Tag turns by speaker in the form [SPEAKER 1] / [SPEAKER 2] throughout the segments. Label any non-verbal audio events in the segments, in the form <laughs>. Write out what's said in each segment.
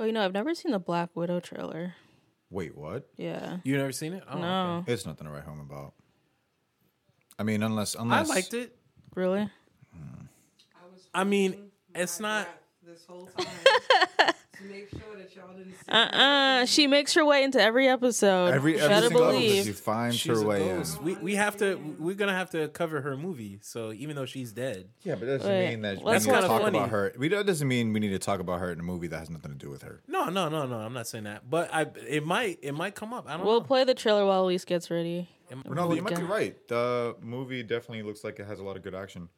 [SPEAKER 1] Oh, you know, I've never seen the Black Widow trailer.
[SPEAKER 2] Wait, what?
[SPEAKER 1] Yeah.
[SPEAKER 3] You never seen it? Oh,
[SPEAKER 1] No.
[SPEAKER 3] okay.
[SPEAKER 2] It's nothing to write home about. I mean, unless unless I
[SPEAKER 3] liked it.
[SPEAKER 1] Really?
[SPEAKER 3] I I mean, it's not.
[SPEAKER 4] this whole time to <laughs> make sure that y'all didn't see.
[SPEAKER 1] Uh-uh. She makes her way into every episode.
[SPEAKER 2] Every
[SPEAKER 1] you
[SPEAKER 2] every
[SPEAKER 1] better
[SPEAKER 2] single episode,
[SPEAKER 1] believe.
[SPEAKER 2] she finds
[SPEAKER 3] She's
[SPEAKER 2] her
[SPEAKER 3] a
[SPEAKER 2] way in.
[SPEAKER 3] ghost. We we have to. We're gonna have to cover her movie. So even though she's dead,
[SPEAKER 2] Yeah, but that doesn't
[SPEAKER 1] Wait,
[SPEAKER 2] mean that we
[SPEAKER 1] let's
[SPEAKER 2] need to
[SPEAKER 3] watch
[SPEAKER 2] talk
[SPEAKER 3] it.
[SPEAKER 2] about her. We that doesn't mean we need to talk about her in a movie that has nothing to do with her.
[SPEAKER 3] no, no, no, no. I'm not saying that, but I it might it might come up. I don't
[SPEAKER 1] We'll
[SPEAKER 3] know.
[SPEAKER 1] play the trailer while Elise gets ready.
[SPEAKER 2] Ronaldo, you might be right. The movie definitely looks like it has a lot of good action.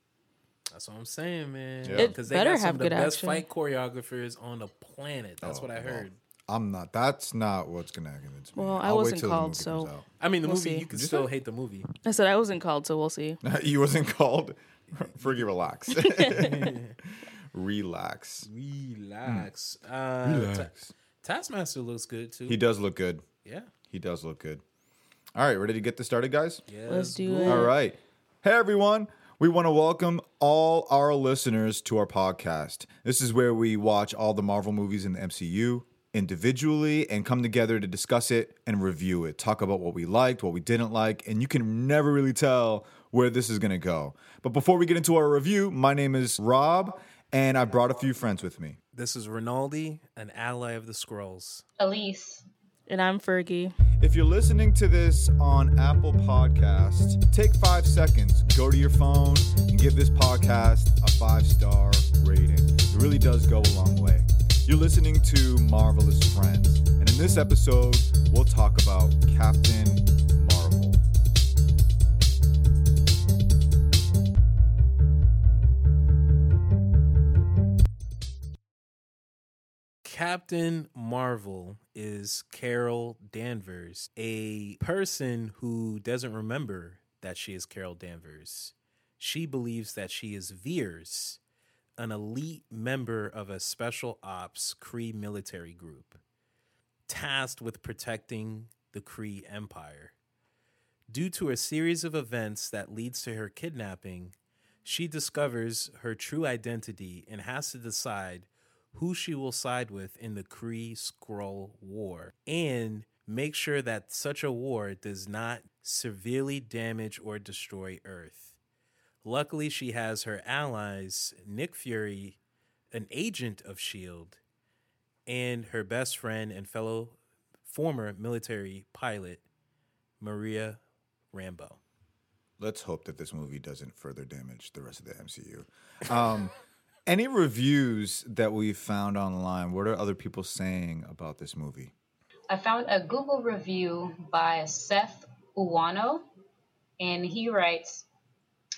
[SPEAKER 3] That's what I'm saying, man.
[SPEAKER 2] Yeah. It
[SPEAKER 3] Because they
[SPEAKER 1] better
[SPEAKER 3] got some
[SPEAKER 1] have
[SPEAKER 3] of the best
[SPEAKER 1] action.
[SPEAKER 3] fight choreographers on the planet. That's
[SPEAKER 2] Oh,
[SPEAKER 3] what I
[SPEAKER 2] well,
[SPEAKER 3] heard.
[SPEAKER 2] I'm not. That's not what's gonna happen to me.
[SPEAKER 1] Well, I
[SPEAKER 2] I'll
[SPEAKER 1] wasn't called, so-
[SPEAKER 3] I mean, the
[SPEAKER 1] We'll
[SPEAKER 3] movie
[SPEAKER 1] see.
[SPEAKER 3] you can still hate the movie.
[SPEAKER 1] I said I wasn't called, so we'll see. <laughs>
[SPEAKER 2] you wasn't called. <laughs> Fergie, relax. <laughs> relax.
[SPEAKER 3] Relax. Uh,
[SPEAKER 2] Relax.
[SPEAKER 3] Ta- Taskmaster looks good too.
[SPEAKER 2] He does look good.
[SPEAKER 3] yeah.
[SPEAKER 2] He does look good. All right, ready to get this started, guys?
[SPEAKER 3] Yeah.
[SPEAKER 1] Let's do it.
[SPEAKER 2] All right. Hey, everyone. We want to welcome all our listeners to our podcast. This is where we watch all the Marvel movies in the MCU individually and come together to discuss it and review it. Talk about what we liked, what we didn't like, and you can never really tell where this is going to go. But before we get into our review, my name is Rob, and I brought a few friends with me.
[SPEAKER 3] This is Rinaldi, an ally of the Skrulls.
[SPEAKER 5] Elise.
[SPEAKER 1] And I'm Fergie.
[SPEAKER 2] If you're listening to this on Apple Podcasts, take five seconds, go to your phone, and give this podcast a five star rating. It really does go a long way. You're listening to Marvelous Friends, and in this episode, we'll talk about Captain
[SPEAKER 3] Captain Marvel is Carol Danvers, a person who doesn't remember that she is Carol Danvers. She believes that she is Veers, an elite member of a special ops Kree military group, tasked with protecting the Kree Empire. Due to a series of events that leads to her kidnapping, she discovers her true identity and has to decide who she will side with in the Kree Skrull War and make sure that such a war does not severely damage or destroy Earth. Luckily, she has her allies, Nick Fury, an agent of S.H.I.E.L.D., and her best friend and fellow former military pilot, Maria Rambeau.
[SPEAKER 2] Let's hope that this movie doesn't further damage the rest of the MCU. Um, <laughs> any reviews that we found online? What are other people saying about this movie?
[SPEAKER 5] I found a Google review by Seth Uwano, and he writes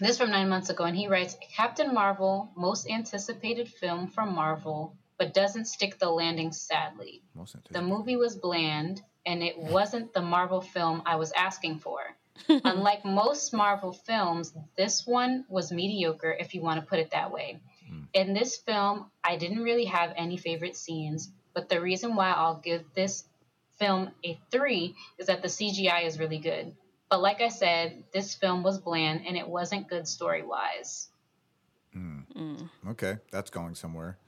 [SPEAKER 5] this from nine months ago, and he writes Captain Marvel, most anticipated film from Marvel, but doesn't stick the landing sadly.
[SPEAKER 2] Most
[SPEAKER 5] The movie was bland, and it <laughs> wasn't the Marvel film I was asking for. <laughs> Unlike most Marvel films, this one was mediocre, if you want to put it that way. In this film, I didn't really have any favorite scenes, but the reason why I'll give this film a three is that the CGI is really good. But like I said, this film was bland and it wasn't good story wise.
[SPEAKER 2] Okay, that's going somewhere.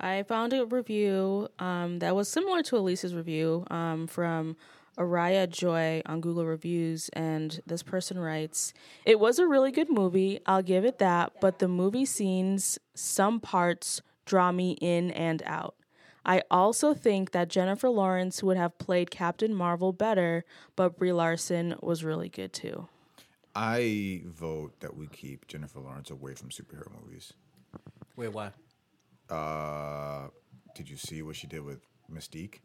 [SPEAKER 1] I found a review um, that was similar to Elise's review um, from Araya Joy on Google Reviews, and this person writes, "It was a really good movie. I'll give it that, but the movie scenes, some parts draw me in and out. I also think that Jennifer Lawrence would have played Captain Marvel better, but Brie Larson was really good too."
[SPEAKER 2] I vote that we keep Jennifer Lawrence away from superhero movies.
[SPEAKER 3] Wait, why?
[SPEAKER 2] Uh, did you see what she did with Mystique?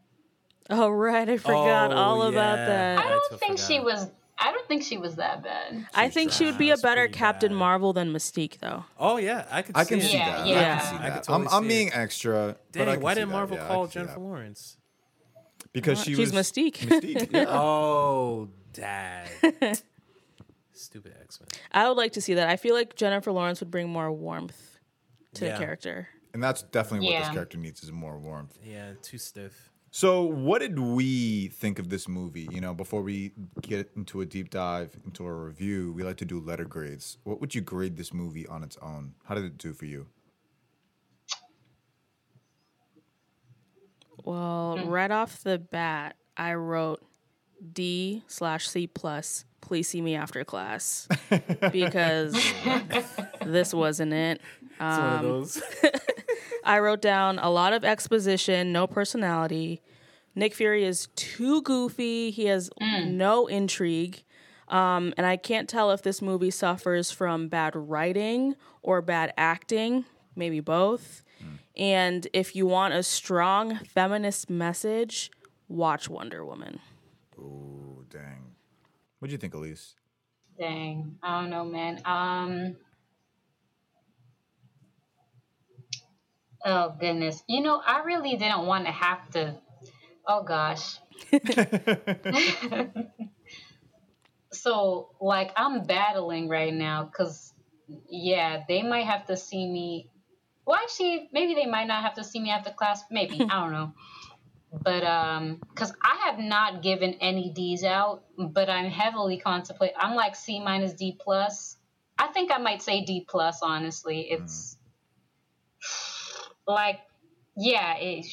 [SPEAKER 1] Oh right, I forgot
[SPEAKER 3] Oh,
[SPEAKER 1] all about that.
[SPEAKER 5] I
[SPEAKER 3] I
[SPEAKER 5] don't
[SPEAKER 3] too
[SPEAKER 5] think she was I don't think she was that bad.
[SPEAKER 1] I think she would be a better Captain
[SPEAKER 3] bad.
[SPEAKER 1] Marvel than Mystique, though.
[SPEAKER 3] Oh yeah, I could.
[SPEAKER 2] I can
[SPEAKER 3] see,
[SPEAKER 2] see
[SPEAKER 3] it.
[SPEAKER 5] Yeah,
[SPEAKER 2] that.
[SPEAKER 5] yeah.
[SPEAKER 2] I can see
[SPEAKER 3] I could
[SPEAKER 2] that.
[SPEAKER 3] totally
[SPEAKER 2] I'm, I'm being
[SPEAKER 3] it.
[SPEAKER 2] extra. but
[SPEAKER 3] Dang,
[SPEAKER 2] I
[SPEAKER 3] why didn't. Marvel
[SPEAKER 2] Yeah,
[SPEAKER 3] call Jennifer
[SPEAKER 2] that.
[SPEAKER 3] Lawrence?
[SPEAKER 2] Because uh, she
[SPEAKER 1] She's
[SPEAKER 2] was
[SPEAKER 1] Mystique.
[SPEAKER 2] Mystique. Yeah. <laughs>
[SPEAKER 3] Oh, dad. <laughs> Stupid X Men.
[SPEAKER 1] I would like to see that. I feel like Jennifer Lawrence would bring more warmth to
[SPEAKER 3] Yeah.
[SPEAKER 1] the character.
[SPEAKER 2] And that's definitely what this character needs is more warmth.
[SPEAKER 3] Yeah, too stiff.
[SPEAKER 2] So, what did we think of this movie? You know, before we get into a deep dive into a review, we like to do letter grades. What would you grade this movie on its own? How did it do for you?
[SPEAKER 1] Well, hmm. right off the bat, I wrote D slash C plus. Please see me after class <laughs> because <laughs> this wasn't it.
[SPEAKER 3] It's one of um, those. <laughs>
[SPEAKER 1] I wrote down a lot of exposition, no personality. Nick Fury is too goofy. He has no intrigue. Um, and I can't tell if this movie suffers from bad writing or bad acting, maybe both. And if you want a strong feminist message, watch Wonder Woman.
[SPEAKER 2] Ooh, dang. What'd you think, Elise?
[SPEAKER 5] Dang, I don't know, man. Um. Oh goodness, you know, I really didn't want to have to. Oh gosh. <laughs> so, like, I'm battling right now because, yeah, they might have to see me. Well, actually, maybe they might not have to see me after class. Maybe <laughs> I don't know. But um, because I have not given any D's out, but I'm heavily contemplating. I'm like C minus D plus. I think I might say D plus. Honestly, it's like, yeah, it,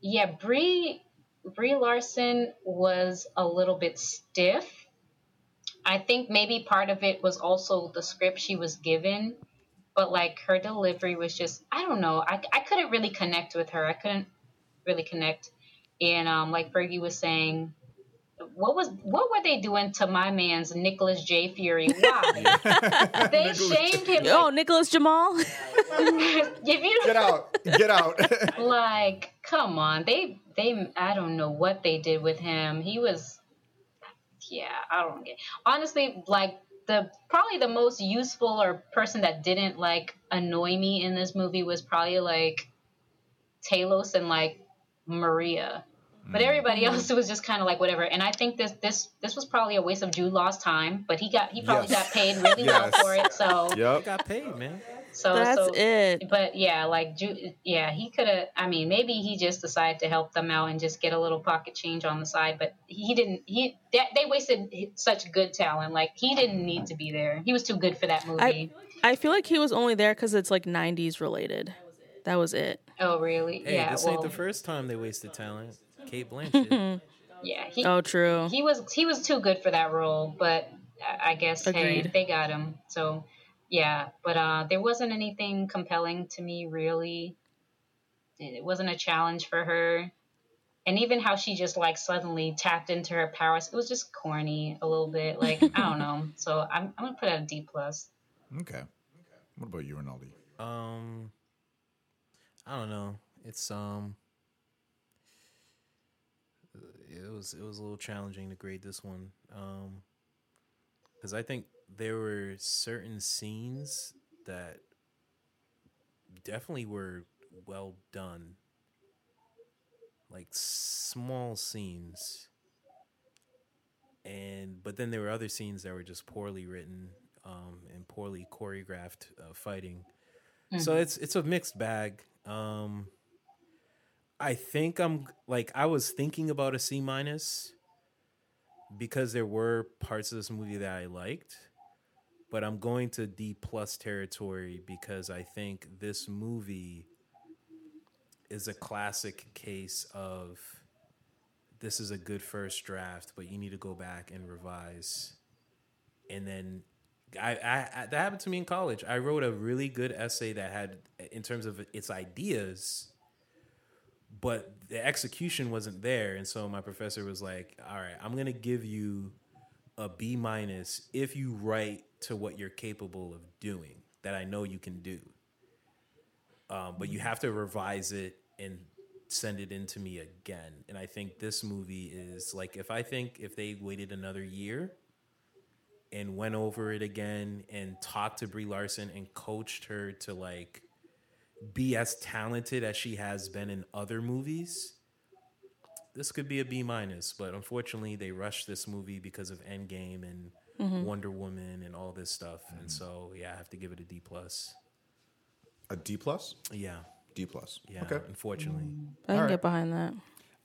[SPEAKER 5] yeah. Brie Brie Larson was a little bit stiff. I think maybe part of it was also the script she was given, but like her delivery was just I don't know. I I couldn't really connect with her. I couldn't really connect. And um, like Fergie was saying, what was what were they doing to my man's Nicholas J. Fury? Why? <laughs> <laughs> they shamed him.
[SPEAKER 1] Oh, Nicholas Jamal? <laughs>
[SPEAKER 5] if you
[SPEAKER 2] Get out. Get out.
[SPEAKER 5] like, come on, they they I don't know what they did with him. He was, yeah, I don't get. Honestly, like the probably the most useful or person that didn't like annoy me in this movie was probably like Talos and like Maria. But mm. everybody else <laughs> was just kind of like whatever. And I think this this this was probably a waste of Jude Law's time, but he got he probably
[SPEAKER 2] Yes.
[SPEAKER 5] got paid really well for it. So
[SPEAKER 2] yep.
[SPEAKER 3] got paid, man.
[SPEAKER 5] so
[SPEAKER 1] That's
[SPEAKER 5] so
[SPEAKER 1] it.
[SPEAKER 5] but yeah, like Ju- yeah, he could have. I mean, maybe he just decided to help them out and just get a little pocket change on the side. But he didn't. He that, they wasted such good talent. Like he didn't need to be there. He was too good for that movie.
[SPEAKER 1] I feel like he was only there because it's like 90s related. That was it.
[SPEAKER 5] oh really?
[SPEAKER 3] Hey,
[SPEAKER 5] yeah.
[SPEAKER 3] this
[SPEAKER 5] well,
[SPEAKER 3] ain't the first time they wasted talent. Cate Blanchett. <laughs>
[SPEAKER 5] yeah. He
[SPEAKER 1] Oh, true.
[SPEAKER 5] he was he was too good for that role. But I I guess hey, they got him. So yeah. But uh, there wasn't anything compelling to me really. It wasn't a challenge for her. and even how she just like suddenly tapped into her powers, it was just corny a little bit. Like I don't know. <laughs> So I'm I'm gonna put out a D plus.
[SPEAKER 2] Okay. What about you, Rinaldi?
[SPEAKER 3] Um, I don't know. It's um, it was it was a little challenging to grade this one. Um, because I think there were certain scenes that definitely were well done. Like small scenes. And but then there were other scenes that were just poorly written um, and poorly choreographed uh, fighting. So it's it's a mixed bag. Um I think I'm like I was thinking about a C minus because there were parts of this movie that I liked, but I'm going to D plus territory because I think this movie is a classic case of this is a good first draft, but you need to go back and revise. And then I, I, I that happened to me in college. I wrote a really good essay that had in terms of its ideas, but the execution wasn't there. And so my professor was like, "All right, I'm gonna give you a B minus if you write to what you're capable of doing that I know you can do. Um, but you have to revise it and send it in to me again. And I think this movie is like if I think if they waited another year and went over it again and talked to Brie Larson and coached her to like be as talented as she has been in other movies, this could be a B minus. But unfortunately, they rushed this movie because of Endgame and Wonder Woman and all this stuff. And so, yeah, I have to give it a D plus.
[SPEAKER 2] A D plus?
[SPEAKER 3] Yeah,
[SPEAKER 2] D plus.
[SPEAKER 3] yeah.
[SPEAKER 2] Okay.
[SPEAKER 3] Unfortunately,
[SPEAKER 1] I can
[SPEAKER 2] Alright.
[SPEAKER 1] get behind that.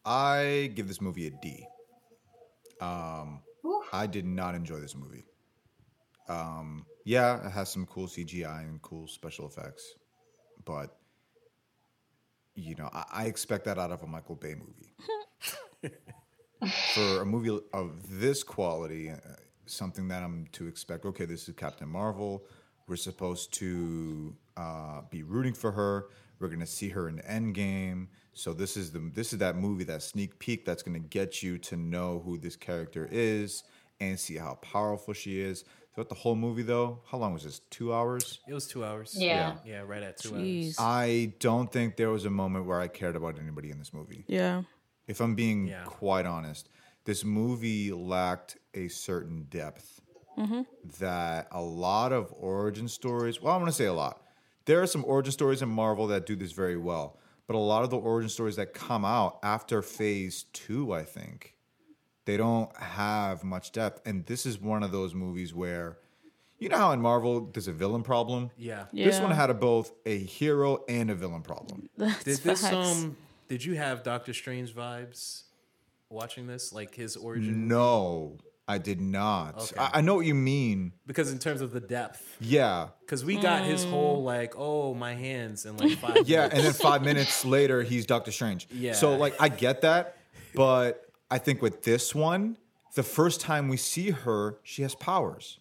[SPEAKER 2] I give this movie a D. Um, I did not enjoy this movie. Um, yeah, it has some cool CGI and cool special effects, but you know, I, I expect that out of a Michael Bay movie. <laughs> For a movie of this quality, uh, something that I'm to expect. Okay, this is Captain Marvel. We're supposed to uh, be rooting for her. We're gonna see her in Endgame. So this is the this is that movie, that sneak peek that's gonna get you to know who this character is and see how powerful she is. Throughout the whole movie, though, how long was this? Two hours.
[SPEAKER 3] It was two hours.
[SPEAKER 5] Yeah.
[SPEAKER 3] Yeah, right at two
[SPEAKER 1] Jeez.
[SPEAKER 3] hours.
[SPEAKER 2] I don't think there was a moment where I cared about anybody in this movie.
[SPEAKER 1] Yeah.
[SPEAKER 2] If I'm being
[SPEAKER 3] Yeah.
[SPEAKER 2] quite honest, this movie lacked a certain depth mm-hmm. that a lot of origin stories, well, I'm going to say a lot. There are some origin stories in Marvel that do this very well, but a lot of the origin stories that come out after phase two, I think, they don't have much depth. And this is one of those movies where, you know how in Marvel there's a villain problem?
[SPEAKER 3] Yeah.
[SPEAKER 2] This one had a, both a hero and a villain problem. <laughs>
[SPEAKER 1] That's
[SPEAKER 3] Did this
[SPEAKER 1] facts.
[SPEAKER 3] um did you have Doctor Strange vibes watching this? Like his origin?
[SPEAKER 2] No, I did not.
[SPEAKER 3] Okay.
[SPEAKER 2] I, I know what you mean.
[SPEAKER 3] Because in terms of the depth.
[SPEAKER 2] Yeah.
[SPEAKER 3] Because we got his
[SPEAKER 1] Mm.
[SPEAKER 3] whole like, oh my hands and like five <laughs>
[SPEAKER 2] Yeah.
[SPEAKER 3] minutes.
[SPEAKER 2] And then five minutes later, he's Doctor Strange.
[SPEAKER 3] Yeah.
[SPEAKER 2] So, like, I get that. But I think with this one, the first time we see her, she has powers.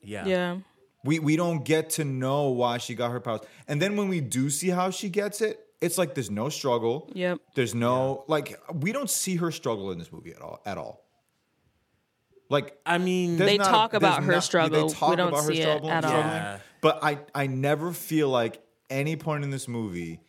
[SPEAKER 3] yeah.
[SPEAKER 1] Yeah.
[SPEAKER 2] We, we don't get to know why she got her powers. And then when we do see how she gets it, it's like there's no struggle.
[SPEAKER 1] Yep.
[SPEAKER 2] There's no like we don't see her struggle in this movie at all at all. Like
[SPEAKER 3] I mean
[SPEAKER 1] They
[SPEAKER 2] not
[SPEAKER 1] talk about
[SPEAKER 2] there's
[SPEAKER 1] her
[SPEAKER 2] not-
[SPEAKER 1] struggle.
[SPEAKER 2] They talk
[SPEAKER 1] We don't
[SPEAKER 2] about her
[SPEAKER 1] see it
[SPEAKER 2] struggle,
[SPEAKER 1] at all.
[SPEAKER 3] Yeah.
[SPEAKER 2] But I, I never feel like any point in this movie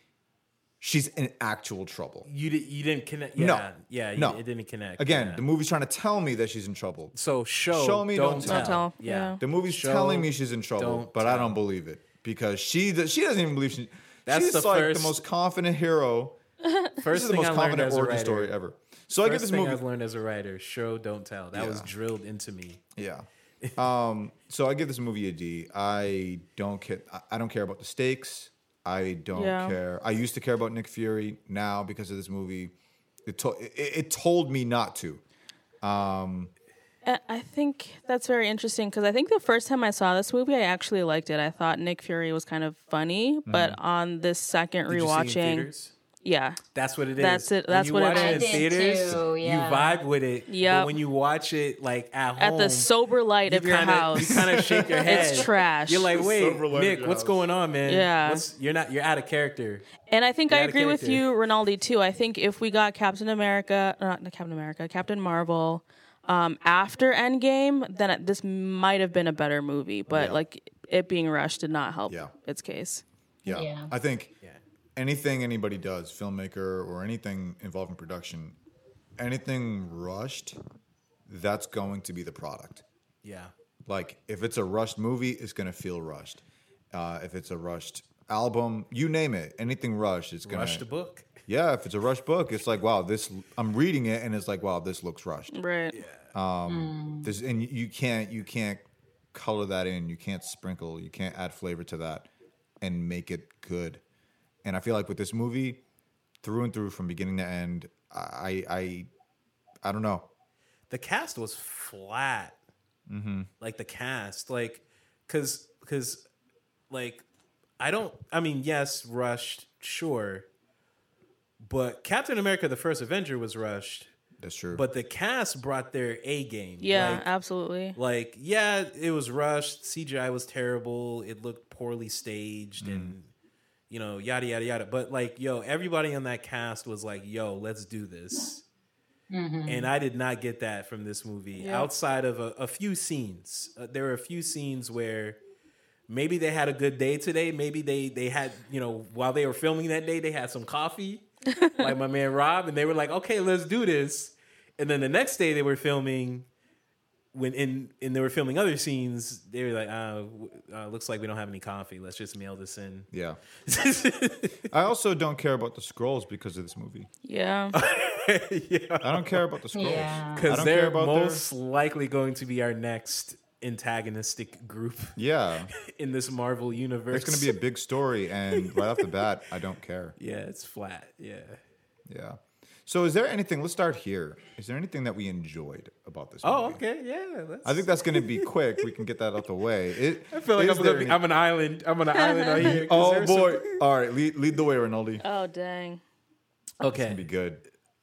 [SPEAKER 2] she's in actual trouble.
[SPEAKER 3] you did you didn't connect yeah,
[SPEAKER 2] No.
[SPEAKER 3] Yeah, you,
[SPEAKER 2] No.
[SPEAKER 3] it didn't connect.
[SPEAKER 2] Again,
[SPEAKER 3] yeah.
[SPEAKER 2] the movie's trying to tell me that she's in trouble.
[SPEAKER 3] so show
[SPEAKER 2] Show me, don't
[SPEAKER 3] don't,
[SPEAKER 2] tell.
[SPEAKER 3] tell.
[SPEAKER 1] Don't tell,
[SPEAKER 3] Yeah.
[SPEAKER 1] yeah.
[SPEAKER 2] The movie's
[SPEAKER 3] Show,
[SPEAKER 2] telling me she's in trouble,
[SPEAKER 3] don't
[SPEAKER 2] but I don't believe it because she does- she doesn't even believe she.
[SPEAKER 3] That's
[SPEAKER 2] she's
[SPEAKER 3] the
[SPEAKER 2] like
[SPEAKER 3] first-
[SPEAKER 2] the most confident hero. <laughs>
[SPEAKER 3] First
[SPEAKER 2] This is the most
[SPEAKER 3] I learned
[SPEAKER 2] confident
[SPEAKER 3] as
[SPEAKER 2] origin
[SPEAKER 3] writer.
[SPEAKER 2] story ever. So I
[SPEAKER 3] First
[SPEAKER 2] get this
[SPEAKER 3] thing
[SPEAKER 2] movie.
[SPEAKER 3] I've learned as a writer: show, don't tell. That was drilled into me.
[SPEAKER 2] Yeah. Um, so I give this movie a D. I don't care. I- I don't care about the stakes. I don't
[SPEAKER 1] Yeah.
[SPEAKER 2] care. I used to care about Nick Fury. Now, because of this movie, it, to- it, it told me not to.
[SPEAKER 1] I I think that's very interesting because I think the first time I saw this movie, I actually liked it. I thought Nick Fury was kind of funny, but on this second
[SPEAKER 3] Mm-hmm. Did you see it in
[SPEAKER 1] rewatching,
[SPEAKER 3] there's
[SPEAKER 1] yeah,
[SPEAKER 3] That's what it is.
[SPEAKER 1] That's it-
[SPEAKER 3] When
[SPEAKER 1] that's
[SPEAKER 3] you
[SPEAKER 1] what it
[SPEAKER 3] watch
[SPEAKER 1] is.
[SPEAKER 3] in
[SPEAKER 5] I did
[SPEAKER 3] theaters,
[SPEAKER 5] too, yeah.
[SPEAKER 3] you vibe with it.
[SPEAKER 1] Yep.
[SPEAKER 3] But when you watch it like at home,
[SPEAKER 1] at the sober light
[SPEAKER 3] you
[SPEAKER 1] of your
[SPEAKER 3] kinda,
[SPEAKER 1] house,
[SPEAKER 3] you kind of shake your <laughs> head.
[SPEAKER 1] it's trash.
[SPEAKER 3] You're like, wait,
[SPEAKER 2] sober light of
[SPEAKER 3] Nick, what's
[SPEAKER 2] house.
[SPEAKER 3] going on, man?
[SPEAKER 1] Yeah.
[SPEAKER 3] What's, you're not. You're out of character.
[SPEAKER 1] And I think
[SPEAKER 3] You're
[SPEAKER 1] I agree with you, Rinaldi, too. I think if we got Captain America, not Captain America, Captain Marvel um, after Endgame, then it, this might have been a better movie. But
[SPEAKER 2] Yeah.
[SPEAKER 1] like it being rushed did not help
[SPEAKER 2] Yeah.
[SPEAKER 1] its case.
[SPEAKER 2] Yeah.
[SPEAKER 5] Yeah.
[SPEAKER 2] I think
[SPEAKER 3] Yeah.
[SPEAKER 2] Anything anybody does, filmmaker or anything involving production, anything rushed, that's going to be the product.
[SPEAKER 3] Yeah.
[SPEAKER 2] Like if it's a rushed movie, it's gonna feel rushed. Uh, if it's a rushed album, you name it, anything rushed, it's gonna
[SPEAKER 3] Rush the book.
[SPEAKER 2] Yeah, if it's a rushed book, it's like wow, this. I'm reading it and it's like wow, this looks rushed.
[SPEAKER 1] Right. Yeah. Um.
[SPEAKER 2] This and you- you can't you can't color that in. You can't sprinkle. You can't add flavor to that and make it good. And I feel like with this movie, through and through, from beginning to end, I I I don't know.
[SPEAKER 3] the cast was flat.
[SPEAKER 2] Mm-hmm.
[SPEAKER 3] Like the cast, like, cause, cause, like, I don't. I mean, yes, rushed, sure, but Captain America: The First Avenger was rushed,
[SPEAKER 2] That's true.
[SPEAKER 3] but the cast brought their A game.
[SPEAKER 1] Yeah,
[SPEAKER 3] like,
[SPEAKER 1] absolutely.
[SPEAKER 3] like yeah, it was rushed. CGI was terrible. It looked poorly staged, and you know, yada yada yada. But like, yo, everybody on that cast was like, "Yo, let's do this." And I did not get that from this movie.
[SPEAKER 1] Yeah.
[SPEAKER 3] Outside of a, a few scenes, uh, there were a few scenes where maybe they had a good day today. Maybe they they had you know while they were filming that day, they had some coffee, <laughs> like my man Rob, and they were like, "Okay, let's do this." And then the next day they were filming when in and they were filming other scenes, they were like, uh, uh, "Looks like we don't have any coffee. Let's just mail this in."
[SPEAKER 2] yeah. <laughs> I also don't care about the Skrulls because of this movie.
[SPEAKER 1] Yeah. <laughs>
[SPEAKER 3] yeah,
[SPEAKER 2] I don't care about the Skrulls.
[SPEAKER 3] Because
[SPEAKER 2] don't
[SPEAKER 3] they're
[SPEAKER 2] about their-
[SPEAKER 3] most likely going to be our next antagonistic group
[SPEAKER 2] Yeah, <laughs>
[SPEAKER 3] in this Marvel universe.
[SPEAKER 2] it's going to be a big story, and right off the bat, I don't care.
[SPEAKER 3] yeah, it's flat. Yeah,
[SPEAKER 2] Yeah. So, is there anything? Let's start here. Is there anything that we enjoyed about this?
[SPEAKER 3] Oh, okay, yeah. That's,
[SPEAKER 2] I think that's going to be <laughs> quick. We can get that out the way. It,
[SPEAKER 3] I feel like I'm, gonna be,
[SPEAKER 2] any-
[SPEAKER 3] I'm an island. I'm an island out here. <laughs> Is
[SPEAKER 2] Oh
[SPEAKER 3] there
[SPEAKER 2] boy! All right, lead, lead the way, Rinaldi.
[SPEAKER 1] Oh dang.
[SPEAKER 3] some-
[SPEAKER 2] gonna be good.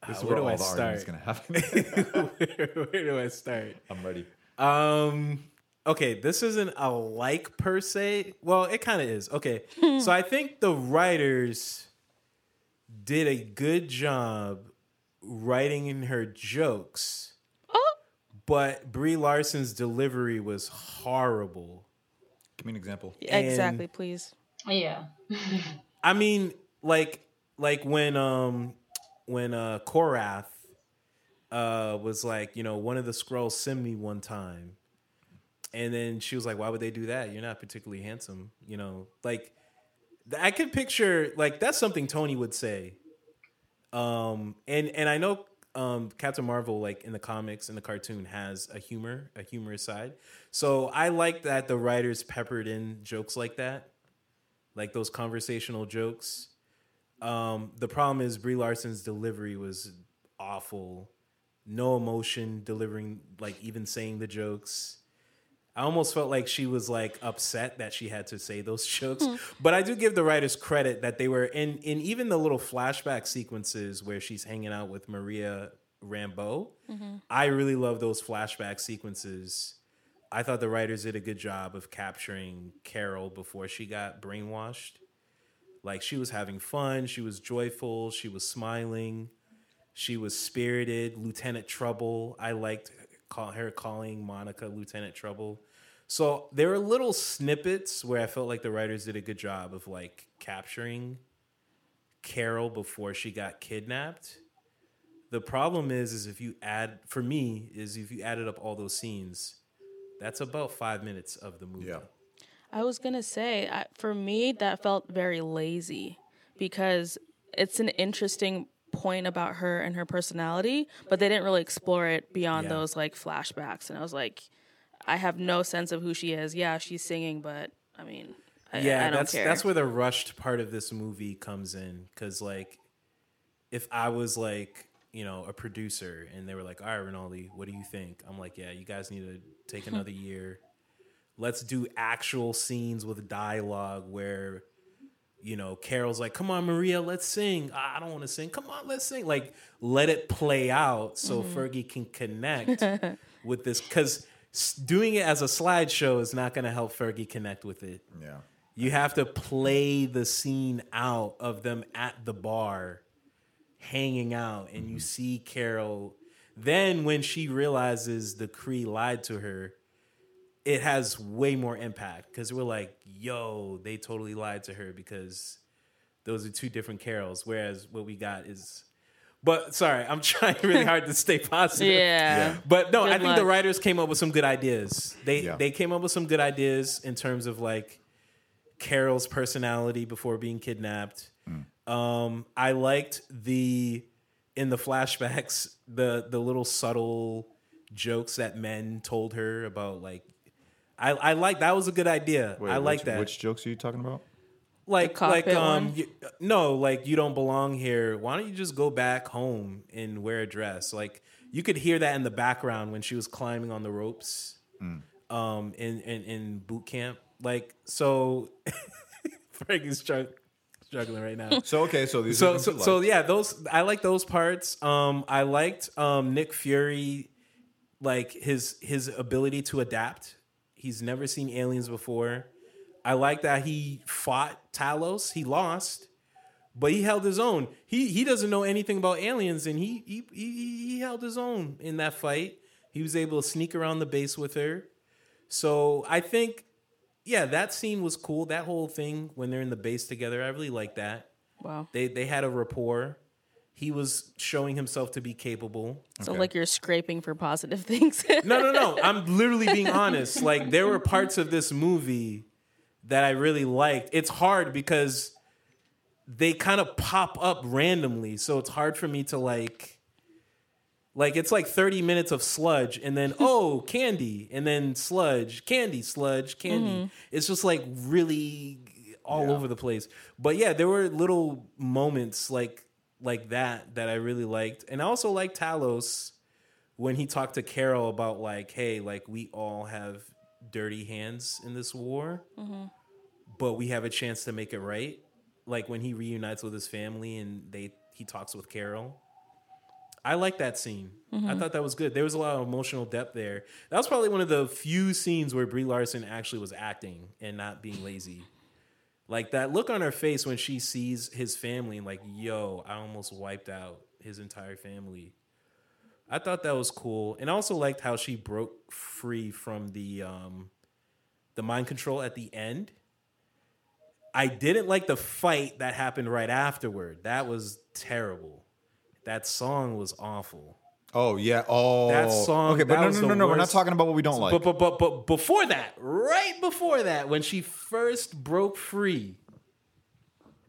[SPEAKER 2] This is
[SPEAKER 3] Uh, where
[SPEAKER 2] where
[SPEAKER 3] do
[SPEAKER 2] all
[SPEAKER 3] I
[SPEAKER 2] the arguments
[SPEAKER 3] start?
[SPEAKER 2] gonna happen. <laughs>
[SPEAKER 3] where, where do I start?
[SPEAKER 2] I'm ready.
[SPEAKER 3] Um. Okay, this isn't a like per se. Well, it kind of is. Okay, so I think the writers did a good job writing in her jokes,
[SPEAKER 1] Oh.
[SPEAKER 3] but Brie Larson's delivery was horrible.
[SPEAKER 2] Give me an example.
[SPEAKER 1] Exactly, please.
[SPEAKER 5] Yeah. <laughs>
[SPEAKER 3] I mean, like, like when um when uh Korath uh was like, you know, one of the Skrulls sent me one time. And then she was like, Why would they do that? You're not particularly handsome. You know, like I can picture like that's something Tony would say. Um and and I know um Captain Marvel, like in the comics and the cartoon, has a humor, a humorous side. So I like that the writers peppered in jokes like that like those conversational jokes. Um, the problem is Brie Larson's delivery was awful. No emotion delivering, like even saying the jokes. I almost felt like she was like upset that she had to say those <laughs> jokes. Hmm. But I do give the writers credit that they were in in even the little flashback sequences where she's hanging out with Maria Rambeau. Mm-hmm. I really love those flashback sequences. I thought the writers did a good job of capturing Carol before she got brainwashed. Like she was having fun, she was joyful, she was smiling, she was spirited. Lieutenant Trouble, I liked call, her calling Monica Lieutenant Trouble. So there were little snippets where I felt like the writers did a good job of like capturing Carol before she got kidnapped. The problem is, is if you add for me is if you added up all those scenes, that's about five minutes of the movie.
[SPEAKER 2] Yeah.
[SPEAKER 1] I was gonna say, I, for me, that felt very lazy because it's an interesting point about her and her personality, but they didn't really explore it beyond
[SPEAKER 3] Yeah.
[SPEAKER 1] those like flashbacks. And I was like, I have no sense of who she is. Yeah, she's singing, but I mean, I,
[SPEAKER 3] yeah,
[SPEAKER 1] I
[SPEAKER 3] that's
[SPEAKER 1] care.
[SPEAKER 3] that's where the rushed part of this movie comes in. Because like, if I was like, you know, a producer and they were like, "All right, Rinaldi, what do you think?" I'm like, "Yeah, you guys need to take hmm. another year. Let's do actual scenes with dialogue where." You know, Carol's like, "Come on, Maria, let's sing." "Ah, I don't want to sing. Come on, let's sing. Like, let it play out so Fergie can connect <laughs> with this. Because doing it as a slideshow is not going to help Fergie connect with it.
[SPEAKER 2] Yeah.
[SPEAKER 3] You have to play the scene out of them at the bar, hanging out, and you see Carol. Then, when she realizes the Kree lied to her, it has way more impact because we're like, yo, they totally lied to her because those are two different Carols. Whereas what we got is. But sorry, I'm <laughs> trying really hard to stay positive.
[SPEAKER 1] yeah.
[SPEAKER 3] But no, I
[SPEAKER 1] Good
[SPEAKER 3] think the writers came up with some good ideas. They
[SPEAKER 2] Yeah.
[SPEAKER 3] they came up with some good ideas in terms of like Carol's personality before being kidnapped. Um, I liked the in the flashbacks the the little subtle jokes that men told her about like I I like that was a good idea.
[SPEAKER 2] Wait,
[SPEAKER 3] I like
[SPEAKER 2] which,
[SPEAKER 3] that.
[SPEAKER 2] Which jokes are you talking about?
[SPEAKER 3] like
[SPEAKER 1] The
[SPEAKER 3] like um you, no like you don't belong here. Why don't you just go back home and wear a dress? Like you could hear that in the background when she was climbing on the ropes um in, in in boot camp. Like so <laughs> frank is strugg- struggling right now. <laughs>
[SPEAKER 2] So okay, so these
[SPEAKER 3] so
[SPEAKER 2] are
[SPEAKER 3] so,
[SPEAKER 2] things
[SPEAKER 3] so yeah those i like those parts. Um i liked um nick fury like his his ability to adapt he's never seen aliens before. I like that he fought talos. He lost but he held his own. He he doesn't know anything about aliens and he he he, he held his own in that fight. He was able to sneak around the base with her. So i think yeah that scene was cool. That whole thing when they're in the base together i really like that.
[SPEAKER 1] Wow.
[SPEAKER 3] they they had a rapport. He was showing himself to be capable.
[SPEAKER 1] So
[SPEAKER 2] Okay.
[SPEAKER 1] like you're scraping for positive <laughs> things.
[SPEAKER 3] No, no, no. I'm literally being honest. Like there were parts of this movie that I really liked. It's hard because they kind of pop up randomly, so it's hard for me to like like it's like 30 minutes of sludge and then <laughs> oh, candy and then sludge, candy, sludge, candy. Mm-hmm. It's just like really all
[SPEAKER 2] Yeah.
[SPEAKER 3] over the place. But yeah, there were little moments like like that that I really liked, and I also liked Talos when he talked to Carol about like, hey, like we all have dirty hands in this war, mm-hmm. but we have a chance to make it right. Like when he reunites with his family and they he talks with Carol. I like that scene. I mm-hmm. thought that was good. There was a lot of emotional depth there. That was probably one of the few scenes where Brie Larson actually was acting and not being lazy. Like that look on her face when she sees his family and like, yo, I almost wiped out his entire family. I thought that was cool. And I also liked how she broke free from the um the mind control at the end. I didn't like the fight that happened right afterward. That was terrible. That song was awful.
[SPEAKER 2] Oh yeah. Oh,
[SPEAKER 3] That song-
[SPEAKER 2] Okay, but
[SPEAKER 3] that
[SPEAKER 2] no, no, no,
[SPEAKER 3] the
[SPEAKER 2] no. We're not talking about what we don't like.
[SPEAKER 3] But but but but before that, right before that, when she first broke free,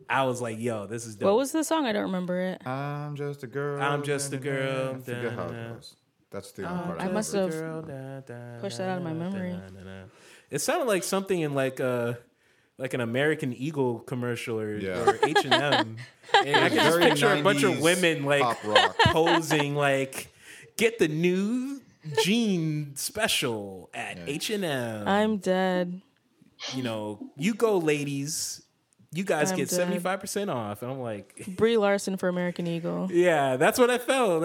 [SPEAKER 3] I was like, "Yo, this is dope."
[SPEAKER 1] What was the song? I don't remember it.
[SPEAKER 2] I'm just a girl.
[SPEAKER 3] I'm just a
[SPEAKER 2] da, da, da.
[SPEAKER 3] girl,
[SPEAKER 2] I forget how
[SPEAKER 3] da, da.
[SPEAKER 2] it goes. That's the only part
[SPEAKER 1] I
[SPEAKER 2] I
[SPEAKER 1] must have pushed that out of my memory.
[SPEAKER 3] It sounded like something in like a like an American Eagle commercial or,
[SPEAKER 2] Yeah.
[SPEAKER 3] or H and M. <laughs> I can just
[SPEAKER 2] Very
[SPEAKER 3] picture a bunch of women like posing like get the new jean special at H and M.
[SPEAKER 1] I'm dead.
[SPEAKER 3] You know, you go, ladies. You guys
[SPEAKER 1] I'm
[SPEAKER 3] get seventy five percent off, and I'm like, <laughs>
[SPEAKER 1] Brie Larson for American Eagle.
[SPEAKER 3] yeah, that's what I felt.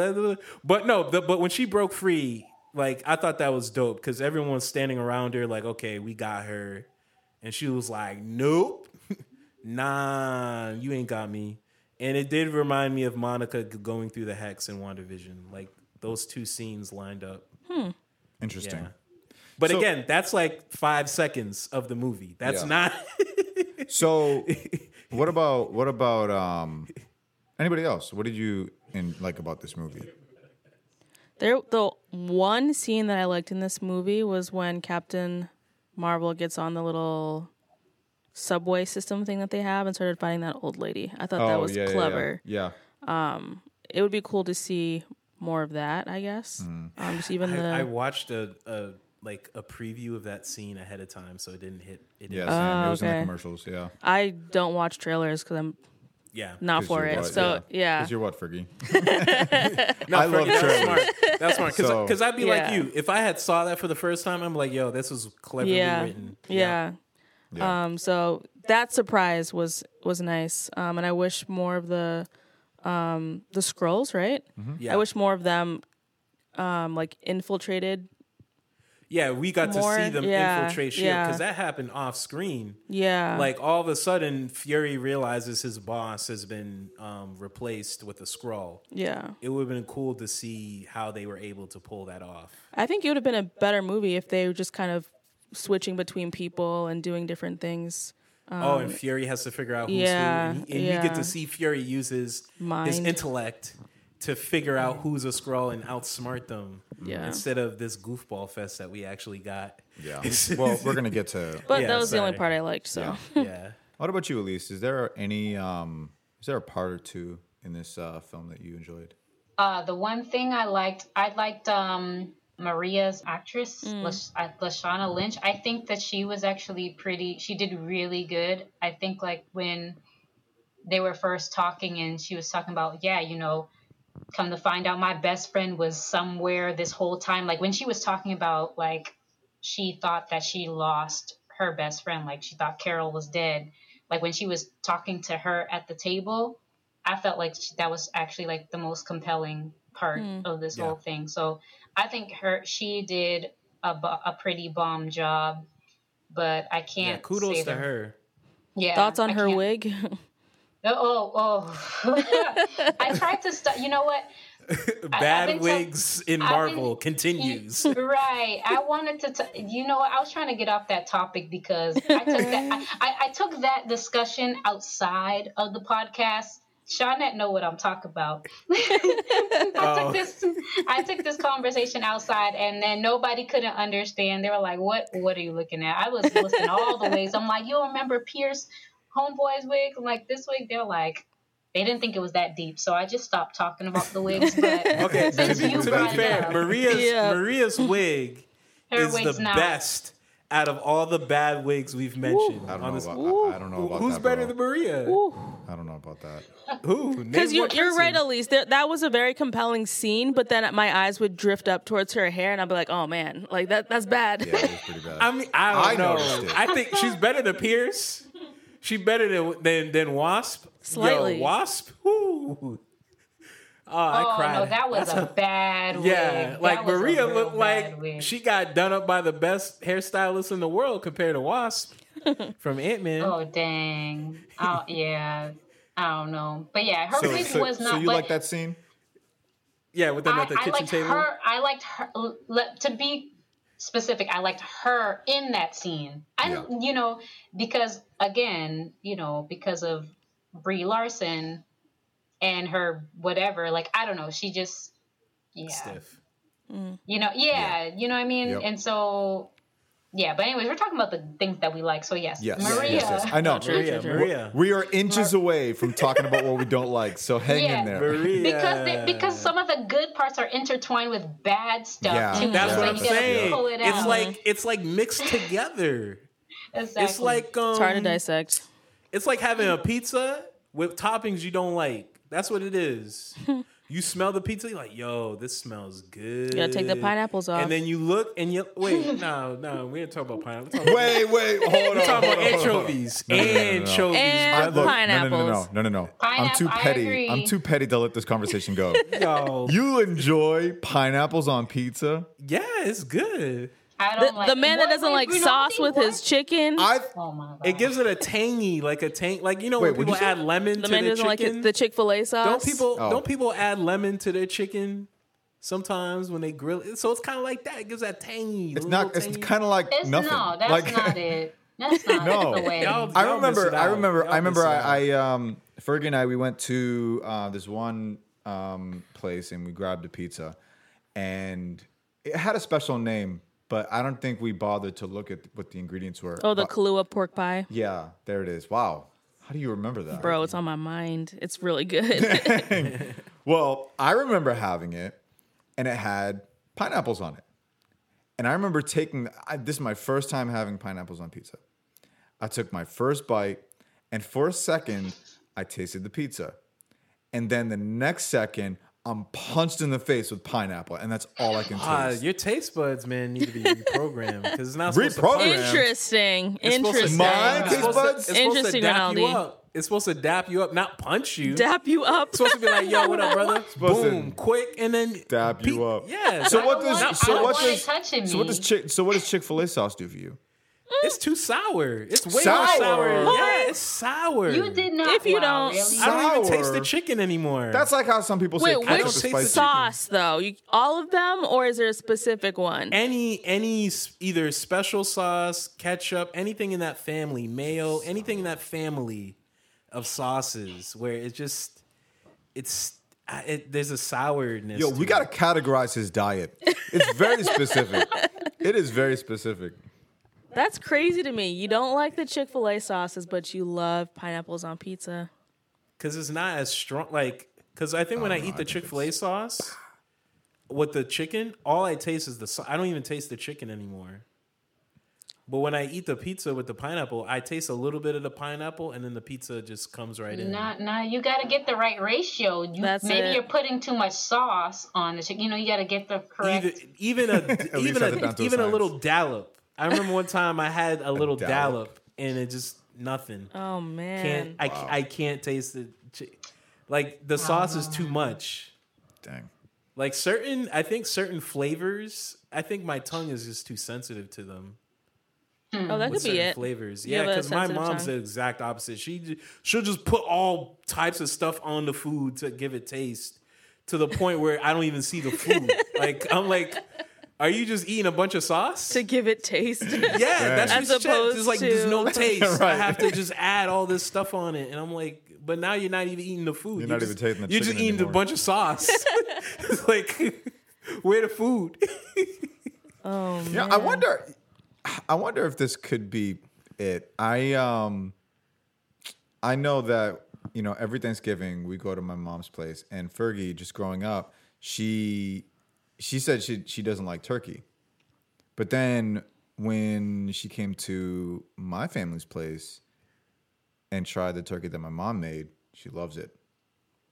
[SPEAKER 3] But no, the, but when she broke free, like I thought that was dope because everyone was standing around her, like, okay, we got her, and she was like, nope, <laughs> nah, you ain't got me. And it did remind me of Monica going through the hex in WandaVision. Like those two scenes lined up.
[SPEAKER 2] Interesting.
[SPEAKER 3] Yeah. But
[SPEAKER 2] So-
[SPEAKER 3] again, that's like five seconds of the movie. That's
[SPEAKER 2] Yeah.
[SPEAKER 3] not. <laughs>
[SPEAKER 2] So, what about what about um anybody else? What did you in, like about this movie?
[SPEAKER 1] There, the one scene that I liked in this movie was when Captain Marvel gets on the little subway system thing that they have and started fighting that old lady. I thought that was
[SPEAKER 2] Oh, yeah, yeah,
[SPEAKER 1] clever.
[SPEAKER 2] Yeah. yeah.
[SPEAKER 1] It would be cool to see more of that. I guess.
[SPEAKER 2] Hmm.
[SPEAKER 1] Um, just even the
[SPEAKER 3] I, I watched a, a like a preview of that scene ahead of time, so it didn't hit. It
[SPEAKER 2] Yeah,
[SPEAKER 3] didn't,
[SPEAKER 2] same. it was in the commercials. Yeah.
[SPEAKER 1] I don't watch trailers because I'm
[SPEAKER 3] yeah.
[SPEAKER 1] not for it.
[SPEAKER 2] what?
[SPEAKER 1] So yeah,
[SPEAKER 2] Because you're what, Fergie? <laughs> <laughs>
[SPEAKER 3] No,
[SPEAKER 2] I
[SPEAKER 3] Fergie,
[SPEAKER 2] love
[SPEAKER 3] that's
[SPEAKER 2] trailers.
[SPEAKER 3] smart. That's smart because
[SPEAKER 2] So-
[SPEAKER 3] I'd be like you. If I had saw that for the first time, I'm like, yo, this was cleverly
[SPEAKER 1] yeah,
[SPEAKER 3] written.
[SPEAKER 1] yeah.
[SPEAKER 2] Yeah.
[SPEAKER 1] Um, so that surprise was was nice. Um, and I wish more of the um the Skrulls, right?
[SPEAKER 3] yeah.
[SPEAKER 1] I wish more of them um like infiltrated.
[SPEAKER 3] yeah, we got
[SPEAKER 1] more-
[SPEAKER 3] to see them
[SPEAKER 1] yeah,
[SPEAKER 3] infiltrate Shield
[SPEAKER 1] yeah.
[SPEAKER 3] because that happened off screen.
[SPEAKER 1] Yeah.
[SPEAKER 3] Like all of a sudden, Fury realizes his boss has been um, replaced with a Skrull.
[SPEAKER 1] yeah.
[SPEAKER 3] It would have been cool to see how they were able to pull that off.
[SPEAKER 1] I think it would have been a better movie if they were just kind of switching between people and doing different things.
[SPEAKER 3] Oh, and Fury has to figure out who's
[SPEAKER 1] Um, yeah,
[SPEAKER 3] who, and, and you get to see Fury uses his, his intellect to figure out who's a Skrull and outsmart them.
[SPEAKER 1] Yeah.
[SPEAKER 3] Instead of this goofball fest that we actually got.
[SPEAKER 2] Yeah. <laughs> well, we're gonna get to. <laughs>
[SPEAKER 1] But
[SPEAKER 3] Yeah,
[SPEAKER 1] that was the only part I liked. So
[SPEAKER 2] Yeah. <laughs>
[SPEAKER 3] yeah.
[SPEAKER 2] What about you, Elise? Is there any um is there a part or two in this uh, film that you enjoyed?
[SPEAKER 5] Uh, the one thing I liked, I liked um, Maria's actress,
[SPEAKER 1] Mm.
[SPEAKER 5] Lash- uh, Lashana Lynch. I think that she was actually pretty. She did really good. I think like when they were first talking and she was talking about, yeah, you know, come to find out, my best friend was somewhere this whole time. Like when she was talking about like she thought that she lost her best friend, like she thought Carol was dead. Like when she was talking to her at the table, I felt like she, that was actually like the most compelling part of this
[SPEAKER 3] Yeah.
[SPEAKER 5] whole thing. So I think her she did a, a pretty bomb job, but I can't.
[SPEAKER 3] kudos
[SPEAKER 5] say
[SPEAKER 3] to
[SPEAKER 5] that-
[SPEAKER 3] her.
[SPEAKER 5] Yeah,
[SPEAKER 1] thoughts on
[SPEAKER 5] I
[SPEAKER 1] her
[SPEAKER 5] can't-
[SPEAKER 1] wig? <laughs> <laughs>
[SPEAKER 5] Oh, oh. <laughs> I tried to stop. You know what?
[SPEAKER 3] Bad
[SPEAKER 5] been tell-
[SPEAKER 3] wigs in
[SPEAKER 5] I've been-
[SPEAKER 3] Marvel continues.
[SPEAKER 5] right. I wanted to. T- you know what? I was trying to get off that topic because I took that. I, I, I took that discussion outside of the podcast. Shawnette know what I'm talking about. <laughs> I <laughs>
[SPEAKER 3] Oh.
[SPEAKER 5] took this. I took this conversation outside, and then nobody couldn't understand. They were like, "What? What are you looking at?" I was listening all the ways. I'm like, "You remember Pierce Homeboy's wig? I'm like this wig?" They're like. They didn't think it was that deep, so I just stopped talking about the wigs. But <laughs>
[SPEAKER 3] Okay, to
[SPEAKER 5] Since
[SPEAKER 3] be,
[SPEAKER 5] you
[SPEAKER 3] to be fair,
[SPEAKER 5] up.
[SPEAKER 3] Maria's
[SPEAKER 1] Yeah.
[SPEAKER 3] Maria's wig
[SPEAKER 5] Her
[SPEAKER 3] is the
[SPEAKER 5] not.
[SPEAKER 3] best out of all the bad wigs we've mentioned
[SPEAKER 2] I don't know about. I, I don't know about
[SPEAKER 3] who's
[SPEAKER 2] that.
[SPEAKER 3] better
[SPEAKER 2] bro.
[SPEAKER 3] than Maria?
[SPEAKER 2] I don't know about that. <laughs>
[SPEAKER 3] Who?
[SPEAKER 1] Because you're, you're right. Elise. There, that was a very compelling scene, but then my eyes would drift up towards her hair, and I'd be like, "Oh man, like that that's bad."
[SPEAKER 2] Yeah, it was pretty bad. <laughs>
[SPEAKER 3] I mean, I don't
[SPEAKER 2] I
[SPEAKER 3] know.
[SPEAKER 2] noticed it.
[SPEAKER 3] I think she's better than Pierce. She's better than than, than Wasp.
[SPEAKER 1] Slightly.
[SPEAKER 3] Yo, Wasp. Woo. Oh, I
[SPEAKER 5] Oh
[SPEAKER 3] cried.
[SPEAKER 5] no, that was
[SPEAKER 3] That's
[SPEAKER 5] a bad wig.
[SPEAKER 3] Yeah,
[SPEAKER 5] That
[SPEAKER 3] like Maria looked like
[SPEAKER 5] wig.
[SPEAKER 3] she got done up by the best hairstylist in the world compared to Wasp <laughs> from Ant Man.
[SPEAKER 5] Oh dang! Oh yeah, I don't know, but yeah, her
[SPEAKER 2] so,
[SPEAKER 5] wig
[SPEAKER 2] so,
[SPEAKER 5] was not.
[SPEAKER 2] so you
[SPEAKER 5] but
[SPEAKER 2] like that scene?
[SPEAKER 3] Yeah, with them
[SPEAKER 5] I,
[SPEAKER 3] at the
[SPEAKER 5] I
[SPEAKER 3] kitchen
[SPEAKER 5] liked
[SPEAKER 3] table.
[SPEAKER 5] her. I liked her. To be specific, I liked her in that scene. I,
[SPEAKER 2] Yeah.
[SPEAKER 5] you know, because again, you know, because of Brie Larson and her whatever. Like I don't know, she just yeah.
[SPEAKER 3] Stiff.
[SPEAKER 5] You know, yeah, you know what I mean?
[SPEAKER 2] Yep.
[SPEAKER 5] And so, yeah, but anyways, we're talking about the things that we like. So, yes,
[SPEAKER 2] Yes.
[SPEAKER 5] Maria.
[SPEAKER 2] Yes, yes. I know.
[SPEAKER 3] Maria,
[SPEAKER 1] true, true.
[SPEAKER 3] Maria.
[SPEAKER 2] We are inches away from talking about what we don't like, so hang
[SPEAKER 5] Yeah.
[SPEAKER 2] in there.
[SPEAKER 3] Maria.
[SPEAKER 5] Because they, because some of the good parts are intertwined with bad stuff
[SPEAKER 2] Yeah.
[SPEAKER 5] too.
[SPEAKER 3] That's
[SPEAKER 5] so
[SPEAKER 3] what
[SPEAKER 5] you
[SPEAKER 3] I'm saying.
[SPEAKER 5] Pull it
[SPEAKER 3] It's like it's like mixed together.
[SPEAKER 5] exactly.
[SPEAKER 3] It's like um,
[SPEAKER 1] It's hard to dissect.
[SPEAKER 3] It's like having a pizza with toppings you don't like. That's what it is. <laughs> you smell the pizza, you're like, yo, this smells good.
[SPEAKER 1] You gotta take the pineapples off.
[SPEAKER 3] And then you look and you wait, <laughs> no, no, we ain't talking about pineapples. We're talking about,
[SPEAKER 2] Wait, wait, hold on.
[SPEAKER 3] we're talking about
[SPEAKER 2] on, hold on.
[SPEAKER 3] anchovies. Anchovies,
[SPEAKER 1] And
[SPEAKER 2] I-
[SPEAKER 3] brother.
[SPEAKER 1] pineapples.
[SPEAKER 2] No, no, no, no, no, no. I'm too petty. I'm too petty to let this conversation go. <laughs>
[SPEAKER 3] Yo,
[SPEAKER 2] you enjoy pineapples on pizza?
[SPEAKER 3] yeah, it's good.
[SPEAKER 5] I
[SPEAKER 1] The,
[SPEAKER 5] don't like
[SPEAKER 1] the man that doesn't like
[SPEAKER 5] Bruno,
[SPEAKER 1] sauce
[SPEAKER 5] what?
[SPEAKER 1] with his chicken.
[SPEAKER 2] I
[SPEAKER 5] Oh my god!
[SPEAKER 3] It gives it a tangy, like a tang, like you know
[SPEAKER 2] Wait,
[SPEAKER 3] when people
[SPEAKER 2] you
[SPEAKER 3] add lemon
[SPEAKER 1] the
[SPEAKER 3] to
[SPEAKER 1] man doesn't like
[SPEAKER 3] chicken.
[SPEAKER 1] it, the Chick Fil A sauce.
[SPEAKER 3] don't people
[SPEAKER 2] Oh.
[SPEAKER 3] don't people add lemon to their chicken sometimes when they grill it? So it's kind of like that. It gives that tangy.
[SPEAKER 2] it's not. It's kind of like
[SPEAKER 5] It's
[SPEAKER 2] nothing.
[SPEAKER 5] no, that's
[SPEAKER 2] like,
[SPEAKER 5] not <laughs> it. That's not
[SPEAKER 2] No.
[SPEAKER 5] the way.
[SPEAKER 3] Y'all-
[SPEAKER 2] I
[SPEAKER 3] y'all
[SPEAKER 2] remember. I remember.
[SPEAKER 3] Y'all
[SPEAKER 2] I remember. I, I um Fergie and I we went to uh, this one um place and we grabbed a pizza, and it had a special name, but I don't think we bothered to look at what the ingredients were.
[SPEAKER 1] Oh, the
[SPEAKER 2] But-
[SPEAKER 1] Kahlua pork pie.
[SPEAKER 2] Yeah, there it is. Wow, how do you remember that,
[SPEAKER 1] Bro, it's on my mind. It's really good. <laughs> <laughs>
[SPEAKER 2] Well, I remember having it, and it had pineapples on it. And I remember taking I, this is my first time having pineapples on pizza. I took my first bite, and for a second, I tasted the pizza, and then the next second, I'm punched in the face with pineapple, and that's all I can
[SPEAKER 3] Ah,
[SPEAKER 2] taste.
[SPEAKER 3] your taste buds, man, need to be reprogrammed because it's not supposed to
[SPEAKER 2] Reprogrammed?
[SPEAKER 3] program.
[SPEAKER 1] Interesting.
[SPEAKER 3] It's supposed to-
[SPEAKER 1] Interesting.
[SPEAKER 2] Mine
[SPEAKER 3] It's
[SPEAKER 2] taste
[SPEAKER 3] supposed to-
[SPEAKER 2] buds?
[SPEAKER 3] It's supposed to dap you up. It's supposed to dap you up, not punch you.
[SPEAKER 1] Dap you up.
[SPEAKER 3] It's supposed to be like, yo, what up, brother? <laughs> Boom, quick, and then
[SPEAKER 2] Dap you
[SPEAKER 3] pe-
[SPEAKER 2] up.
[SPEAKER 3] Yeah.
[SPEAKER 2] So what
[SPEAKER 5] I don't
[SPEAKER 2] does so what does so what does Chick so what does Chick Fil A sauce do for you?
[SPEAKER 3] It's too sour. It's way
[SPEAKER 2] Sour?
[SPEAKER 3] more sour.
[SPEAKER 2] What?
[SPEAKER 3] Yeah, it's sour.
[SPEAKER 5] You did not.
[SPEAKER 1] If you
[SPEAKER 5] wow,
[SPEAKER 1] don't-
[SPEAKER 5] really?
[SPEAKER 3] I don't even taste the chicken anymore.
[SPEAKER 2] That's like how some people say
[SPEAKER 1] Wait,
[SPEAKER 2] ketchup
[SPEAKER 1] which
[SPEAKER 2] is spicy.
[SPEAKER 3] the
[SPEAKER 1] sauce though? You, all of them, or is there a specific one?
[SPEAKER 3] any any either special sauce, ketchup, anything in that family, mayo, anything in that family of sauces where it just it's uh, it, there's a sourness.
[SPEAKER 2] Yo, we
[SPEAKER 3] it.
[SPEAKER 2] gotta categorize his diet. It's very <laughs> specific. it is very specific.
[SPEAKER 1] That's crazy to me. You don't like the Chick Fil A sauces, but you love pineapples on pizza.
[SPEAKER 3] because it's not as strong. Like, because I think when oh, I eat the Chick Fil A sauce with the chicken, all I taste is the. sau- I don't even taste the chicken anymore. But when I eat the pizza with the pineapple, I taste a little bit of the pineapple, and then the pizza just comes right in.
[SPEAKER 5] Nah, nah, you got to get the right ratio. You,
[SPEAKER 1] That's
[SPEAKER 5] maybe
[SPEAKER 1] it.
[SPEAKER 5] you're putting too much sauce on the chicken. You know, you got to get the correct.
[SPEAKER 3] Even, <laughs> even a even
[SPEAKER 2] has it down
[SPEAKER 3] a even a little dollop. I remember one time I had a little
[SPEAKER 2] dollop.
[SPEAKER 3] dollop, and it just nothing.
[SPEAKER 1] Oh man.
[SPEAKER 3] Can't I? I can't taste the. Like the sauce is too much.
[SPEAKER 2] Dang.
[SPEAKER 3] Like certain, I think certain flavors. I think my tongue is just too sensitive to them.
[SPEAKER 1] oh, that could be it.
[SPEAKER 3] flavors.
[SPEAKER 1] You
[SPEAKER 3] Yeah,
[SPEAKER 1] have a
[SPEAKER 3] because my
[SPEAKER 1] sensitive
[SPEAKER 3] mom's
[SPEAKER 1] tongue.
[SPEAKER 3] the exact opposite. She j- she'll just put all types of stuff on the food to give it taste, to the point where I don't even see the food. <laughs> like I'm like, are you just eating a bunch of sauce?
[SPEAKER 1] to give it taste. <laughs>
[SPEAKER 3] yeah, that's
[SPEAKER 1] As
[SPEAKER 3] just shit.
[SPEAKER 1] opposed
[SPEAKER 3] It's like there's no
[SPEAKER 1] to- <laughs>
[SPEAKER 3] taste. I have to just add all this stuff on it, and I'm like, but now you're not even eating the food.
[SPEAKER 2] You're not
[SPEAKER 3] just,
[SPEAKER 2] even tasting the
[SPEAKER 3] You're just eating
[SPEAKER 2] anymore.
[SPEAKER 3] a bunch of sauce. it's <laughs> like, where the food?
[SPEAKER 1] oh man.
[SPEAKER 2] Yeah, I wonder. I wonder if this could be it. I um, I know that you know every Thanksgiving we go to my mom's place, and Fergie, just growing up, she she said she she doesn't like turkey, but then when she came to my family's place and tried the turkey that my mom made. She loves it.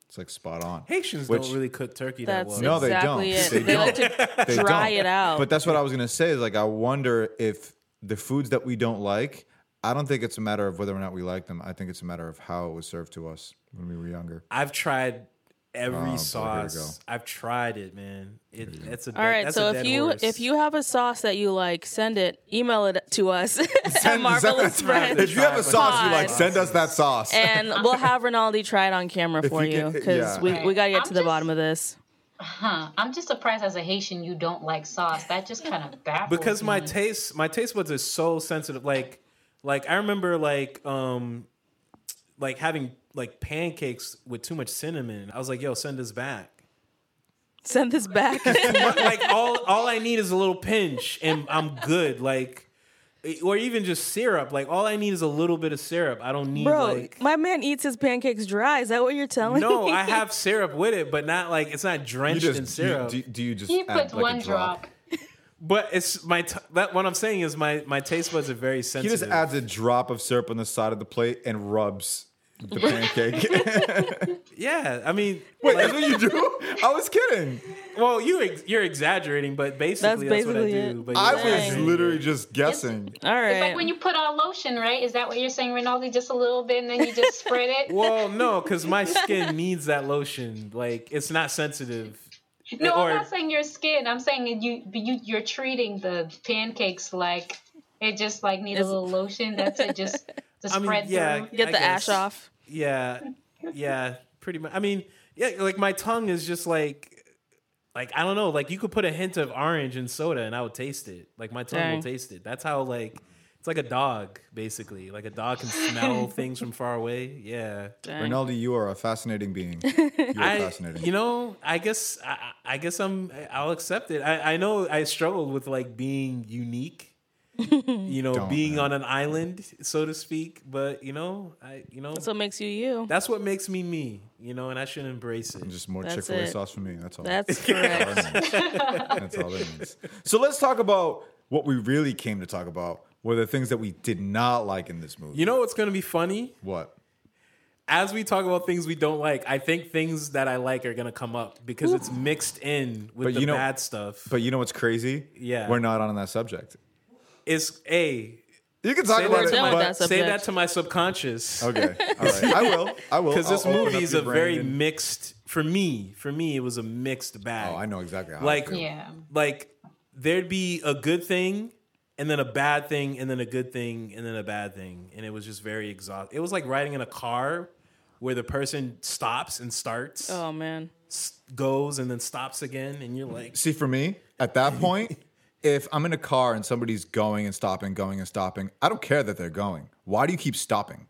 [SPEAKER 2] It's like spot on.
[SPEAKER 3] Haitians
[SPEAKER 2] Which-
[SPEAKER 3] don't really cook turkey that
[SPEAKER 1] That's
[SPEAKER 3] well.
[SPEAKER 2] No, they don't.
[SPEAKER 1] it.
[SPEAKER 2] They
[SPEAKER 1] They,
[SPEAKER 2] don't.
[SPEAKER 1] to
[SPEAKER 2] They
[SPEAKER 1] dry
[SPEAKER 2] don't.
[SPEAKER 1] it out.
[SPEAKER 2] But that's what I was gonna say. Is like I wonder if the foods that we don't like. I don't think it's a matter of whether or not we like them. I think it's a matter of how it was served to us when we were younger.
[SPEAKER 3] I've tried every
[SPEAKER 2] Oh, boy, here we
[SPEAKER 3] sauce.
[SPEAKER 2] go.
[SPEAKER 3] I've tried it, man. It, it's a
[SPEAKER 1] All right,
[SPEAKER 3] that's
[SPEAKER 1] so
[SPEAKER 3] a
[SPEAKER 1] if you
[SPEAKER 3] horse.
[SPEAKER 1] if you have a sauce that you like, send it, email it to us <laughs> at
[SPEAKER 2] Send-
[SPEAKER 1] Marvelous
[SPEAKER 2] send-
[SPEAKER 1] Friends,
[SPEAKER 2] If you have a sauce you like, send us that sauce.
[SPEAKER 1] and we'll have Rinaldi try it on camera for
[SPEAKER 2] you
[SPEAKER 1] you because
[SPEAKER 2] yeah.
[SPEAKER 1] we, we gotta get
[SPEAKER 5] I'm
[SPEAKER 1] to the
[SPEAKER 5] just-
[SPEAKER 1] bottom of this.
[SPEAKER 5] Huh. I'm just surprised as a Haitian you don't like sauce. That just kind of baffles
[SPEAKER 3] because my
[SPEAKER 5] me.
[SPEAKER 3] taste my taste buds are so sensitive. Like like I remember like um like having like pancakes with too much cinnamon. I was like, yo, send this back.
[SPEAKER 1] Send this back. <laughs>
[SPEAKER 3] like <laughs> all all I need is a little pinch and I'm good. Like eh, or even just syrup. Like all I need is a little bit of syrup. I don't need
[SPEAKER 1] Bro,
[SPEAKER 3] like
[SPEAKER 1] my man eats his pancakes dry. Is that what you're telling
[SPEAKER 3] No,
[SPEAKER 1] me?
[SPEAKER 3] No, I <laughs> have syrup with it, but not like it's not drenched
[SPEAKER 2] just
[SPEAKER 3] in syrup.
[SPEAKER 2] do, do you just
[SPEAKER 5] He
[SPEAKER 2] add
[SPEAKER 5] puts
[SPEAKER 2] like
[SPEAKER 5] one
[SPEAKER 2] a drop?
[SPEAKER 5] drop.
[SPEAKER 3] but it's my t- that what I'm saying is my my taste buds are very sensitive.
[SPEAKER 2] He just adds a drop of syrup on the side of the plate and rubs the pancake. <laughs>
[SPEAKER 3] yeah, I mean,
[SPEAKER 2] Wait, that's what you do? I was kidding.
[SPEAKER 3] well, you ex- you're exaggerating, but basically that's, what I do. But
[SPEAKER 2] I was
[SPEAKER 3] exaggerating.
[SPEAKER 2] literally just guessing.
[SPEAKER 1] All right,
[SPEAKER 5] It's like when you put on lotion, right? Is that what you're saying, Rinaldi? Just a little bit and then you just spread it? <laughs>
[SPEAKER 3] Well, no, because my skin needs that lotion. Like it's not sensitive.
[SPEAKER 5] no,
[SPEAKER 3] or-
[SPEAKER 5] I'm not saying your skin. I'm saying you, you you're treating the pancakes like it just like need a little lotion. That's it. Just <laughs> to
[SPEAKER 3] I mean, yeah.
[SPEAKER 5] through.
[SPEAKER 1] Get
[SPEAKER 3] I
[SPEAKER 1] the ash off.
[SPEAKER 3] Yeah, yeah, pretty much. I mean, yeah, like my tongue is just like, like I don't know. Like you could put a hint of orange in soda and I would taste it. Like my tongue
[SPEAKER 1] Dang.
[SPEAKER 3] will taste it. That's how like it's like a dog basically. Like a dog can smell <laughs> things from far away. Yeah.
[SPEAKER 1] Dang.
[SPEAKER 2] Rinaldi, you are a fascinating being. <laughs> You are
[SPEAKER 3] I,
[SPEAKER 2] fascinating.
[SPEAKER 3] you know, I guess I, I guess I'm I'll accept it. I, I know I struggled with like being unique, <laughs> you know,
[SPEAKER 2] Don't,
[SPEAKER 3] being
[SPEAKER 2] man.
[SPEAKER 3] on an island, so to speak. But you know, I you know
[SPEAKER 1] That's what makes you you.
[SPEAKER 3] that's what makes me me, you know, and I should embrace it.
[SPEAKER 2] just more
[SPEAKER 1] That's
[SPEAKER 2] Chick Fil A sauce for me. That's all.
[SPEAKER 1] That's <laughs> correct.
[SPEAKER 2] That's all that means. So let's talk about what we really came to talk about. Were the things that we did not like in this movie?
[SPEAKER 3] You know what's going to be funny?
[SPEAKER 2] what?
[SPEAKER 3] As we talk about things we don't like, I think things that I like are going to come up because it's mixed in with
[SPEAKER 2] But
[SPEAKER 3] the
[SPEAKER 2] you know-
[SPEAKER 3] bad stuff.
[SPEAKER 2] But you know what's crazy?
[SPEAKER 3] Yeah.
[SPEAKER 2] we're not on that subject.
[SPEAKER 3] It's a
[SPEAKER 2] You can talk
[SPEAKER 3] say
[SPEAKER 2] about
[SPEAKER 3] that,
[SPEAKER 2] it,
[SPEAKER 3] to my,
[SPEAKER 2] but
[SPEAKER 1] that
[SPEAKER 3] say that to my subconscious.
[SPEAKER 2] okay, all right. <laughs> I will. I will.
[SPEAKER 3] because this
[SPEAKER 2] I'll
[SPEAKER 3] movie is a very
[SPEAKER 2] and-
[SPEAKER 3] mixed for me for me it was a mixed bag
[SPEAKER 2] Oh, I know exactly how.
[SPEAKER 3] Like-
[SPEAKER 5] Yeah.
[SPEAKER 3] like there'd be a good thing and then a bad thing and then a good thing and then a bad thing and it was just very exhausting it was like riding in a car where the person stops and starts
[SPEAKER 1] Oh man.
[SPEAKER 3] goes and then stops again and you're like
[SPEAKER 2] See, for me, at that point, if I'm in a car and somebody's going and stopping, going and stopping, I don't care that they're going. Why do you keep stopping?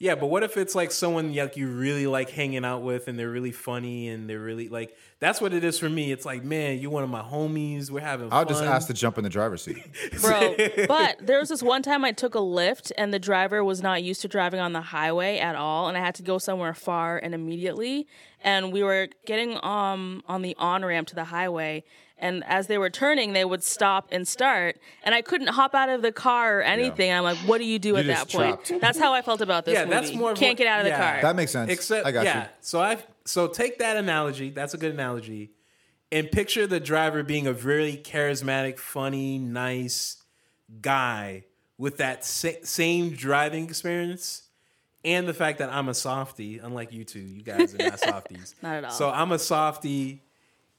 [SPEAKER 3] yeah but what if it's like someone like you really like hanging out with and they're really funny and they're really like that's what it is for me it's like man you're one of my homies we're having
[SPEAKER 2] I'll
[SPEAKER 3] fun
[SPEAKER 2] just ask to jump in the driver's seat. <laughs>
[SPEAKER 1] Bro, <laughs> but there was this one time I took a Lyft and the driver was not used to driving on the highway at all and I had to go somewhere far and immediately and we were getting um on the on-ramp to the highway and as they were turning they would stop and start and I couldn't hop out of the car or anything. I'm like, what do you do at that point?
[SPEAKER 2] trapped.
[SPEAKER 1] That's how I felt about this
[SPEAKER 3] yeah,
[SPEAKER 1] movie.
[SPEAKER 3] that's more.
[SPEAKER 1] Can't
[SPEAKER 3] what-
[SPEAKER 1] get out of the car.
[SPEAKER 2] That makes sense.
[SPEAKER 3] Except,
[SPEAKER 2] I got
[SPEAKER 3] yeah.
[SPEAKER 2] you.
[SPEAKER 3] So I so take that analogy. That's a good analogy, and picture the driver being a very charismatic, funny, nice guy with that sa- same driving experience, and the fact that I'm a softie, unlike you two. You guys are not <laughs> softies.
[SPEAKER 1] Not at all.
[SPEAKER 3] So I'm a softie.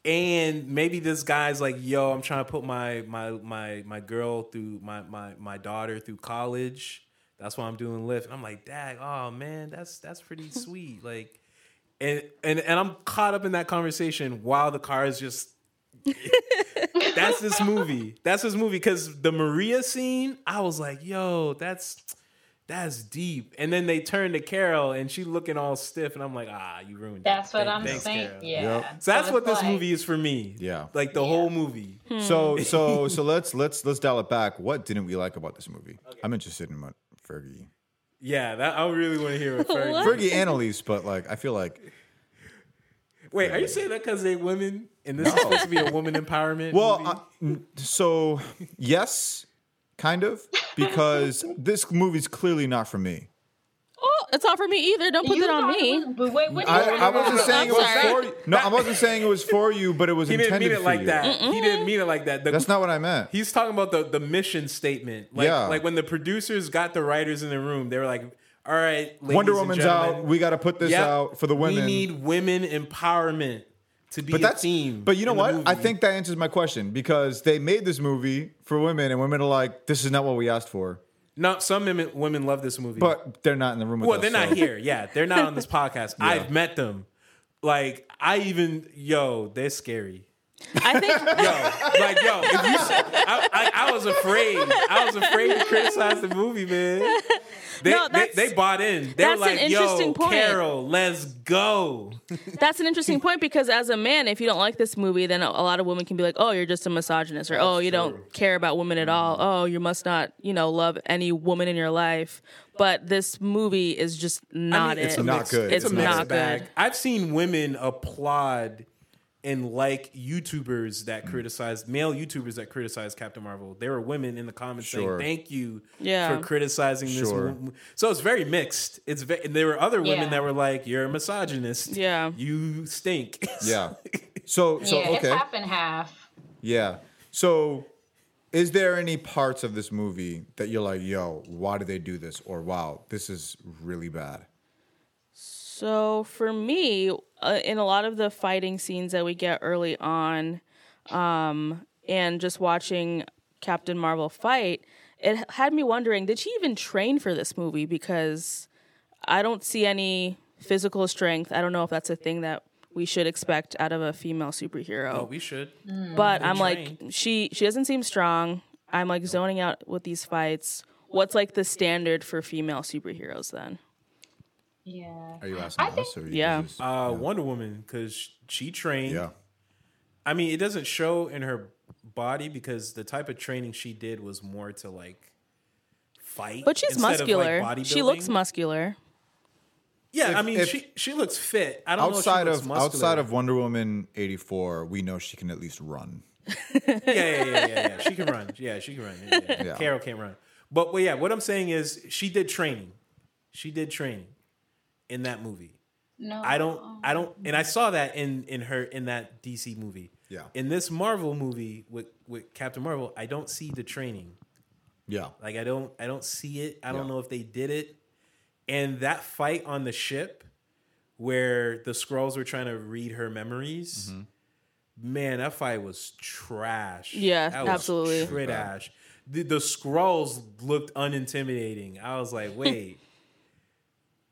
[SPEAKER 3] And maybe this guy's like, yo, I'm trying to put my my my my girl through my my my daughter through college. That's why I'm doing Lyft. And I'm like, dag, oh man, that's that's pretty <laughs> sweet. Like, and and and I'm caught up in that conversation while the car is just. <laughs> that's this movie. That's this movie because the Maria scene, I was like, yo, that's that's deep. And then they turn to Carol and she looking all stiff, and I'm like, ah, you ruined it.
[SPEAKER 5] That's what
[SPEAKER 3] Thank-
[SPEAKER 5] I'm
[SPEAKER 3] thanks,
[SPEAKER 5] saying.
[SPEAKER 3] Carol.
[SPEAKER 5] Yeah.
[SPEAKER 2] Yep.
[SPEAKER 3] So that's
[SPEAKER 5] it's
[SPEAKER 3] what this
[SPEAKER 5] like-
[SPEAKER 3] movie is for me.
[SPEAKER 2] Yeah.
[SPEAKER 3] Like the whole movie.
[SPEAKER 2] So so <laughs> so let's let's let's dial it back. What didn't we like about this movie? I'm interested in what Fergie.
[SPEAKER 3] Yeah, that I really want to hear what <laughs> Fergie.
[SPEAKER 1] What?
[SPEAKER 2] Fergie and Elise, but like I feel like
[SPEAKER 3] Wait, are you saying that because they women and this is supposed to be a woman <laughs> empowerment?
[SPEAKER 2] well,
[SPEAKER 3] movie?
[SPEAKER 2] uh, so yes, kind of, because <laughs> this movie's clearly not for me.
[SPEAKER 1] Oh, it's not for me either. Don't put
[SPEAKER 5] You
[SPEAKER 1] that on me.
[SPEAKER 5] was- but wait, what do
[SPEAKER 2] I, I wasn't saying it was
[SPEAKER 1] sorry.
[SPEAKER 2] for you. No, I wasn't saying it was for you, but it was <laughs>
[SPEAKER 3] He didn't
[SPEAKER 2] intended
[SPEAKER 3] mean it like
[SPEAKER 2] you.
[SPEAKER 3] that. He didn't mean it like that. The-
[SPEAKER 2] That's not what I meant.
[SPEAKER 3] He's talking about the the mission statement. Like,
[SPEAKER 2] Yeah.
[SPEAKER 3] like when the producers got the writers in the room, they were like, "All right,
[SPEAKER 2] Wonder Woman's
[SPEAKER 3] gentlemen,
[SPEAKER 2] out. We got to put this
[SPEAKER 3] yep,
[SPEAKER 2] out for the women.
[SPEAKER 3] We need women empowerment to be
[SPEAKER 2] but that's
[SPEAKER 3] theme.
[SPEAKER 2] But you know what? I think that answers my question because they made this movie for women, and women are like, "This is not what we asked for."
[SPEAKER 3] no. Some women, women love this movie,
[SPEAKER 2] But they're not in the room with
[SPEAKER 3] well,
[SPEAKER 2] us.
[SPEAKER 3] they're not here. Yeah, they're not on this <laughs> podcast. I've met them. Like I even yo, they're scary.
[SPEAKER 1] I think <laughs>
[SPEAKER 3] Yo, like yo, if you, I, I, I was afraid. I was afraid to criticize the movie, man. They,
[SPEAKER 1] No,
[SPEAKER 3] they, they bought in. They
[SPEAKER 1] that's
[SPEAKER 3] were
[SPEAKER 1] an
[SPEAKER 3] like,
[SPEAKER 1] interesting
[SPEAKER 3] "Yo,
[SPEAKER 1] point.
[SPEAKER 3] Carol, let's go."
[SPEAKER 1] that's an interesting point because as a man, if you don't like this movie, then a a lot of women can be like, "Oh, you're just a misogynist," or "Oh, you don't care about women at mm-hmm. all." Oh, you must not, you know, love any woman in your life. But this movie is just not
[SPEAKER 3] it's
[SPEAKER 1] it.
[SPEAKER 3] a
[SPEAKER 2] Not good.
[SPEAKER 3] It's,
[SPEAKER 1] It's
[SPEAKER 3] a mixed
[SPEAKER 1] not
[SPEAKER 3] bag.
[SPEAKER 1] good.
[SPEAKER 3] I've seen women applaud and like YouTubers that hmm. criticize male YouTubers that criticize Captain Marvel. There were women in the comments
[SPEAKER 2] Sure.
[SPEAKER 3] saying, "Thank you
[SPEAKER 1] Yeah.
[SPEAKER 3] for criticizing this."
[SPEAKER 2] Sure.
[SPEAKER 3] mo-" So it's very mixed. It's ve- and there were other women
[SPEAKER 5] Yeah.
[SPEAKER 3] that were like, "You're a misogynist.
[SPEAKER 1] Yeah.
[SPEAKER 3] you stink." <laughs>
[SPEAKER 2] Yeah. So, so
[SPEAKER 5] yeah, it's
[SPEAKER 2] okay.
[SPEAKER 5] half and half.
[SPEAKER 2] Yeah. So, is there any parts of this movie that you're like, "Yo, why did they do this?" Or, "Wow, this is really bad."
[SPEAKER 1] So for me, uh, in a lot of the fighting scenes that we get early on, um, and just watching Captain Marvel fight, it had me wondering: Did she even train for this movie? Because I don't see any physical strength. I don't know if that's a thing that we should expect out of a female superhero.
[SPEAKER 3] oh, we should.
[SPEAKER 1] but I'm like, she she doesn't seem strong. I'm like zoning out with these fights. What's like the standard for female superheroes then?
[SPEAKER 5] Yeah.
[SPEAKER 2] Are you asking
[SPEAKER 5] I
[SPEAKER 2] us?
[SPEAKER 5] think-
[SPEAKER 2] Or you
[SPEAKER 1] Yeah.
[SPEAKER 2] just-
[SPEAKER 3] Uh, Wonder Woman because she trained.
[SPEAKER 2] yeah.
[SPEAKER 3] I mean, it doesn't show in her body because the type of training she did was more to like fight.
[SPEAKER 1] But she's
[SPEAKER 3] instead of, like,
[SPEAKER 1] muscular. she looks muscular.
[SPEAKER 3] Yeah,
[SPEAKER 2] If-
[SPEAKER 3] I mean,
[SPEAKER 2] if-
[SPEAKER 3] she she looks fit. I don't
[SPEAKER 2] Outside
[SPEAKER 3] know if she
[SPEAKER 2] of
[SPEAKER 3] muscular.
[SPEAKER 2] outside of Wonder Woman eighty four, we know she can at least run. <laughs>
[SPEAKER 3] yeah, yeah, yeah, yeah, yeah. She can run. Yeah, she can run. Yeah, yeah.
[SPEAKER 2] Yeah.
[SPEAKER 3] Carol can't run. But well, yeah, what I'm saying is she did training. She did training in that movie.
[SPEAKER 5] No.
[SPEAKER 3] I don't I don't and I saw that in in her in that DC movie.
[SPEAKER 2] Yeah.
[SPEAKER 3] In this Marvel movie with with Captain Marvel, I don't see the training.
[SPEAKER 2] Yeah.
[SPEAKER 3] Like I don't I don't see it. I don't
[SPEAKER 2] Yeah.
[SPEAKER 3] know if they did it. And that fight on the ship where the Skrulls were trying to read her memories.
[SPEAKER 2] Mm-hmm.
[SPEAKER 3] Man, that fight was trash.
[SPEAKER 1] Yeah,
[SPEAKER 3] That was
[SPEAKER 1] absolutely.
[SPEAKER 3] Trash. The, the Skrulls looked unintimidating. I was like, wait.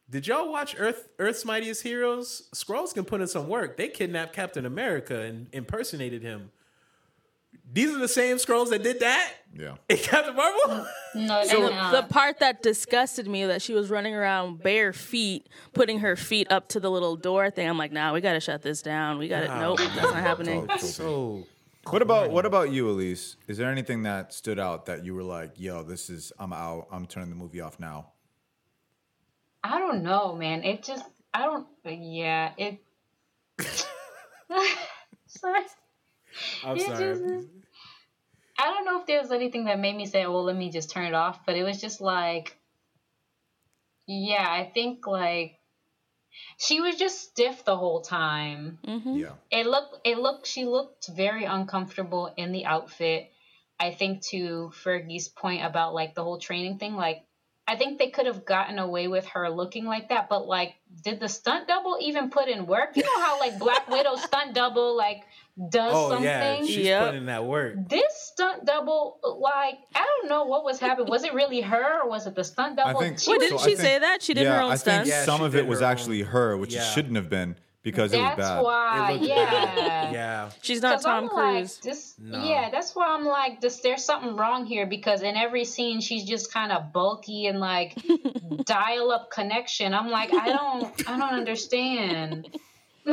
[SPEAKER 3] Did y'all watch Earth Earth's Mightiest Heroes? Skrulls can put in some work. They kidnapped Captain America and impersonated him. These are the same Skrulls that did that
[SPEAKER 2] Yeah. <laughs>
[SPEAKER 3] in Captain Marvel.
[SPEAKER 5] No,
[SPEAKER 1] So
[SPEAKER 5] they're
[SPEAKER 1] the part that disgusted me that she was running around bare feet, putting her feet up to the little door thing. I'm like, nah, we gotta shut this down. We got to Nope, that's not happening.
[SPEAKER 3] so
[SPEAKER 2] What about what about you, Elise? Is there anything that stood out that you were like, "Yo, this is I'm out. I'm turning the movie off now."
[SPEAKER 5] I don't know, man. It just, I don't, yeah, it. Sorry. <laughs>
[SPEAKER 3] I'm
[SPEAKER 5] It
[SPEAKER 3] sorry.
[SPEAKER 5] just- I don't know if there was anything that made me say, well, let me just turn it off, but it was just like, yeah, I think like she was just stiff the whole time. Mm-hmm.
[SPEAKER 2] Yeah.
[SPEAKER 5] It looked, it looked, she looked very uncomfortable in the outfit. I think to Fergie's point about like the whole training thing, like I think they could have gotten away with her looking like that, but like, did the stunt double even put in work? You know how like Black Widow <laughs> stunt double like does
[SPEAKER 3] Oh
[SPEAKER 5] something?
[SPEAKER 3] yeah, she's
[SPEAKER 1] Yep.
[SPEAKER 3] putting that work.
[SPEAKER 5] this stunt double, like, I don't know what was happening. Was it really her or was it the stunt
[SPEAKER 2] I
[SPEAKER 5] double?
[SPEAKER 2] think.
[SPEAKER 5] She
[SPEAKER 1] Wait,
[SPEAKER 5] was-
[SPEAKER 1] didn't
[SPEAKER 2] so
[SPEAKER 1] she
[SPEAKER 2] I think-
[SPEAKER 1] say that? She did her
[SPEAKER 2] yeah,
[SPEAKER 1] own
[SPEAKER 2] I think?
[SPEAKER 3] Yeah,
[SPEAKER 2] some of it was
[SPEAKER 3] her own-
[SPEAKER 2] actually her, which
[SPEAKER 3] Yeah.
[SPEAKER 2] it shouldn't have been because it was
[SPEAKER 5] that's
[SPEAKER 2] bad.
[SPEAKER 5] why,
[SPEAKER 3] It looked
[SPEAKER 5] yeah.
[SPEAKER 3] Yeah,
[SPEAKER 1] She's not Tom
[SPEAKER 5] I'm
[SPEAKER 1] Cruise.
[SPEAKER 5] Like, this,
[SPEAKER 3] No.
[SPEAKER 5] Yeah, that's why I'm like, this. There's something wrong here because in every scene she's just kind of bulky and like <laughs> dial-up connection. I'm like, I don't, I don't understand. <laughs>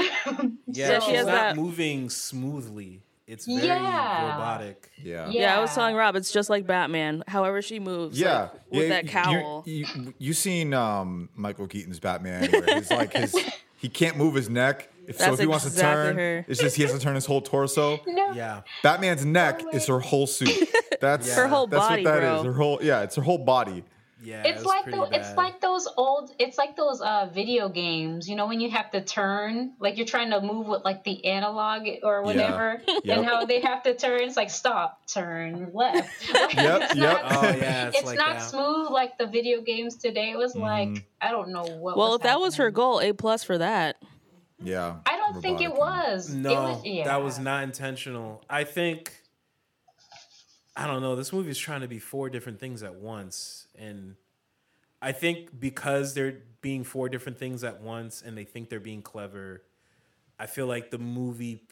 [SPEAKER 3] yeah.
[SPEAKER 1] she
[SPEAKER 3] she's not
[SPEAKER 1] that-
[SPEAKER 3] moving smoothly. It's very
[SPEAKER 5] Yeah.
[SPEAKER 3] robotic.
[SPEAKER 2] yeah.
[SPEAKER 5] Yeah.
[SPEAKER 1] yeah, I was telling Rob, it's just like Batman. However she moves,
[SPEAKER 2] Yeah,
[SPEAKER 1] like, with
[SPEAKER 2] yeah,
[SPEAKER 1] that
[SPEAKER 2] you-
[SPEAKER 1] cowl.
[SPEAKER 2] You, you, you seen um, Michael Keaton's Batman? Where he's like his, <laughs> he can't move his neck, If, so if he wants to turn,
[SPEAKER 1] her.
[SPEAKER 2] it's just he has to turn his whole torso. <laughs>
[SPEAKER 5] No.
[SPEAKER 3] Yeah.
[SPEAKER 2] Batman's neck is her whole suit. <laughs> That's
[SPEAKER 3] Her
[SPEAKER 1] whole
[SPEAKER 2] that's
[SPEAKER 1] body,
[SPEAKER 2] what that
[SPEAKER 1] bro.
[SPEAKER 2] is. Her whole yeah, it's her whole body.
[SPEAKER 3] Yeah.
[SPEAKER 5] It's
[SPEAKER 3] was
[SPEAKER 5] like
[SPEAKER 3] pretty
[SPEAKER 5] the, it's like those old it's like those uh video games, you know, when you have to turn, like you're trying to move with like the analog or whatever, <laughs>
[SPEAKER 2] Yep.
[SPEAKER 5] and how they have to turn. It's like stop, turn left. <laughs> Like,
[SPEAKER 2] Yep,
[SPEAKER 5] it's
[SPEAKER 2] yep.
[SPEAKER 5] Not,
[SPEAKER 3] Oh yeah, it's,
[SPEAKER 5] it's
[SPEAKER 3] like
[SPEAKER 5] not
[SPEAKER 3] that.
[SPEAKER 5] smooth like the video games today. It was
[SPEAKER 2] Mm-hmm.
[SPEAKER 5] like I don't know what.
[SPEAKER 1] Well,
[SPEAKER 5] was
[SPEAKER 1] if that was her goal, A plus for that.
[SPEAKER 2] Yeah.
[SPEAKER 5] I don't think it was.
[SPEAKER 3] No,
[SPEAKER 5] it was, yeah.
[SPEAKER 3] that was not intentional. I think I don't know. This movie is trying to be four different things at once, and I think because they're being four different things at once, and they think they're being clever, I feel like the movie,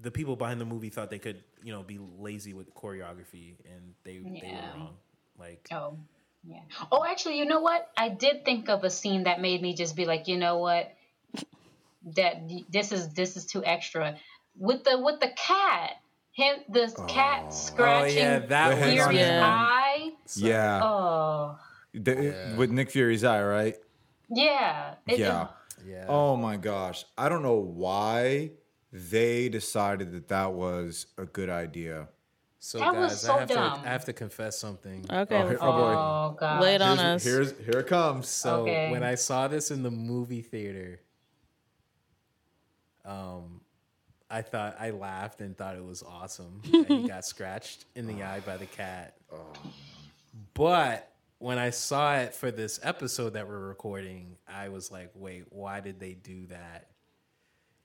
[SPEAKER 3] the people behind the movie thought they could, you know, be lazy with choreography, and they they were wrong. Like,
[SPEAKER 5] Oh, yeah. Oh, actually, you know what? I did think of a scene that made me just be like, you know what? That this is this is too extra. With the with the cat, him the cat scratching
[SPEAKER 3] Oh, yeah, that
[SPEAKER 2] was-
[SPEAKER 5] Fury's
[SPEAKER 1] Yeah.
[SPEAKER 5] eye.
[SPEAKER 2] Yeah.
[SPEAKER 5] Oh,
[SPEAKER 2] The- With Nick Fury's eye, right?
[SPEAKER 5] yeah. It-
[SPEAKER 2] Yeah.
[SPEAKER 3] yeah,
[SPEAKER 2] Oh my gosh. I don't know why they decided that that was a good idea.
[SPEAKER 3] So
[SPEAKER 5] That was
[SPEAKER 3] guys,
[SPEAKER 5] so
[SPEAKER 3] I have
[SPEAKER 5] dumb.
[SPEAKER 3] to I have to confess something.
[SPEAKER 1] Okay,
[SPEAKER 2] Oh,
[SPEAKER 1] let's
[SPEAKER 2] oh, boy.
[SPEAKER 5] Oh god.
[SPEAKER 1] lay it on
[SPEAKER 2] Here's,
[SPEAKER 1] us.
[SPEAKER 2] here's here it comes.
[SPEAKER 3] So
[SPEAKER 5] Okay.
[SPEAKER 3] when I saw this in the movie theater, um, I thought I laughed and thought it was awesome. <laughs> that he got scratched in the eye by the cat. But when I saw it for this episode that we're recording, I was like, "Wait, why did they do that?"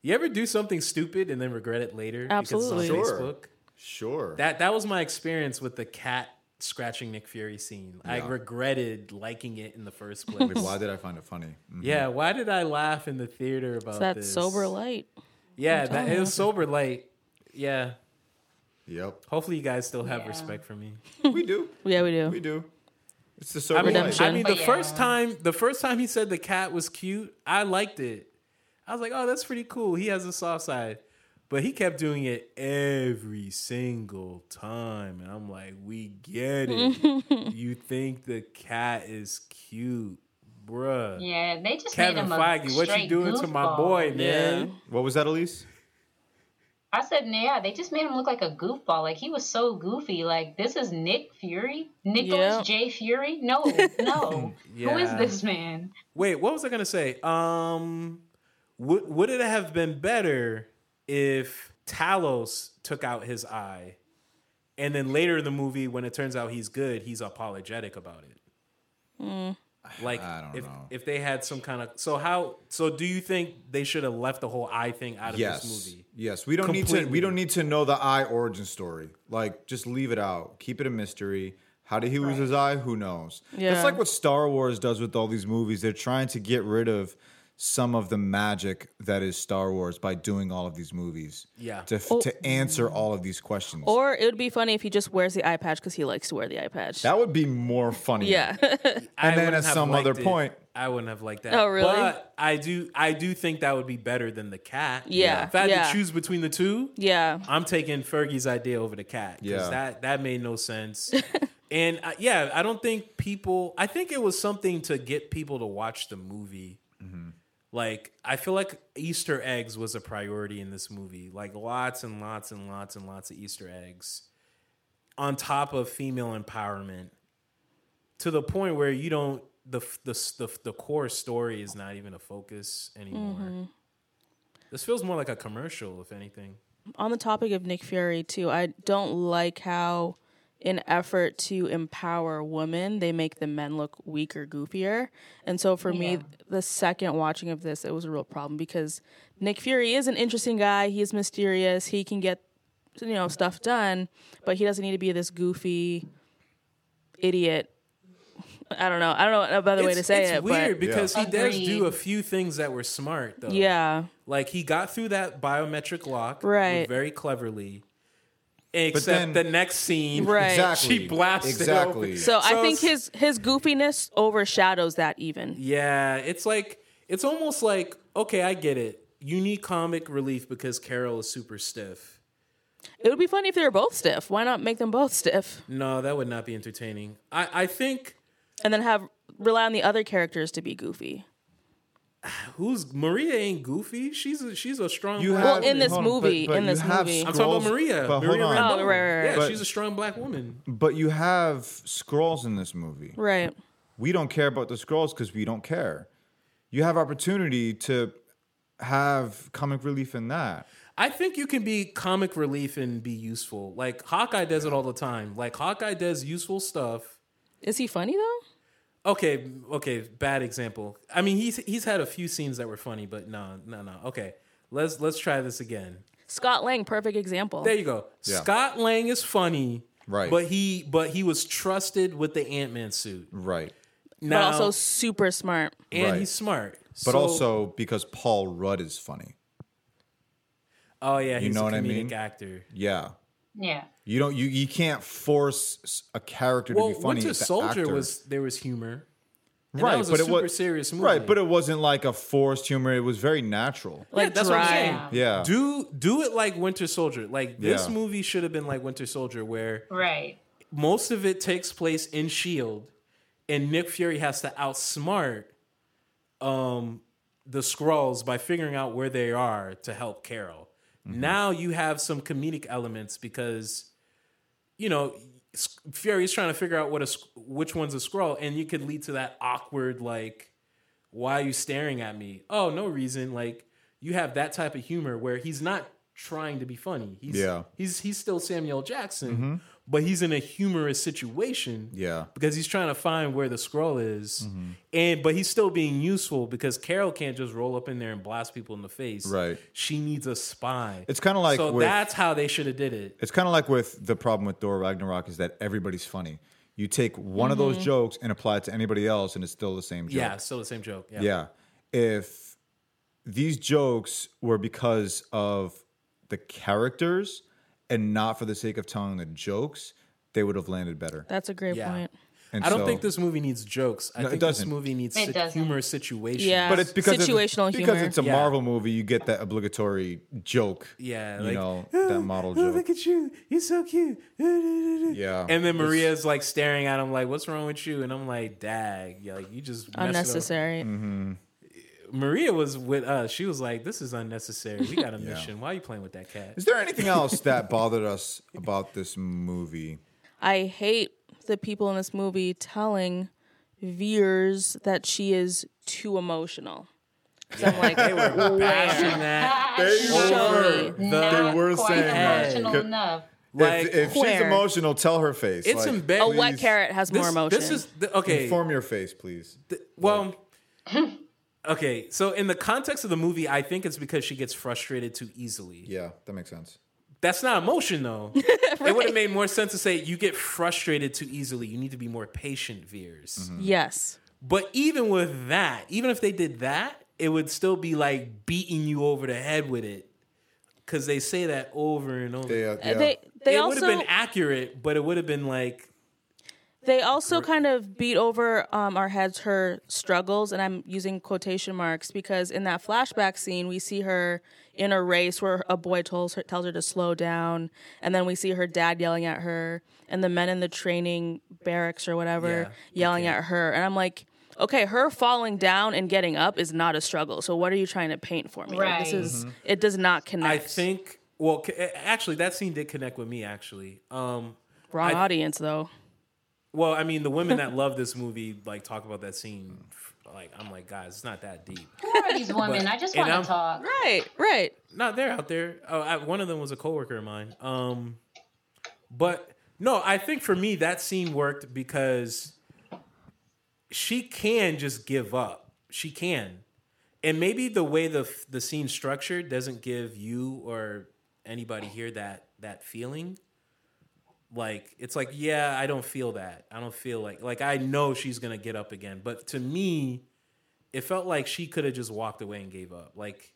[SPEAKER 3] You ever do something stupid and then regret it later
[SPEAKER 1] Absolutely.
[SPEAKER 3] because it's
[SPEAKER 2] Sure.
[SPEAKER 3] on Facebook?
[SPEAKER 2] Sure.
[SPEAKER 3] That that was my experience with the cat scratching Nick Fury scene. I regretted liking it in the first place.
[SPEAKER 2] Wait, why did I find it funny? <laughs> Mhm.
[SPEAKER 3] Yeah, why did I laugh in the theater about
[SPEAKER 1] It's that
[SPEAKER 3] this?
[SPEAKER 1] sober light.
[SPEAKER 3] Yeah, that it was sober light. Yeah.
[SPEAKER 2] Yep.
[SPEAKER 3] Hopefully you guys still have
[SPEAKER 5] Yeah.
[SPEAKER 3] respect for me. <laughs>
[SPEAKER 2] We do.
[SPEAKER 1] Yeah, we do.
[SPEAKER 2] We do. It's the
[SPEAKER 3] I
[SPEAKER 2] sober
[SPEAKER 3] mean,
[SPEAKER 2] light.
[SPEAKER 1] Redemption.
[SPEAKER 3] I mean the
[SPEAKER 5] But
[SPEAKER 3] first time the first time he said the cat was cute, I liked it. I was like, "Oh, that's pretty cool. He has a soft side." But he kept doing it every single time. And I'm like, "We get it. <laughs> you think the cat is cute, bruh."
[SPEAKER 5] Yeah, they just
[SPEAKER 3] Kevin
[SPEAKER 5] made him a
[SPEAKER 3] Feige, what you
[SPEAKER 5] straight
[SPEAKER 3] doing to my
[SPEAKER 5] goofball.
[SPEAKER 3] boy,
[SPEAKER 1] Yeah.
[SPEAKER 3] man?
[SPEAKER 2] What was that, Elise?
[SPEAKER 5] I said, yeah, they just made him look like a goofball. Like he was so goofy. Like this is Nick Fury, Nicholas
[SPEAKER 1] Yeah.
[SPEAKER 5] J. Fury. No, <laughs> no. Who is this man?
[SPEAKER 3] Wait, what was I gonna say? Um, would would it have been better if Talos took out his eye, and then later in the movie, when it turns out he's good, he's apologetic about it? <sighs> Like,
[SPEAKER 2] I don't
[SPEAKER 3] if
[SPEAKER 2] know.
[SPEAKER 3] if they had some kind of so how so do you think they should have left the whole eye thing out of
[SPEAKER 2] Yes.
[SPEAKER 3] this movie?
[SPEAKER 2] Yes. We don't need to. We don't need to know the eye origin story. Like, just leave it out. Keep it a mystery. How did he lose his eye? Who knows?
[SPEAKER 1] Yeah.
[SPEAKER 2] That's like what Star Wars does with all these movies. They're trying to get rid of some of the magic that is Star Wars by doing all of these movies.
[SPEAKER 3] Yeah.
[SPEAKER 2] To, to answer all of these questions.
[SPEAKER 1] Or it would be funny if he just wears the eye patch because he likes to wear the eye patch.
[SPEAKER 2] that would be more funny.
[SPEAKER 1] yeah. <laughs>
[SPEAKER 3] I
[SPEAKER 2] And then at some other
[SPEAKER 3] it.
[SPEAKER 2] point-
[SPEAKER 3] I wouldn't have liked that.
[SPEAKER 1] Oh, really?
[SPEAKER 3] But I do. I do think that would be better than the cat.
[SPEAKER 1] Yeah,
[SPEAKER 3] If I had
[SPEAKER 1] yeah.
[SPEAKER 3] to choose between the two,
[SPEAKER 1] yeah.
[SPEAKER 3] I'm taking Fergie's idea over the cat because
[SPEAKER 2] Yeah.
[SPEAKER 3] that that made no sense. <laughs> and uh, yeah, I don't think people. I think it was something to get people to watch the movie. Like I feel like Easter eggs was a priority in this movie. Like lots and lots and lots and lots of Easter eggs, on top of female empowerment, to the point where you don't the the the, the core story is not even a focus anymore. Mm-hmm. This feels more like a commercial, if anything.
[SPEAKER 1] on the topic of Nick Fury too, I don't like how in effort to empower women, they make the men look weaker, goofier. And so for me, the second watching of this, it was a real problem because Nick Fury is an interesting guy. He is mysterious. He can get you know stuff done, but he doesn't need to be this goofy idiot. I don't know. I don't know another way to say
[SPEAKER 3] it's
[SPEAKER 1] it, It's
[SPEAKER 3] weird
[SPEAKER 1] but
[SPEAKER 3] because he does do a few things that were smart though.
[SPEAKER 1] yeah,
[SPEAKER 3] Like he got through that biometric lock
[SPEAKER 1] Right.
[SPEAKER 3] very cleverly. Except
[SPEAKER 2] then-
[SPEAKER 3] the next scene,
[SPEAKER 1] Right.
[SPEAKER 2] Exactly.
[SPEAKER 3] she blasted
[SPEAKER 2] Exactly.
[SPEAKER 3] open.
[SPEAKER 1] So, I think his his goofiness overshadows that even.
[SPEAKER 3] Yeah, it's like it's almost like okay, I get it. You need comic relief because Carol is super stiff.
[SPEAKER 1] It would be funny if they were both stiff. Why not make them both stiff
[SPEAKER 3] No, that would not be entertaining. I, I think
[SPEAKER 1] and then have rely on the other characters to be goofy?
[SPEAKER 3] Who's Maria ain't goofy. She's a, she's a strong.
[SPEAKER 2] You
[SPEAKER 3] black
[SPEAKER 1] Well,
[SPEAKER 2] have-
[SPEAKER 1] in this
[SPEAKER 2] hold on,
[SPEAKER 1] movie, in this
[SPEAKER 2] have
[SPEAKER 1] movie.
[SPEAKER 3] I'm talking about Maria.
[SPEAKER 2] But
[SPEAKER 3] Maria
[SPEAKER 2] hold on.
[SPEAKER 1] Oh, right, right, right.
[SPEAKER 3] Yeah,
[SPEAKER 2] But-
[SPEAKER 3] she's a strong black woman.
[SPEAKER 2] But you have Skrulls in this movie.
[SPEAKER 1] Right.
[SPEAKER 2] We don't care about the Skrulls because we don't care. You have opportunity to have comic relief in that.
[SPEAKER 3] I think you can be comic relief and be useful. Like Hawkeye does it all the time. Like Hawkeye does useful stuff.
[SPEAKER 1] Is he funny though?
[SPEAKER 3] Okay, okay, bad example. I mean, he's he's had a few scenes that were funny, but no, no, no. Okay, let's let's try this again.
[SPEAKER 1] Scott Lang, perfect example.
[SPEAKER 3] There you go.
[SPEAKER 2] Yeah.
[SPEAKER 3] Scott Lang is funny,
[SPEAKER 2] Right.
[SPEAKER 3] But he but he was trusted with the Ant Man suit.
[SPEAKER 2] Right.
[SPEAKER 1] but also super smart.
[SPEAKER 3] and
[SPEAKER 2] Right.
[SPEAKER 3] he's smart.
[SPEAKER 2] But
[SPEAKER 3] So-
[SPEAKER 2] also because Paul Rudd is funny.
[SPEAKER 3] oh yeah, he's
[SPEAKER 2] know
[SPEAKER 3] a
[SPEAKER 2] what I mean?
[SPEAKER 3] actor.
[SPEAKER 2] Yeah.
[SPEAKER 5] Yeah.
[SPEAKER 2] You don't you you can't force a character
[SPEAKER 3] Well,
[SPEAKER 2] to be funny.
[SPEAKER 3] Winter
[SPEAKER 2] if the
[SPEAKER 3] Soldier
[SPEAKER 2] actor-
[SPEAKER 3] was there was humor. And
[SPEAKER 2] right,
[SPEAKER 3] that was a
[SPEAKER 2] but
[SPEAKER 3] super
[SPEAKER 2] it was
[SPEAKER 3] serious movie.
[SPEAKER 2] Right, but it wasn't like a forced humor. It was very natural.
[SPEAKER 3] Yeah,
[SPEAKER 1] Like
[SPEAKER 3] that's what I'm saying.
[SPEAKER 2] Yeah.
[SPEAKER 3] Do do it like Winter Soldier. Like this
[SPEAKER 2] Yeah.
[SPEAKER 3] movie should have been like Winter Soldier, where
[SPEAKER 5] Right.
[SPEAKER 3] most of it takes place in Shield, and Nick Fury has to outsmart um the Skrulls by figuring out where they are to help Carol.
[SPEAKER 2] Mm-hmm.
[SPEAKER 3] Now you have some comedic elements because you know Fury's trying to figure out what a which one's a Skrull, and you could lead to that awkward like, why are you staring at me? Oh, no reason. Like you have that type of humor where he's not trying to be funny. He's
[SPEAKER 2] Yeah. Mm-hmm.
[SPEAKER 3] he's he's still Samuel Jackson, but he's in a humorous situation.
[SPEAKER 2] Yeah.
[SPEAKER 3] Because he's trying to find where the Skrull is.
[SPEAKER 2] Mm-hmm.
[SPEAKER 3] And but he's still being useful because Carol can't just roll up in there and blast people in the face.
[SPEAKER 2] Right.
[SPEAKER 3] She needs a spy.
[SPEAKER 2] It's kinda like
[SPEAKER 3] So
[SPEAKER 2] with-
[SPEAKER 3] that's how they should have did it.
[SPEAKER 2] It's kind of like with the problem with Thor Ragnarok is that everybody's funny. You take one of those jokes and apply it to anybody else, and it's still the same joke.
[SPEAKER 3] Yeah, still the same joke. Yeah.
[SPEAKER 2] Yeah. If these jokes were because of the characters and not for the sake of telling the jokes, they would have landed better.
[SPEAKER 1] That's a great
[SPEAKER 3] Yeah.
[SPEAKER 1] point.
[SPEAKER 2] And
[SPEAKER 3] I don't
[SPEAKER 2] so-
[SPEAKER 3] think this movie needs jokes. I
[SPEAKER 2] No, it
[SPEAKER 3] think this
[SPEAKER 2] doesn't.
[SPEAKER 3] movie needs
[SPEAKER 5] It
[SPEAKER 3] si-
[SPEAKER 5] doesn't.
[SPEAKER 3] humorous situations.
[SPEAKER 1] Yeah.
[SPEAKER 2] But it's because
[SPEAKER 1] Situational
[SPEAKER 2] it's, because
[SPEAKER 1] humor.
[SPEAKER 2] it's a
[SPEAKER 3] Yeah.
[SPEAKER 2] Marvel movie. You get that obligatory joke.
[SPEAKER 3] Yeah,
[SPEAKER 2] you
[SPEAKER 3] like,
[SPEAKER 2] know oh, that model
[SPEAKER 3] Oh,
[SPEAKER 2] joke.
[SPEAKER 3] look at you. You're so cute. <laughs>
[SPEAKER 2] Yeah,
[SPEAKER 3] And then Maria's like staring at him like, "What's wrong with you?" And I'm like, "Dag, yeah, like you just messed it up."
[SPEAKER 1] Unnecessary.
[SPEAKER 2] Mm-hmm.
[SPEAKER 3] Maria was with us. She was like, "This is unnecessary. We got a <laughs> mission. Why are you playing with that cat?"
[SPEAKER 2] Is there anything else that bothered us about this movie?
[SPEAKER 1] I hate the people in this movie telling Vers that she is too emotional. 'Cause I'm like, <laughs>
[SPEAKER 3] They were bashing that. <laughs>
[SPEAKER 1] show me.
[SPEAKER 5] Not
[SPEAKER 2] were saying
[SPEAKER 5] emotional
[SPEAKER 2] Could-
[SPEAKER 5] enough.
[SPEAKER 3] Like,
[SPEAKER 2] if, if she's emotional, tell her face.
[SPEAKER 3] It's
[SPEAKER 2] like,
[SPEAKER 3] embarrassing.
[SPEAKER 1] A wet carrot has more
[SPEAKER 3] this,
[SPEAKER 1] emotion.
[SPEAKER 3] This is the, okay.
[SPEAKER 2] Inform your face, please.
[SPEAKER 3] th- well, okay. So in the context of the movie, I think it's because she gets frustrated too easily.
[SPEAKER 2] Yeah, that makes sense.
[SPEAKER 3] That's not emotion, though. <laughs> It would have made more sense to say you get frustrated too easily. You need to be more patient, Vers.
[SPEAKER 2] Mm-hmm.
[SPEAKER 1] yes.
[SPEAKER 3] But even with that, even if they did that, it would still be like beating you over the head with it. Because they say that over and over.
[SPEAKER 2] They, uh, yeah.
[SPEAKER 1] They they
[SPEAKER 3] it
[SPEAKER 1] also
[SPEAKER 3] would have been accurate, but it would have been like,
[SPEAKER 1] They also kind of beat over um, our heads her struggles, and I'm using quotation marks because in that flashback scene, we see her in a race where a boy tells her, tells her to slow down, and then we see her dad yelling at her, and the men in the training barracks or whatever
[SPEAKER 3] Yeah,
[SPEAKER 1] yelling at her, and I'm like. Okay, her falling down and getting up is not a struggle. So what are you trying to paint for me? Like, this
[SPEAKER 5] Right.
[SPEAKER 1] is it does not connect.
[SPEAKER 3] I think. Well, actually, that scene did connect with me. Actually, um,
[SPEAKER 1] wrong
[SPEAKER 3] I-
[SPEAKER 1] audience though.
[SPEAKER 3] Well, I mean, the women that love this movie like talk about that scene. Like, I'm like, guys, it's not that deep.
[SPEAKER 5] Who are these women? I just want to talk.
[SPEAKER 1] Right, right.
[SPEAKER 3] No, they're out there. Oh, I, one of them was a coworker of mine. Um, but no, I think for me that scene worked because she can just give up. She can, and maybe the way the the scene structured doesn't give you or anybody here that that feeling. Like it's like, yeah, I don't feel that. I don't feel like like I know she's gonna get up again. But to me, it felt like she could have just walked away and gave up. Like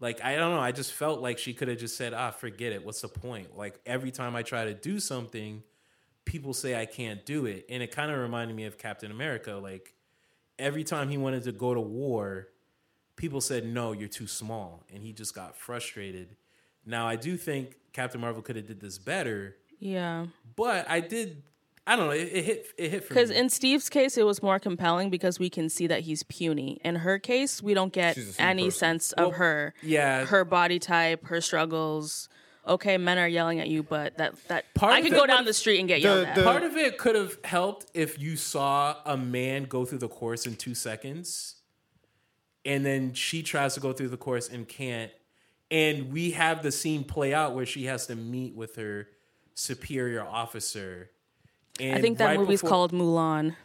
[SPEAKER 3] like I don't know, I just felt like she could have just said, "Ah, forget it. What's the point?" Like every time I try to do something, people say I can't do it, and it kind of reminded me of Captain America. Like every time he wanted to go to war, people said, "No, you're too small," and he just got frustrated. Now I do think Captain Marvel could have did this better,
[SPEAKER 1] Yeah.
[SPEAKER 3] but I did I don't know. It, it hit. It hit for
[SPEAKER 1] Because in Steve's case, it was more compelling because we can see that he's puny. In her case, we don't get
[SPEAKER 2] She's the same
[SPEAKER 1] any
[SPEAKER 2] person.
[SPEAKER 1] sense of her,
[SPEAKER 3] yeah.
[SPEAKER 1] her body type, her struggles. Okay, men are yelling at you, but that that
[SPEAKER 3] Part
[SPEAKER 1] I
[SPEAKER 3] of
[SPEAKER 1] could
[SPEAKER 3] it-
[SPEAKER 1] go down the street and get
[SPEAKER 2] The-
[SPEAKER 1] yelled at.
[SPEAKER 2] the-
[SPEAKER 3] Part of it could have helped if you saw a man go through the course in two seconds, and then she tries to go through the course and can't, and we have the scene play out where she has to meet with her superior officer. And
[SPEAKER 1] I think that
[SPEAKER 3] right
[SPEAKER 1] movie's
[SPEAKER 3] before-
[SPEAKER 1] called Mulan.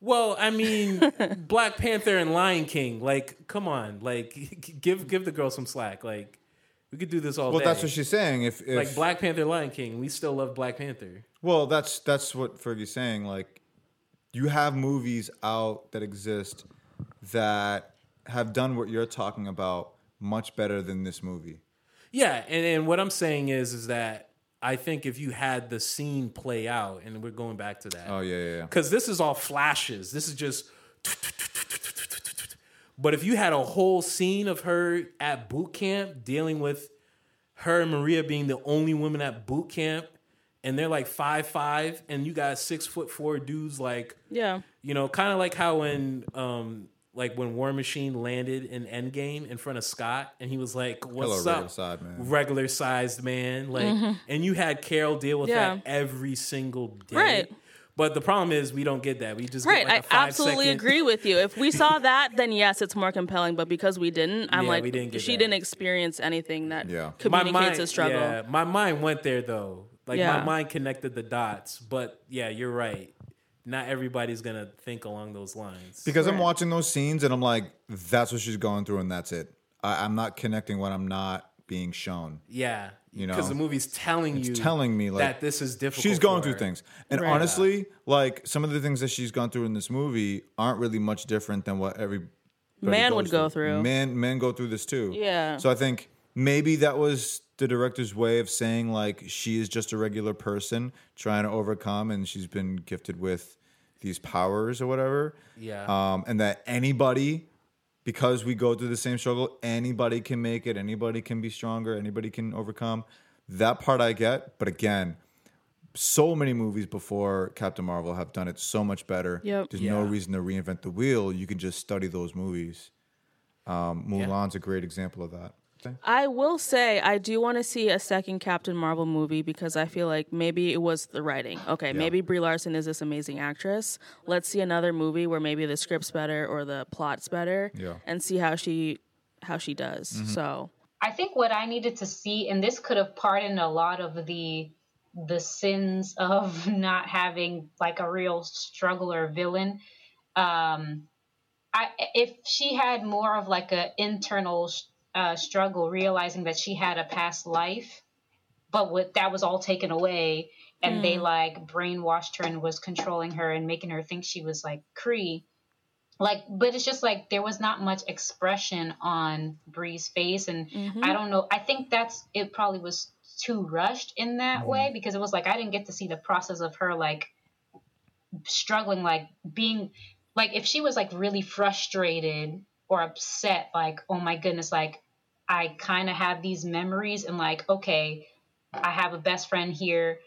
[SPEAKER 3] Well, I mean, <laughs> Black Panther and Lion King. Like, come on, like, <laughs> give give the girl some slack. Like, we could do this all
[SPEAKER 2] Well,
[SPEAKER 3] day.
[SPEAKER 2] that's what she's saying. If, if
[SPEAKER 3] like Black Panther, Lion King. We still love Black Panther.
[SPEAKER 2] Well, that's that's what Fergie's saying. Like, you have movies out that exist that have done what you're talking about much better than this movie.
[SPEAKER 3] Yeah, and, and what I'm saying is is that I think if you had the scene play out, and we're going back to that.
[SPEAKER 2] Oh yeah, yeah, yeah.
[SPEAKER 3] because this is all flashes. This is just. <tsk> But if you had a whole scene of her at boot camp dealing with her and Maria being the only women at boot camp, and they're like five five, and you got six foot four dudes like
[SPEAKER 1] Yeah.
[SPEAKER 3] you know, kind of like how in um like when War Machine landed in Endgame in front of Scott, and he was like, "What's
[SPEAKER 2] regular
[SPEAKER 3] up,
[SPEAKER 2] side man."
[SPEAKER 3] regular sized man?" Like, mm-hmm. and you had Carol deal with
[SPEAKER 1] Yeah.
[SPEAKER 3] that every single day.
[SPEAKER 1] Right.
[SPEAKER 3] But the problem is we don't get that. We just
[SPEAKER 1] Right,
[SPEAKER 3] Get like a
[SPEAKER 1] I
[SPEAKER 3] five
[SPEAKER 1] absolutely
[SPEAKER 3] second-
[SPEAKER 1] agree with you. If we saw <laughs> that, then yes, it's more compelling. But because we didn't, I'm
[SPEAKER 3] Yeah,
[SPEAKER 1] like,
[SPEAKER 3] we didn't get
[SPEAKER 1] she
[SPEAKER 3] that.
[SPEAKER 1] didn't experience anything that
[SPEAKER 2] Yeah.
[SPEAKER 3] My
[SPEAKER 1] communicates
[SPEAKER 3] mind,
[SPEAKER 1] a struggle.
[SPEAKER 3] Yeah, my mind went there though. Like
[SPEAKER 1] Yeah.
[SPEAKER 3] my mind connected the dots. But yeah, you're right. Not everybody's gonna think along those lines.
[SPEAKER 2] Because I'm watching those scenes and I'm like, that's what she's going through, and that's it. I, I'm not connecting what I'm not being shown.
[SPEAKER 3] yeah,
[SPEAKER 2] You know,
[SPEAKER 3] because the movie's telling you,
[SPEAKER 2] telling me, like,
[SPEAKER 3] that this is difficult.
[SPEAKER 2] She's going
[SPEAKER 3] for
[SPEAKER 2] through
[SPEAKER 3] her.
[SPEAKER 2] things. And
[SPEAKER 1] Right.
[SPEAKER 2] honestly, like some of the things that she's gone through in this movie aren't really much different than what every
[SPEAKER 1] Man would go through.
[SPEAKER 2] Men men go through this too.
[SPEAKER 1] Yeah.
[SPEAKER 2] So I think maybe that was the director's way of saying like she is just a regular person trying to overcome and she's been gifted with these powers or whatever.
[SPEAKER 3] Yeah.
[SPEAKER 2] Um, and that anybody because we go through the same struggle, anybody can make it, anybody can be stronger, anybody can overcome. That part I get, but again, so many movies before Captain Marvel have done it so much better.
[SPEAKER 1] Yep.
[SPEAKER 2] There's no reason to reinvent the wheel. You can just study those movies. Um, Mulan's a great example of that.
[SPEAKER 1] I will say I do want to see a second Captain Marvel movie because I feel like maybe it was the writing. Okay, maybe Brie Larson is this amazing actress. Let's see another movie where maybe the script's better or the plot's better,
[SPEAKER 2] Yeah.
[SPEAKER 1] and see how she how she does. So
[SPEAKER 5] I think what I needed to see, and this could have pardoned a lot of the the sins of <laughs> not having like a real struggle or villain. Um, I if she had more of like a internal uh, struggle, realizing that she had a past life, but with that was all taken away, and they mm. like brainwashed her and was controlling her and making her think she was like Kree. Like but it's just like there was not much expression on Brie's face and mm-hmm. I don't know I think that's it probably was too rushed in that mm-hmm. way because it was like I didn't get to see the process of her like struggling like being like if she was like really frustrated or upset like oh my goodness like I kind of have these memories and like okay I have a best friend here.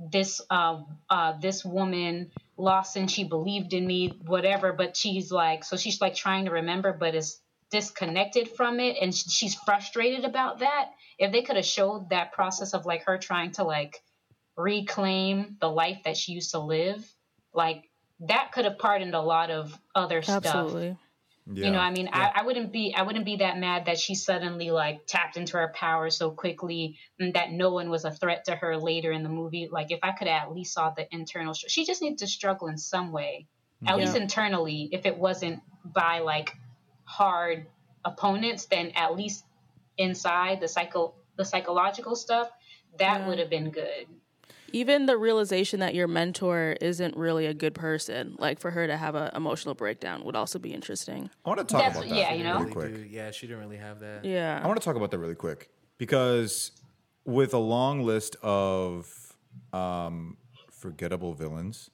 [SPEAKER 5] This uh, uh this woman lost and she believed in me whatever but she's like so she's like trying to remember but is disconnected from it and she's frustrated about that. If they could have showed that process of like her trying to like reclaim the life that she used to live like that could have pardoned a lot of other stuff.
[SPEAKER 1] Absolutely,
[SPEAKER 2] Yeah.
[SPEAKER 5] you know, I mean, I, I wouldn't be I wouldn't be that mad that she suddenly like tapped into her power so quickly and that no one was a threat to her later in the movie. Like if I could at least saw the internal str- she just needed to struggle in some way. At least internally, if it wasn't by like hard opponents, then at least inside the psycho the psychological stuff, that
[SPEAKER 1] Yeah.
[SPEAKER 5] would have been good.
[SPEAKER 1] Even the realization that your mentor isn't really a good person, like for her to have an emotional breakdown, would also be interesting.
[SPEAKER 2] I want to talk
[SPEAKER 5] That's-
[SPEAKER 2] about that
[SPEAKER 5] yeah, you know?
[SPEAKER 2] really
[SPEAKER 3] Really
[SPEAKER 2] quick.
[SPEAKER 3] do- yeah, she didn't really have that.
[SPEAKER 1] Yeah,
[SPEAKER 2] I want to talk about that really quick because with a long list of um, forgettable villains,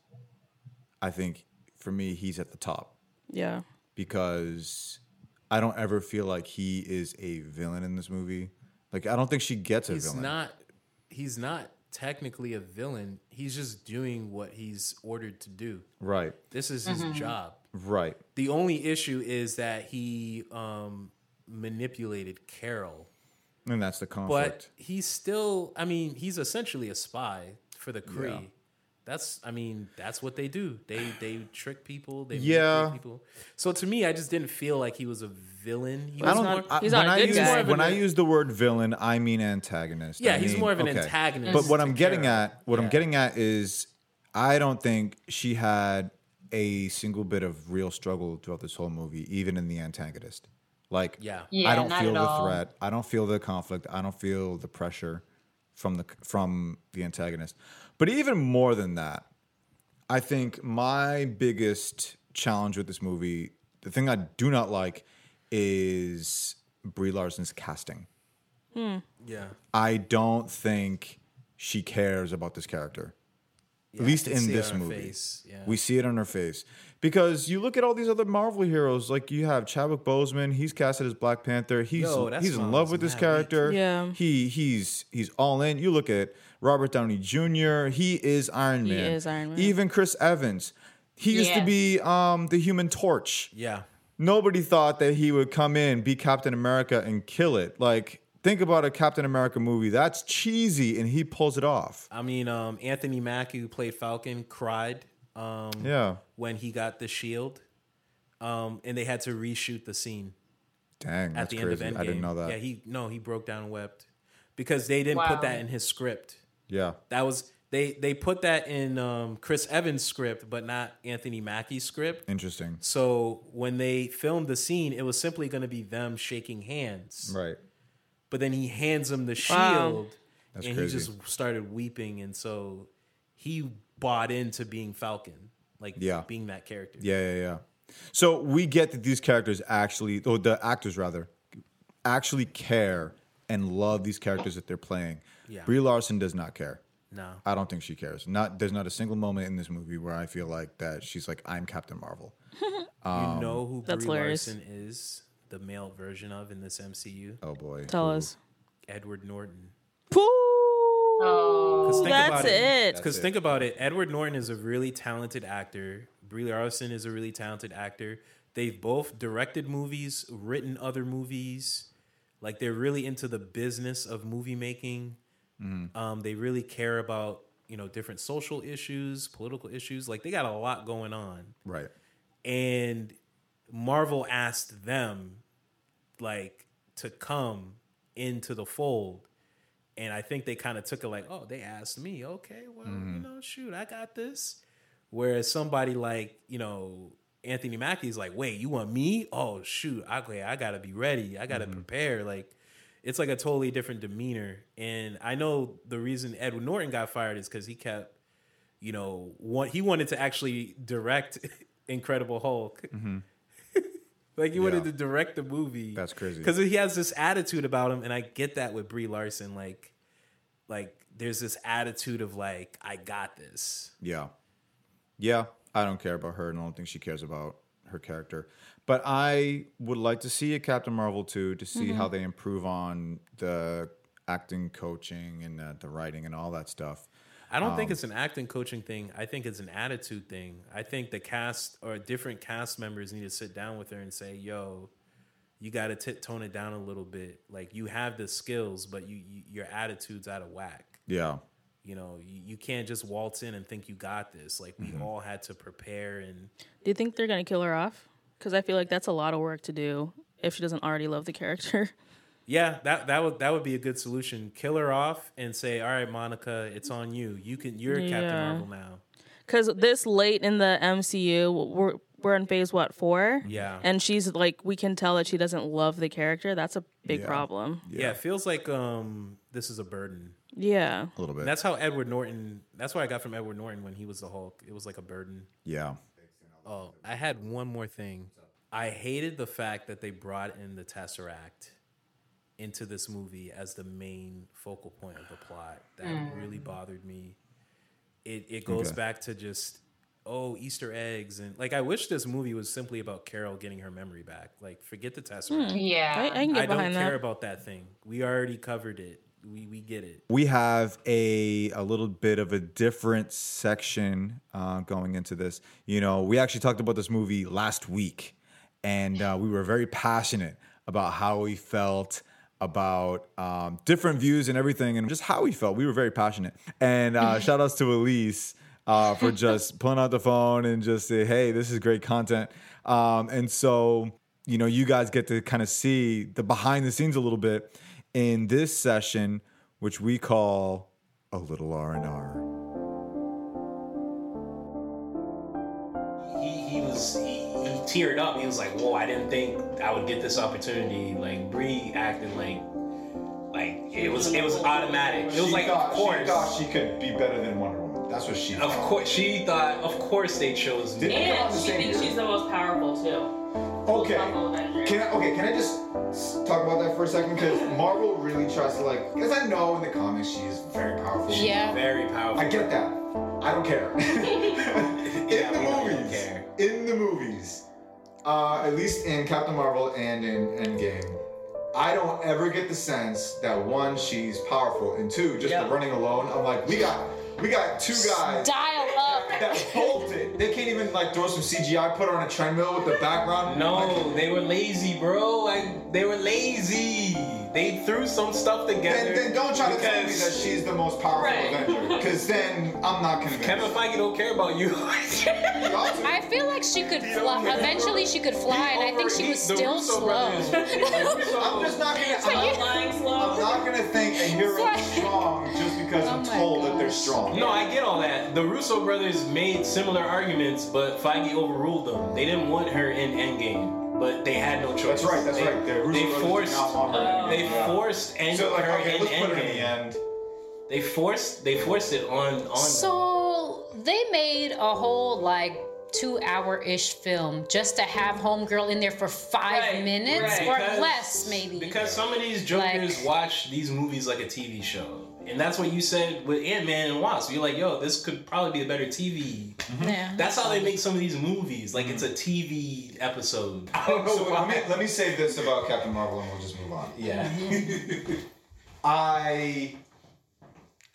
[SPEAKER 2] I think for me he's at the top
[SPEAKER 1] yeah,
[SPEAKER 2] because I don't ever feel like he is a villain in this movie. Like I don't think she gets a
[SPEAKER 3] He's
[SPEAKER 2] villain.
[SPEAKER 3] not. He's not technically a villain. He's just doing what he's ordered to do.
[SPEAKER 2] Right.
[SPEAKER 3] This is his job.
[SPEAKER 2] Right.
[SPEAKER 3] The only issue is that he um, manipulated Carol,
[SPEAKER 2] And that's the conflict.
[SPEAKER 3] but he's still. I mean, he's essentially a spy for the Kree.
[SPEAKER 2] Yeah.
[SPEAKER 3] That's. I mean, that's what they do. They they trick people. They
[SPEAKER 2] Yeah.
[SPEAKER 3] manipulate people. So to me, I just didn't feel like he was a villain. He
[SPEAKER 2] I don't.
[SPEAKER 3] more,
[SPEAKER 2] I,
[SPEAKER 1] he's
[SPEAKER 2] when
[SPEAKER 1] not a
[SPEAKER 2] I
[SPEAKER 1] good
[SPEAKER 2] use
[SPEAKER 1] guy.
[SPEAKER 2] when I use the word villain, I mean antagonist.
[SPEAKER 3] Yeah,
[SPEAKER 2] I
[SPEAKER 3] he's
[SPEAKER 2] mean-
[SPEAKER 3] more of an
[SPEAKER 2] okay.
[SPEAKER 3] antagonist
[SPEAKER 2] But what I'm getting at, what I'm getting at is, I don't think she had a single bit of real struggle throughout this whole movie, even in the antagonist. Like,
[SPEAKER 3] Yeah.
[SPEAKER 5] Yeah,
[SPEAKER 2] I don't feel the
[SPEAKER 5] all.
[SPEAKER 2] threat. I don't feel the conflict. I don't feel the pressure from the from the antagonist. But even more than that, I think my biggest challenge with this movie, the thing I do not like, is Brie Larson's casting. Hmm.
[SPEAKER 3] Yeah.
[SPEAKER 2] I don't think she cares about this character.
[SPEAKER 3] Yeah,
[SPEAKER 2] At least in this movie.
[SPEAKER 3] yeah.
[SPEAKER 2] We see it on her face. Because you look at all these other Marvel heroes, like you have Chadwick Boseman, he's casted as Black Panther. He's
[SPEAKER 3] Yo,
[SPEAKER 2] he's in love with this
[SPEAKER 3] mad
[SPEAKER 2] character.
[SPEAKER 1] Yeah.
[SPEAKER 2] He he's he's all in. You look at Robert Downey Jr., he is Iron Man.
[SPEAKER 1] He
[SPEAKER 2] Man.
[SPEAKER 1] is Iron Man.
[SPEAKER 2] Even Chris Evans. He used to be um, the human torch
[SPEAKER 3] Yeah.
[SPEAKER 2] nobody thought that he would come in, be Captain America, and kill it. Like, think about a Captain America movie. That's cheesy, and he pulls it off.
[SPEAKER 3] I mean, um, Anthony Mackie, who played Falcon, cried um,
[SPEAKER 2] Yeah.
[SPEAKER 3] when he got the shield, um, and they had to reshoot the scene
[SPEAKER 2] Dang,
[SPEAKER 3] at
[SPEAKER 2] that's
[SPEAKER 3] the
[SPEAKER 2] crazy.
[SPEAKER 3] end of Endgame.
[SPEAKER 2] I didn't know that.
[SPEAKER 3] Yeah, he no, he broke down and wept because they didn't
[SPEAKER 5] Wow.
[SPEAKER 3] put that in his script.
[SPEAKER 2] yeah.
[SPEAKER 3] That was they they put that in um, Chris Evans' script, but not Anthony Mackie's script.
[SPEAKER 2] Interesting.
[SPEAKER 3] So when they filmed the scene, it was simply going to be them shaking hands.
[SPEAKER 2] Right.
[SPEAKER 3] But then he hands him the shield,
[SPEAKER 1] Wow.
[SPEAKER 2] That's
[SPEAKER 3] and
[SPEAKER 2] crazy.
[SPEAKER 3] he just started weeping, and so he bought into being Falcon, like
[SPEAKER 2] Yeah.
[SPEAKER 3] being that character.
[SPEAKER 2] Yeah, yeah, yeah. So we get that these characters actually, or the actors rather, actually care and love these characters that they're playing.
[SPEAKER 3] Yeah.
[SPEAKER 2] Brie Larson does not care.
[SPEAKER 3] No,
[SPEAKER 2] I don't think she cares. Not there's not a single moment in this movie where I feel like that she's like I'm Captain Marvel. <laughs>
[SPEAKER 3] you um, know who
[SPEAKER 1] That's
[SPEAKER 3] Brie
[SPEAKER 1] hilarious.
[SPEAKER 3] Larson is the male version of in this MCU?
[SPEAKER 2] Oh boy.
[SPEAKER 1] Tell us.
[SPEAKER 3] Edward Norton.
[SPEAKER 5] Oh,
[SPEAKER 3] think
[SPEAKER 1] That's
[SPEAKER 3] about
[SPEAKER 1] it.
[SPEAKER 3] Because think about it, Edward Norton is a really talented actor. Brie Larson is a really talented actor. They've both directed movies, written other movies. Like they're really into the business of movie making. Um, they really care about you know different social issues, political issues. Like they got a lot going on.
[SPEAKER 2] Right.
[SPEAKER 3] And Marvel asked them like to come into the fold. And I think they kind of took it like, oh, they asked me. Okay, well, you mm-hmm. know, shoot, I got this. Whereas somebody like, you know, Anthony Mackie is like, wait, you want me? Oh, shoot, okay, I gotta be ready. I gotta mm-hmm. prepare. Like, it's like a totally different demeanor. And I know the reason Edward Norton got fired is because he kept, you know, want, he wanted to actually direct <laughs> Incredible Hulk. Mm-hmm. Like he wanted to direct the movie.
[SPEAKER 2] That's crazy.
[SPEAKER 3] Because he has this attitude about him, and I get that with Brie Larson. Like, like there's this attitude of like, I got this.
[SPEAKER 2] Yeah. Yeah, I don't care about her, and I don't think she cares about her character. But I would like to see a Captain Marvel too to see how they improve on the acting, coaching, and uh, the writing and all that stuff.
[SPEAKER 3] I don't
[SPEAKER 2] Um,
[SPEAKER 3] think it's an acting coaching thing. I think it's an attitude thing. I think the cast or different cast members need to sit down with her and say, "Yo, you got to tone it down a little bit. Like you have the skills, but you, you your attitude's out of whack.
[SPEAKER 2] Yeah.
[SPEAKER 3] You know, you, you can't just waltz in and think you got this. Like
[SPEAKER 2] Mm-hmm.
[SPEAKER 3] we all had to prepare and
[SPEAKER 1] Do you think they're gonna kill her off? Because I feel like that's a lot of work to do if she doesn't already love the character. <laughs>
[SPEAKER 3] Yeah, that that would that would be a good solution. Kill her off and say, "All right, Monica, it's on you. You can you're Captain Marvel now."
[SPEAKER 1] Because this late in the MCU, we're we're in phase what four?
[SPEAKER 3] Yeah.
[SPEAKER 1] and she's like, we can tell that she doesn't love the character. That's a big
[SPEAKER 2] Yeah.
[SPEAKER 1] problem.
[SPEAKER 3] Yeah. it feels like um this is a burden.
[SPEAKER 1] Yeah,
[SPEAKER 2] A little bit.
[SPEAKER 3] And that's how Edward Norton. That's what I got from Edward Norton when he was the Hulk. It was like a burden.
[SPEAKER 2] yeah.
[SPEAKER 3] Oh, I had one more thing. I hated the fact that they brought in the Tesseract into this movie as the main focal point of the plot. That really bothered me. It it goes
[SPEAKER 2] Okay.
[SPEAKER 3] back to just oh Easter eggs and like I wish this movie was simply about Carol getting her memory back. Like forget the Tesseract.
[SPEAKER 5] yeah.
[SPEAKER 1] I, I can
[SPEAKER 3] I don't care
[SPEAKER 1] that.
[SPEAKER 3] about that thing. We already covered it. we we get it.
[SPEAKER 6] we have a a little bit of a different section uh, going into this. You know, we actually talked about this movie last week, and uh, we were very passionate about how we felt about um, different views and everything, and just how we felt. We were very passionate. And uh, <laughs> shout outs to Elise uh, for just <laughs> pulling out the phone and just say, "Hey, this is great content." Um, and so, you know, you guys get to kind of see the behind the scenes a little bit in this session, which we call a little R and R.
[SPEAKER 3] he, he was he, he teared up. He was like, "Whoa, I didn't think I would get this opportunity." Like Brie acting like like it was it was automatic. It was like of course.
[SPEAKER 6] she thought she could be better than Wonder Woman. That's what she.
[SPEAKER 3] Of course, she thought. Of course, they chose me.
[SPEAKER 6] Did-
[SPEAKER 1] And she thinks
[SPEAKER 6] year?
[SPEAKER 1] she's the most powerful too.
[SPEAKER 2] Okay. Can I, okay, can I just talk about that for a second? Because Marvel really tries to like, because I know in the comics she is very powerful.
[SPEAKER 5] Yeah.
[SPEAKER 3] Very powerful.
[SPEAKER 2] I get that. I don't care. <laughs> in
[SPEAKER 3] Yeah,
[SPEAKER 2] the
[SPEAKER 3] we don't
[SPEAKER 2] movies,
[SPEAKER 3] care.
[SPEAKER 2] in the movies, uh, at least in Captain Marvel and in Endgame, I don't ever get the sense that one, she's powerful, and two, just
[SPEAKER 1] Yep.
[SPEAKER 2] the running alone. I'm like, we got, we got two guys
[SPEAKER 5] Dial up.
[SPEAKER 2] That bolted. They can't even like throw some CGI, put her on a treadmill with the background.
[SPEAKER 3] No, they were lazy, bro. Like they were lazy. They threw some stuff together.
[SPEAKER 2] then, then don't try to tell me that she's the most powerful
[SPEAKER 1] Right.
[SPEAKER 2] Avenger, because then I'm not convinced.
[SPEAKER 3] Kevin Feige don't care about you. <laughs>
[SPEAKER 5] I feel like she could fly. Eventually, she could fly, and I think she was still slow.
[SPEAKER 3] brothers-
[SPEAKER 2] I'm just not gonna.
[SPEAKER 5] So
[SPEAKER 2] I'm,
[SPEAKER 5] you-
[SPEAKER 2] not, strong.
[SPEAKER 3] No, I get all that. The Russo brothers made similar arguments, but Feige overruled them. They didn't want her in Endgame, but they had no choice.
[SPEAKER 2] That's right. That's
[SPEAKER 3] they,
[SPEAKER 2] right. The Russo
[SPEAKER 3] they forced.
[SPEAKER 2] not her in
[SPEAKER 3] They
[SPEAKER 2] the end.
[SPEAKER 3] forced end,
[SPEAKER 2] So like,
[SPEAKER 3] her
[SPEAKER 2] okay,
[SPEAKER 3] in
[SPEAKER 2] let's put it in
[SPEAKER 3] Endgame.
[SPEAKER 2] the end.
[SPEAKER 3] They forced. They forced it on on.
[SPEAKER 5] So they made a whole like two hour ish film just to have Homegirl in there for five
[SPEAKER 1] Right,
[SPEAKER 5] minutes
[SPEAKER 1] right.
[SPEAKER 5] or
[SPEAKER 3] Because-
[SPEAKER 5] less, maybe.
[SPEAKER 3] Because some of these jokers
[SPEAKER 5] Like-
[SPEAKER 3] watch these movies like a TV show. And that's what you said with Ant Man and Wasp. You're like, yo, this could probably be a better TV. Mm-hmm.
[SPEAKER 5] yeah.
[SPEAKER 3] That's how they make some of these movies. Like it's a mm-hmm. TV episode. I don't know
[SPEAKER 2] So let me let me say this about Captain Marvel, and we'll just move on.
[SPEAKER 3] Yeah. <laughs>
[SPEAKER 2] I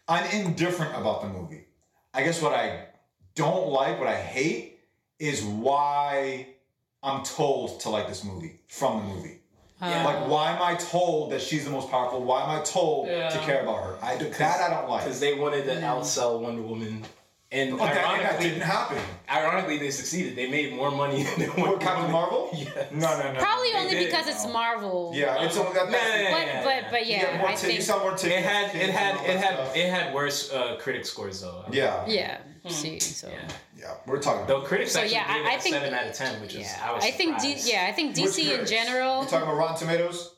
[SPEAKER 2] I'm indifferent about the movie. I guess what I don't like, what I hate, is why I'm told to like this movie from the movie.
[SPEAKER 3] Yeah.
[SPEAKER 2] Like, why am I told that she's the most powerful? Why am I told to care about her? I do, that I don't like.
[SPEAKER 3] Because they wanted to outsell Wonder Woman. And
[SPEAKER 2] But that, that
[SPEAKER 3] ironically,
[SPEAKER 2] didn't happen.
[SPEAKER 3] ironically, they succeeded. They made more money <laughs> than Wonder
[SPEAKER 2] What, Captain
[SPEAKER 3] Woman.
[SPEAKER 2] Marvel? <laughs>
[SPEAKER 3] Yes.
[SPEAKER 2] No, no, no.
[SPEAKER 5] Probably only
[SPEAKER 2] did.
[SPEAKER 5] because it's Marvel.
[SPEAKER 2] Yeah, it's only that.
[SPEAKER 3] Nah, nah, nah,
[SPEAKER 5] But
[SPEAKER 3] Yeah,
[SPEAKER 5] but but yeah,
[SPEAKER 2] get more
[SPEAKER 5] I
[SPEAKER 2] ti- you
[SPEAKER 5] think
[SPEAKER 2] sell more tickets.
[SPEAKER 3] It had it had it had it had worse uh, critic scores though.
[SPEAKER 2] Yeah,
[SPEAKER 5] yeah. See, so
[SPEAKER 3] Yeah.
[SPEAKER 2] Yeah. We're talking.
[SPEAKER 3] Though critics
[SPEAKER 5] so
[SPEAKER 3] actually
[SPEAKER 5] yeah,
[SPEAKER 3] gave
[SPEAKER 5] I,
[SPEAKER 3] it
[SPEAKER 5] I
[SPEAKER 3] a
[SPEAKER 5] think
[SPEAKER 3] seven out of ten, which is I was
[SPEAKER 5] I think D, yeah, I think DC in
[SPEAKER 2] critics?
[SPEAKER 5] general.
[SPEAKER 2] You talking about Rotten Tomatoes?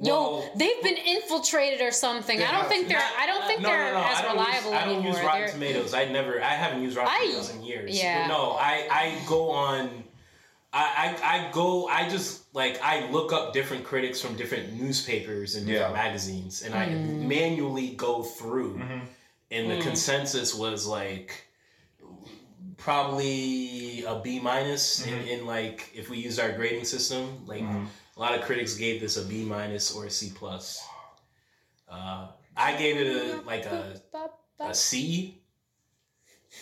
[SPEAKER 5] Yo,
[SPEAKER 3] Well,
[SPEAKER 5] they've been infiltrated or something. I don't think they're. I don't think
[SPEAKER 3] no,
[SPEAKER 5] they're
[SPEAKER 3] no, no.
[SPEAKER 5] as
[SPEAKER 3] I
[SPEAKER 5] reliable
[SPEAKER 3] use, I don't
[SPEAKER 5] anymore.
[SPEAKER 3] use Rotten
[SPEAKER 5] They're-
[SPEAKER 3] Tomatoes. I never. I haven't used Rotten
[SPEAKER 5] I-
[SPEAKER 3] Tomatoes in years.
[SPEAKER 5] yeah.
[SPEAKER 3] But no, I I go on. I, I, I go I just like I look up different critics from different newspapers and different
[SPEAKER 2] Yeah.
[SPEAKER 3] magazines and I
[SPEAKER 5] Mm.
[SPEAKER 3] manually go through
[SPEAKER 2] Mm-hmm.
[SPEAKER 3] and the consensus was like probably a B minus in,
[SPEAKER 2] Mm-hmm.
[SPEAKER 3] in like if we use our grading system like a lot of critics gave this a B minus or a C plus uh, I gave it a like a a C.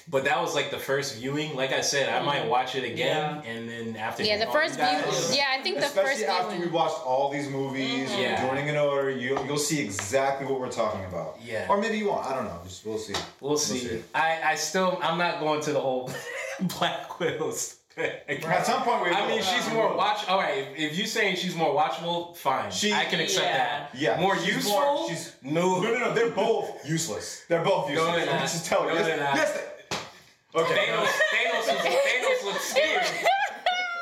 [SPEAKER 3] But that was like the first viewing. Like I said, I might mm-hmm. watch it again, and then after
[SPEAKER 5] Yeah, the first
[SPEAKER 3] you
[SPEAKER 5] view. Yeah, I think the
[SPEAKER 2] Especially
[SPEAKER 5] first
[SPEAKER 2] after we
[SPEAKER 5] viewing.
[SPEAKER 2] watched all these movies,
[SPEAKER 3] Yeah.
[SPEAKER 2] yeah. joining in order, you'll you'll see exactly what we're talking about.
[SPEAKER 3] Yeah.
[SPEAKER 2] Or maybe you won't. I don't know. Just we'll see.
[SPEAKER 3] We'll see.
[SPEAKER 2] see.
[SPEAKER 3] I I still I'm not going to the whole <laughs> Black Widows.
[SPEAKER 2] At some point, we.
[SPEAKER 3] I mean, she's more watch. All right, if, if you saying she's more watchable, fine.
[SPEAKER 2] She-
[SPEAKER 3] I can accept
[SPEAKER 1] Yeah.
[SPEAKER 3] that.
[SPEAKER 2] Yeah,
[SPEAKER 3] More
[SPEAKER 2] she's
[SPEAKER 3] useful.
[SPEAKER 2] more- she's-
[SPEAKER 3] no.
[SPEAKER 2] No, no, no. They're both useless. They're both useless.
[SPEAKER 3] they're
[SPEAKER 2] Let me
[SPEAKER 3] not.
[SPEAKER 2] just tell you.
[SPEAKER 3] No,
[SPEAKER 2] yes,
[SPEAKER 3] they're not.
[SPEAKER 2] yes, they- Okay.
[SPEAKER 3] Thanos. Thanos was Thanos was scared.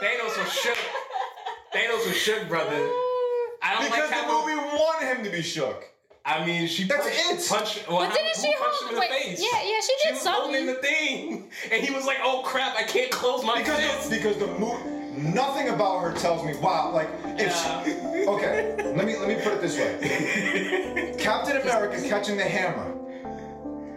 [SPEAKER 3] Thanos was shook. Thanos was shook, brother. I don't
[SPEAKER 2] Because
[SPEAKER 3] like
[SPEAKER 2] the
[SPEAKER 3] how
[SPEAKER 2] movie wanted him to be shook.
[SPEAKER 3] I mean, she
[SPEAKER 2] That's
[SPEAKER 3] punched,
[SPEAKER 2] it.
[SPEAKER 3] punched well,
[SPEAKER 5] But didn't
[SPEAKER 3] who
[SPEAKER 5] she
[SPEAKER 3] punched him
[SPEAKER 5] hold?
[SPEAKER 3] in the face?
[SPEAKER 5] yeah, yeah, she
[SPEAKER 3] She
[SPEAKER 5] did
[SPEAKER 3] was
[SPEAKER 5] something.
[SPEAKER 3] holding the thing, and he was like, "Oh crap, I can't close my
[SPEAKER 2] Because
[SPEAKER 3] fist."
[SPEAKER 2] because the movie, nothing about her tells me, wow, like if she, okay, let me let me put it this way. <laughs> Captain America catching the hammer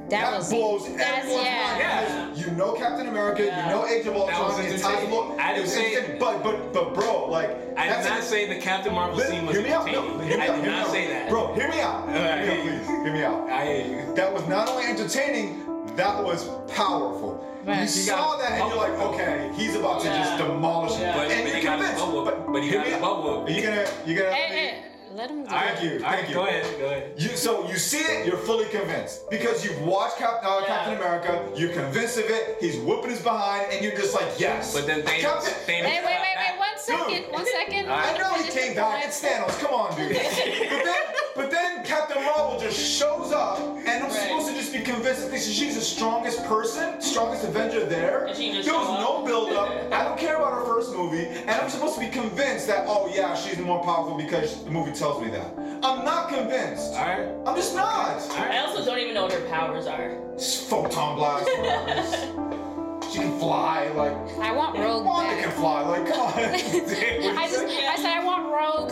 [SPEAKER 7] That,
[SPEAKER 8] was-
[SPEAKER 7] blows everyone's
[SPEAKER 8] yeah.
[SPEAKER 7] mind.
[SPEAKER 9] Yeah.
[SPEAKER 7] You know Captain America, you know Age of
[SPEAKER 9] was
[SPEAKER 7] Ultron, it ties
[SPEAKER 9] I didn't say-
[SPEAKER 7] but but but bro, like
[SPEAKER 9] I did
[SPEAKER 7] that's
[SPEAKER 9] not
[SPEAKER 7] a-
[SPEAKER 9] say the Captain Marvel scene was
[SPEAKER 7] hear me out.
[SPEAKER 9] entertaining.
[SPEAKER 7] No, hear me
[SPEAKER 9] I
[SPEAKER 7] out.
[SPEAKER 9] did
[SPEAKER 7] hear me
[SPEAKER 9] not
[SPEAKER 7] out.
[SPEAKER 9] say that.
[SPEAKER 7] Bro, hear me out.
[SPEAKER 9] right,
[SPEAKER 7] hear me out, please. Hear me out.
[SPEAKER 9] I hear you.
[SPEAKER 7] That was not only entertaining, that was powerful. You
[SPEAKER 8] Right.
[SPEAKER 7] saw that and you're like, okay, he's about to just demolish it.
[SPEAKER 9] But,
[SPEAKER 7] and
[SPEAKER 9] but
[SPEAKER 7] you're
[SPEAKER 9] got his
[SPEAKER 7] convinced.
[SPEAKER 9] butt whooped. But he
[SPEAKER 7] hear
[SPEAKER 9] got
[SPEAKER 7] me
[SPEAKER 9] his
[SPEAKER 7] You're you gonna, you gonna?
[SPEAKER 8] Hey, hey, let him do
[SPEAKER 9] All right,
[SPEAKER 7] Thank you, thank
[SPEAKER 9] Go
[SPEAKER 7] you.
[SPEAKER 9] ahead. Go ahead.
[SPEAKER 7] You, so you see it, you're fully convinced because you've watched Cap, uh, Captain America. You're convinced of it. He's whooping his behind, and you're just like, yes.
[SPEAKER 9] But then Thanos,
[SPEAKER 7] Captain,
[SPEAKER 9] Thanos
[SPEAKER 8] Hey, wait, wait, wait, one second,
[SPEAKER 7] Dude.
[SPEAKER 8] one second.
[SPEAKER 7] I know he came back. It's Thanos. Come on, dude. <laughs> but then, but then Captain Marvel just shows up, and I'm supposed to just be convinced that she's the strongest person, strongest Avenger there.
[SPEAKER 1] And she just
[SPEAKER 7] there was no build up. I don't care about her first movie, and I'm supposed to be convinced that oh yeah, she's more powerful because the movie tells me that. I'm not convinced.
[SPEAKER 9] All right.
[SPEAKER 7] I'm just not.
[SPEAKER 1] I also don't even know what her powers are.
[SPEAKER 7] Photon blast. whatever. <laughs> she can fly like.
[SPEAKER 8] I want Rogue
[SPEAKER 7] Wanda
[SPEAKER 8] back.
[SPEAKER 7] can fly like. Come on. <laughs> <laughs>
[SPEAKER 8] I just, I said I want Rogue.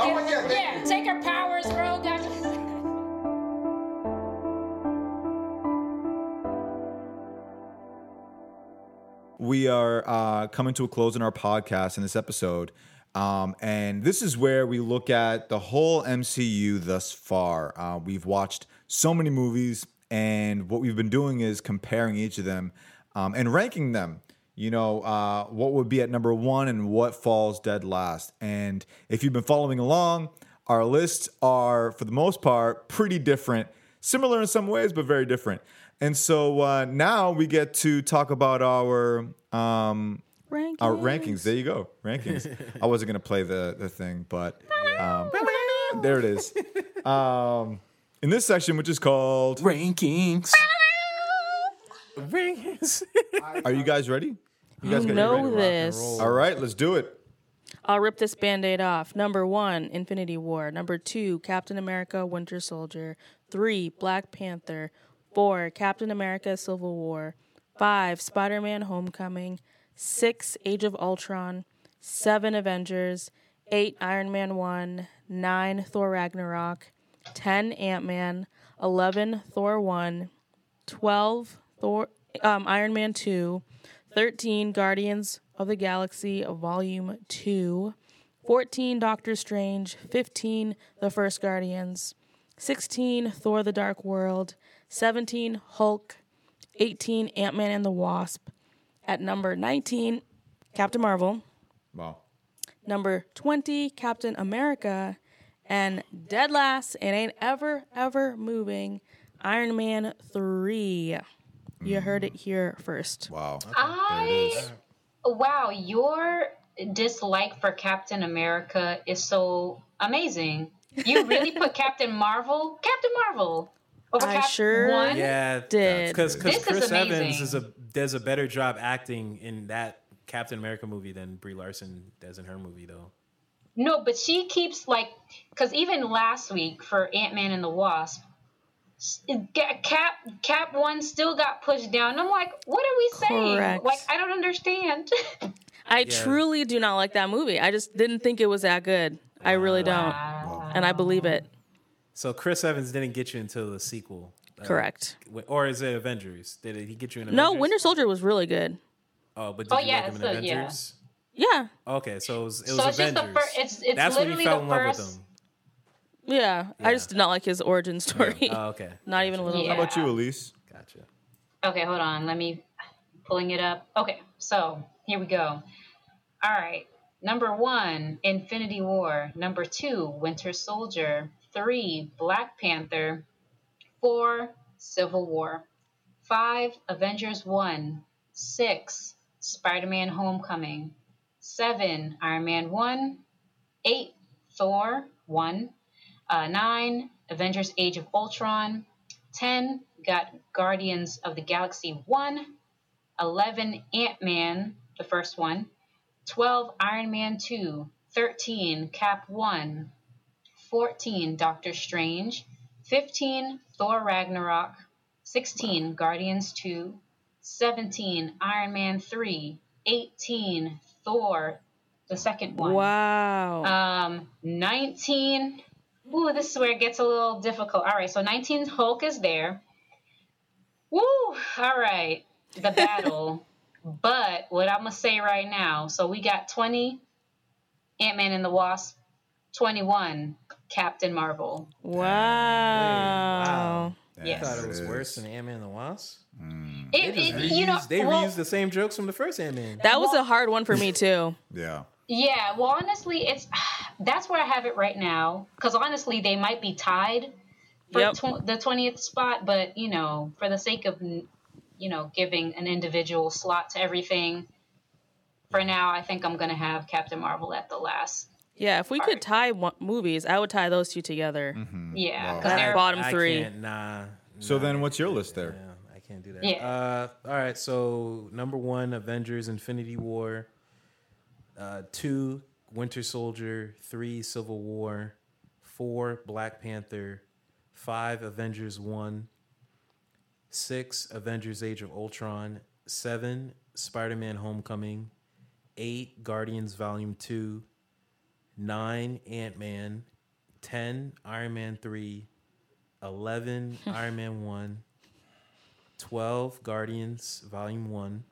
[SPEAKER 7] Oh, yeah, thank
[SPEAKER 8] yeah,
[SPEAKER 7] you.
[SPEAKER 8] take her powers, Rogue.
[SPEAKER 2] we are uh, coming to a close in our podcast in this episode. Um, and this is where we look at the whole MCU thus far. Uh, we've watched so many movies, and what we've been doing is comparing each of them um, and ranking them. You know, uh, what would be at number one and what falls dead last. And if you've been following along, our lists are, for the most part, pretty different, similar in some ways, but very different. And so uh, now we get to talk about our um,
[SPEAKER 1] Rankings.
[SPEAKER 2] our rankings. There you go, rankings. <laughs> I wasn't gonna play the the thing, but um, there it is. <laughs> Um, in this section, which is called,
[SPEAKER 3] Rankings. Rankings.
[SPEAKER 2] are you guys ready? You guys
[SPEAKER 1] You
[SPEAKER 2] got- you
[SPEAKER 1] know
[SPEAKER 2] ready?
[SPEAKER 1] this.
[SPEAKER 2] All right, let's do it.
[SPEAKER 1] I'll rip this band aid off. Number one, Infinity War. Number two, Captain America Winter Soldier. Three, Black Panther. Four, Captain America Civil War. Five, Spider Man Homecoming. Six, Age of Ultron. Seven, Avengers. Eight, Iron Man 1. Nine, Thor Ragnarok. Ten, Ant Man. Eleven, Thor 1. 12 Thor um, Iron Man 2, 13 Guardians of the Galaxy Volume 2, 14 Doctor Strange, 15 The First Guardians, 16 Thor the Dark World, 17 Hulk, 18 Ant-Man and the Wasp, at number 19 Captain Marvel,
[SPEAKER 2] Wow.
[SPEAKER 1] number 20 Captain America, and dead last and ain't ever ever moving Iron Man 3. You heard it here first.
[SPEAKER 2] Wow.
[SPEAKER 5] I wow, your dislike for Captain America is so amazing. You really put <laughs> Captain Marvel, Captain Marvel, over
[SPEAKER 1] I
[SPEAKER 5] Cap
[SPEAKER 1] sure
[SPEAKER 5] One.
[SPEAKER 3] Yeah,
[SPEAKER 1] Did.
[SPEAKER 3] because
[SPEAKER 5] This is
[SPEAKER 3] Chris Evans is a does a better job acting in that Captain America movie than Brie Larson does in her movie, though.
[SPEAKER 5] No, but she keeps like because even last week for Ant Man and the Wasp, Cap Cap One still got pushed down. And I'm like, what are we saying?
[SPEAKER 1] Correct.
[SPEAKER 5] Like I don't understand. <laughs>
[SPEAKER 1] I
[SPEAKER 3] Yeah.
[SPEAKER 1] truly do not like that movie. I just didn't think it was that good. I really don't. And I believe it.
[SPEAKER 3] So Chris Evans didn't get you until the sequel,
[SPEAKER 1] Correct.
[SPEAKER 3] w- or is it Avengers? Did he get you in? Avengers?
[SPEAKER 1] No, Winter Soldier was really good.
[SPEAKER 3] Oh, but did
[SPEAKER 5] Oh,
[SPEAKER 3] you
[SPEAKER 5] yeah,
[SPEAKER 3] like him in
[SPEAKER 5] so.
[SPEAKER 3] Avengers?
[SPEAKER 1] Yeah.
[SPEAKER 3] Okay, so it was, it was
[SPEAKER 5] so it's just the first. It's it's
[SPEAKER 3] That's when you
[SPEAKER 5] literally
[SPEAKER 3] fell
[SPEAKER 5] the
[SPEAKER 3] in love with him.
[SPEAKER 1] Yeah. I just did not like his origin story.
[SPEAKER 3] Oh, <laughs> okay,
[SPEAKER 1] not even a little
[SPEAKER 5] Yeah.
[SPEAKER 1] bit.
[SPEAKER 2] How about you, Elise?
[SPEAKER 3] gotcha.
[SPEAKER 5] Okay, hold on. Let me pulling it up. Okay, so here we go. All right. Number one, Infinity War. Number two, Winter Soldier. Three, Black Panther. Four, Civil War. Five, Avengers 1. Six, Spider Man Homecoming. Seven, Iron Man 1. Eight, Thor 1. Uh, nine, Avengers Age of Ultron. 10, got Guardians of the Galaxy 1. 11, Ant Man, the first one. 12, Iron Man 2. 13, Cap 1. 14, Doctor Strange. 15, Thor Ragnarok. 16, Guardians 2. 17, Iron Man 3. 18, Thor, the second one.
[SPEAKER 1] Wow.
[SPEAKER 5] Um, 19. Ooh, this is where it gets a little difficult. All right, so 19 Hulk is there. Woo! All right, the <laughs> battle. but what I'm gonna say right now, so we got 20 Ant Man and the Wasp, 21 Captain Marvel.
[SPEAKER 1] Wow.
[SPEAKER 5] Yes.
[SPEAKER 3] I thought it was worse than Ant Man and the Wasp. Mm.
[SPEAKER 5] It,
[SPEAKER 3] They,
[SPEAKER 5] it,
[SPEAKER 3] just
[SPEAKER 5] you know,
[SPEAKER 3] reused- they
[SPEAKER 5] well,
[SPEAKER 3] reused the same jokes from the first Ant Man.
[SPEAKER 1] That was a hard one for me too. <laughs>
[SPEAKER 2] Yeah.
[SPEAKER 5] Yeah, well, honestly, it's <sighs> that's where I have it right now. Because honestly, they might be tied for
[SPEAKER 1] Yep.
[SPEAKER 5] tw- the twentieth spot, but you know, for the sake of you know giving an individual slot to everything, for now, I think I'm gonna have Captain Marvel at the last.
[SPEAKER 1] Yeah, if we could tie one- movies, I would tie those two together.
[SPEAKER 5] Yeah,
[SPEAKER 2] Wow.
[SPEAKER 5] 'cause
[SPEAKER 1] That
[SPEAKER 5] they're-
[SPEAKER 1] bottom three.
[SPEAKER 3] can't- nah.
[SPEAKER 2] So
[SPEAKER 3] nah,
[SPEAKER 2] then what's your list there?
[SPEAKER 3] Yeah, I can't do that.
[SPEAKER 5] Yeah.
[SPEAKER 3] Uh, all right. So number one, Avengers: Infinity War. Uh, two, Winter Soldier. Three, Civil War. Four, Black Panther. Five, Avengers One. Six, Avengers: Age of Ultron. Seven, Spider-Man: Homecoming. Eight, Guardians Volume Two. Nine, Ant Man. Ten, Iron Man Three. 11 <laughs> Iron Man 1, 12 Guardians Volume 1,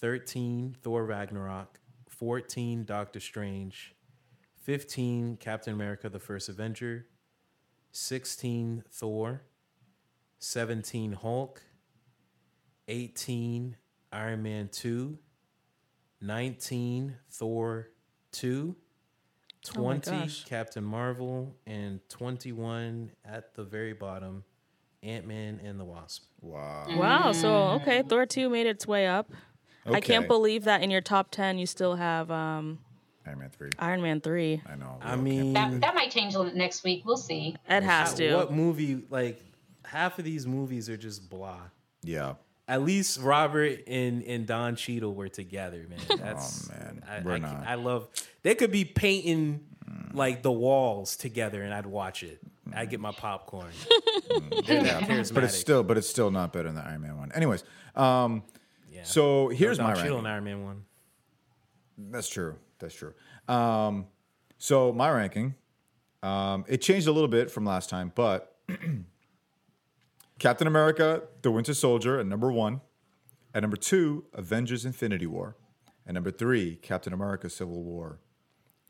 [SPEAKER 3] 13 Thor Ragnarok, 14 Doctor Strange, 15 Captain America the First Avenger, 16 Thor, 17 Hulk, 18 Iron Man 2, 19 Thor 2,
[SPEAKER 1] Oh my
[SPEAKER 3] 20
[SPEAKER 1] gosh.
[SPEAKER 3] Captain Marvel, and 21 at the very bottom Ant Man and the Wasp.
[SPEAKER 2] Wow.
[SPEAKER 1] Wow. So okay, Thor two made its way up. I can't believe that in your top ten you still have um,
[SPEAKER 2] Iron Man 3.
[SPEAKER 1] Iron Man three.
[SPEAKER 2] I know.
[SPEAKER 3] I mean,
[SPEAKER 5] that that might change next week. We'll see.
[SPEAKER 1] It has to.
[SPEAKER 3] what movie, like, half of these movies are just blah.
[SPEAKER 2] Yeah.
[SPEAKER 3] At least Robert and, and Don Cheadle were together, man. <laughs> That's,
[SPEAKER 2] Oh, man.
[SPEAKER 3] I,
[SPEAKER 2] We're
[SPEAKER 3] I,
[SPEAKER 2] not.
[SPEAKER 3] I love. They could be painting like the walls together, and I'd watch it. I'd get my popcorn. <laughs> They're charismatic.
[SPEAKER 2] But it's still, but it's still not better than the Iron Man one. Anyways, um,
[SPEAKER 3] Yeah.
[SPEAKER 2] so here's
[SPEAKER 3] Don
[SPEAKER 2] my
[SPEAKER 3] Cheadle
[SPEAKER 2] ranking.
[SPEAKER 3] and Iron Man one.
[SPEAKER 2] That's true. That's true. Um, so my ranking, um, it changed a little bit from last time, but <clears throat> Captain America: The Winter Soldier at number one, at number two, Avengers: Infinity War, at number three, Captain America: Civil War,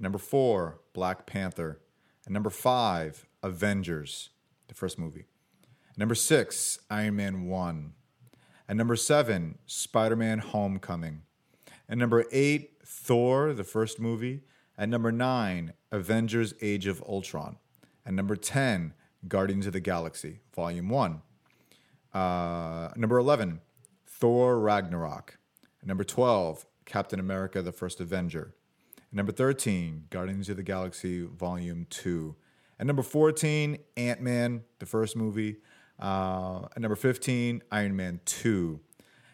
[SPEAKER 2] number four, Black Panther, at number five, Avengers, the first movie, number six, Iron Man one, at number seven, Spider Man Homecoming. At number eight, Thor, the first movie. At number nine, Avengers Age of Ultron. At number 10, Guardians of the Galaxy, Volume 1. Uh, number 11, Thor Ragnarok. Number 12, Captain America, the First Avenger. Number 13, Guardians of the Galaxy, Volume 2. And number 14, Ant Man, the first movie. Uh, at number 15, Iron Man 2.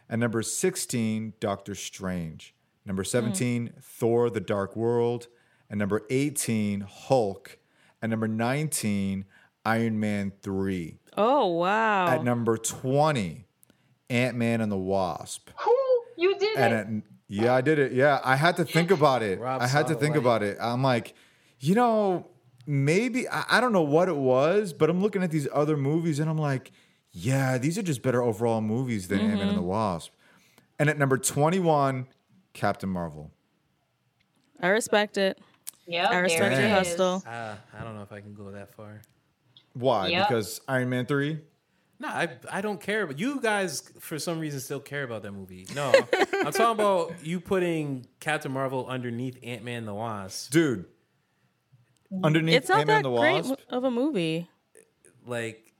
[SPEAKER 2] And number 16, Doctor Strange. Number 17, Thor the Dark World. And number 18, Hulk. And number 19, Iron Man 3.
[SPEAKER 1] oh wow.
[SPEAKER 2] At number 20, Ant Man and the Wasp.
[SPEAKER 5] Who you did
[SPEAKER 2] And
[SPEAKER 5] it?
[SPEAKER 2] at, yeah, I did it. Yeah, I had to think about it.
[SPEAKER 3] Rob
[SPEAKER 2] I had to think
[SPEAKER 3] it.
[SPEAKER 2] about it. I'm like, you know, maybe I, I don't know what it was, but I'm looking at these other movies and I'm like, yeah, these are just better overall movies than Ant Man and the Wasp. And at number 21, Captain Marvel.
[SPEAKER 1] I respect it.
[SPEAKER 5] Yep,
[SPEAKER 1] I respect
[SPEAKER 5] it
[SPEAKER 1] your hustle.
[SPEAKER 3] Uh, I don't know if I can go that far.
[SPEAKER 2] Why?
[SPEAKER 5] Yep.
[SPEAKER 2] Because Iron Man 3?
[SPEAKER 3] No, I I don't care. But you guys, for some reason, still care about that movie. No, I'm talking about you putting Captain Marvel underneath Ant Man the Wasp.
[SPEAKER 2] Dude. Underneath
[SPEAKER 1] It's not
[SPEAKER 2] Ant Man
[SPEAKER 1] that
[SPEAKER 2] and the
[SPEAKER 1] great of a movie.
[SPEAKER 3] Like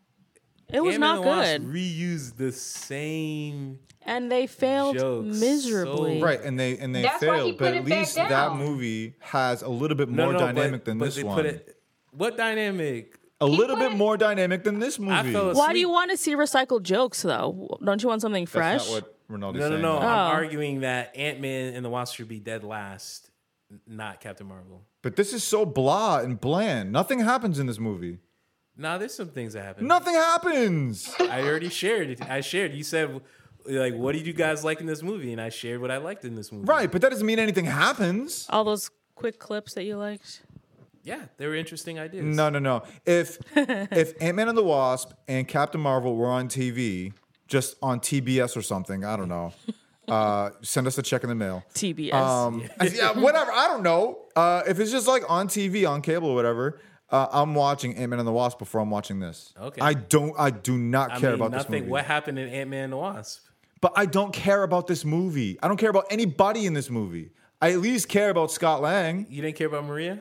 [SPEAKER 1] It was
[SPEAKER 3] Ant-Man
[SPEAKER 1] not
[SPEAKER 3] and Wasp
[SPEAKER 1] good,
[SPEAKER 3] reused the same.
[SPEAKER 1] and they failed
[SPEAKER 3] Jokes,
[SPEAKER 1] miserably.
[SPEAKER 3] so-
[SPEAKER 2] Right, and they and they
[SPEAKER 5] That's
[SPEAKER 2] failed, but at least that movie has a little bit more
[SPEAKER 3] no, no,
[SPEAKER 2] dynamic
[SPEAKER 3] but,
[SPEAKER 2] than
[SPEAKER 3] but
[SPEAKER 2] this
[SPEAKER 3] they
[SPEAKER 2] one.
[SPEAKER 3] Put it, what dynamic?
[SPEAKER 2] A little bit more dynamic than this movie.
[SPEAKER 3] Fell asleep.
[SPEAKER 1] Why do you want to see recycled jokes though? Don't you want something fresh?
[SPEAKER 2] That's not what Ronaldo's
[SPEAKER 3] No, no,
[SPEAKER 2] saying.
[SPEAKER 3] no.
[SPEAKER 2] though.
[SPEAKER 1] Oh.
[SPEAKER 3] I'm arguing that Ant Man and the Wasp should be dead last, not Captain Marvel.
[SPEAKER 2] But this is so blah and bland. Nothing happens in this movie.
[SPEAKER 3] Nah, there's some things that happen.
[SPEAKER 2] Nothing happens.
[SPEAKER 3] I already shared it. I shared. You said like, what did you guys like in this movie? And I shared what I liked in this movie.
[SPEAKER 2] right, but that doesn't mean anything happens.
[SPEAKER 1] All those quick clips that you liked.
[SPEAKER 3] Yeah, they were interesting ideas.
[SPEAKER 2] No, no, no. If <laughs> if Ant Man and the Wasp and Captain Marvel were on TV, just on TBS or something. I don't know. <laughs> Uh, send us a check in the mail.
[SPEAKER 1] TBS.
[SPEAKER 2] Um, <laughs> yeah, whatever. I don't know. Uh, if it's just like on TV, on cable, or whatever, uh, I'm watching Ant Man and the Wasp before I'm watching this.
[SPEAKER 3] Okay.
[SPEAKER 2] I don't. I do not
[SPEAKER 3] I
[SPEAKER 2] care
[SPEAKER 3] mean,
[SPEAKER 2] about
[SPEAKER 3] nothing.
[SPEAKER 2] this movie.
[SPEAKER 3] What happened in Ant Man and the Wasp?
[SPEAKER 2] But I don't care about this movie. I don't care about anybody in this movie. I at least care about Scott Lang.
[SPEAKER 3] You didn't care about Maria?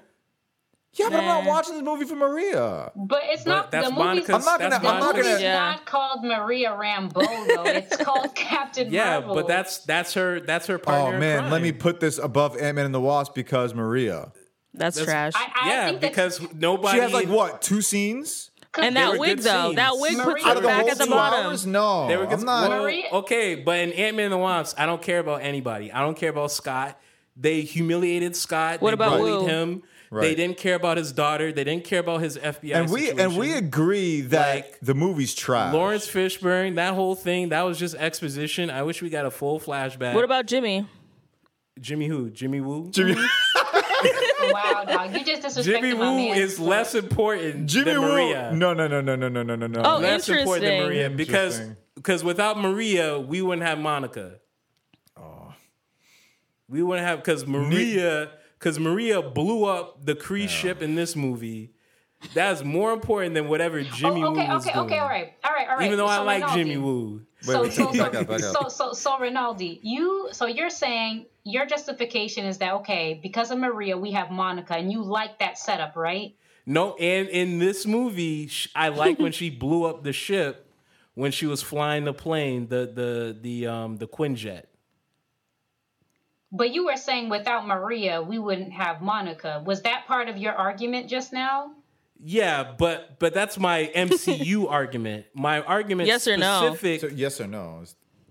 [SPEAKER 2] Yeah, but I'm not watching this movie for Maria.
[SPEAKER 5] But it's
[SPEAKER 3] But
[SPEAKER 5] not
[SPEAKER 3] that's
[SPEAKER 5] the movie's.
[SPEAKER 3] Monica's.
[SPEAKER 2] I'm not gonna- I'm not gonna-
[SPEAKER 5] It's
[SPEAKER 1] Yeah.
[SPEAKER 5] not called Maria Rambeau though. It's <laughs> called Captain Maria.
[SPEAKER 3] Yeah,
[SPEAKER 5] Marvel.
[SPEAKER 3] but that's that's her that's her
[SPEAKER 2] Oh
[SPEAKER 3] partner. in
[SPEAKER 2] man, let me put this above Ant Man and the Wasp because Maria.
[SPEAKER 1] that's,
[SPEAKER 3] that's-
[SPEAKER 1] trash.
[SPEAKER 5] I, I
[SPEAKER 3] yeah, because nobody.
[SPEAKER 2] She has like what two scenes
[SPEAKER 1] and that wig though,
[SPEAKER 3] scenes.
[SPEAKER 1] that wig puts
[SPEAKER 5] Maria-
[SPEAKER 1] her
[SPEAKER 2] out the
[SPEAKER 1] back at the bottom.
[SPEAKER 2] hours. No,
[SPEAKER 3] They were good.
[SPEAKER 2] I'm not.
[SPEAKER 3] well, okay, but in Ant Man and the Wasp, I don't care about anybody. I don't care about Scott. They humiliated Scott.
[SPEAKER 1] What
[SPEAKER 3] they
[SPEAKER 1] about
[SPEAKER 3] bullied
[SPEAKER 1] Woo?
[SPEAKER 3] him. They didn't care about his daughter. They didn't care about his FBI.
[SPEAKER 2] and we and we agree that
[SPEAKER 3] Like,
[SPEAKER 2] the movie's trash.
[SPEAKER 3] Laurence Fishburne, that whole thing, that was just exposition. I wish we got a full flashback.
[SPEAKER 1] What about Jimmy?
[SPEAKER 3] Jimmy who? Jimmy Woo?
[SPEAKER 2] Jimmy, <laughs>
[SPEAKER 5] wow, dog. You just disrespected
[SPEAKER 3] Jimmy
[SPEAKER 5] my
[SPEAKER 3] Woo
[SPEAKER 5] man.
[SPEAKER 3] is less important
[SPEAKER 2] Jimmy
[SPEAKER 3] than
[SPEAKER 2] Woo.
[SPEAKER 3] Maria.
[SPEAKER 2] No, no, no, no, no, no, no, no, no.
[SPEAKER 1] Oh,
[SPEAKER 3] less important than Maria because because without Maria, we wouldn't have Monica. Oh, we wouldn't have because Maria because Maria blew up the Kree ship in this movie. That's more important than whatever Jimmy
[SPEAKER 5] oh, okay,
[SPEAKER 3] Woo was
[SPEAKER 5] okay,
[SPEAKER 3] doing.
[SPEAKER 5] okay, all right, all right, all right.
[SPEAKER 3] Even though I like
[SPEAKER 5] Rinaldi,
[SPEAKER 3] Jimmy Woo,
[SPEAKER 5] So,
[SPEAKER 2] wait,
[SPEAKER 5] so, <laughs>
[SPEAKER 2] back up, back up.
[SPEAKER 5] so, so, so, Rinaldi, you, so you're saying your justification is that okay, because of Maria, we have Monica, and you like that setup, right?
[SPEAKER 3] no, and in this movie, I like when <laughs> she blew up the ship when she was flying the plane, the the the um the Quinjet.
[SPEAKER 5] But you were saying without Maria, we wouldn't have Monica. Was that part of your argument just now?
[SPEAKER 3] Yeah, but but that's my MCU <laughs> argument. My argument
[SPEAKER 1] Yes or no?
[SPEAKER 2] So yes or no?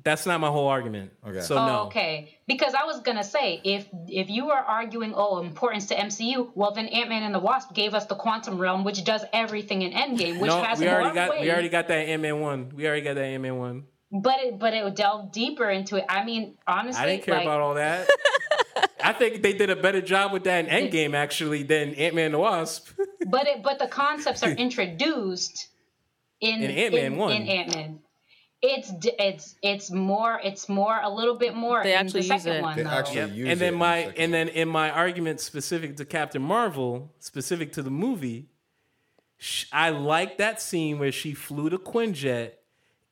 [SPEAKER 3] That's not my whole argument.
[SPEAKER 2] Okay.
[SPEAKER 3] So
[SPEAKER 5] Oh,
[SPEAKER 3] no.
[SPEAKER 5] okay. Because I was gonna say, if if you are arguing, oh, importance to MCU, well then Ant Man and the Wasp gave us the quantum realm, which does everything in Endgame, which
[SPEAKER 3] no,
[SPEAKER 5] has
[SPEAKER 3] we
[SPEAKER 5] more
[SPEAKER 3] already got
[SPEAKER 5] weight.
[SPEAKER 3] we already got that Ant Man one. We already got that Ant Man one.
[SPEAKER 5] But it but it would delve deeper into it. I mean, honestly,
[SPEAKER 3] I didn't care
[SPEAKER 5] like,
[SPEAKER 3] about all that. <laughs> I think they did a better job with that in Endgame actually than Ant Man and the Wasp. <laughs>
[SPEAKER 5] but it but the concepts are introduced in
[SPEAKER 3] In Ant-Man
[SPEAKER 5] in,
[SPEAKER 3] one.
[SPEAKER 5] in Ant-Man. It's it's it's more it's more a little bit more
[SPEAKER 1] They
[SPEAKER 5] in
[SPEAKER 1] actually
[SPEAKER 5] the
[SPEAKER 1] use
[SPEAKER 5] second
[SPEAKER 1] it.
[SPEAKER 5] one
[SPEAKER 2] They
[SPEAKER 5] though.
[SPEAKER 2] actually
[SPEAKER 3] Yep.
[SPEAKER 2] use
[SPEAKER 3] And then
[SPEAKER 2] in
[SPEAKER 3] my
[SPEAKER 2] the
[SPEAKER 3] and then in my argument specific to Captain Marvel, specific to the movie, I like that scene where she flew to Quinjet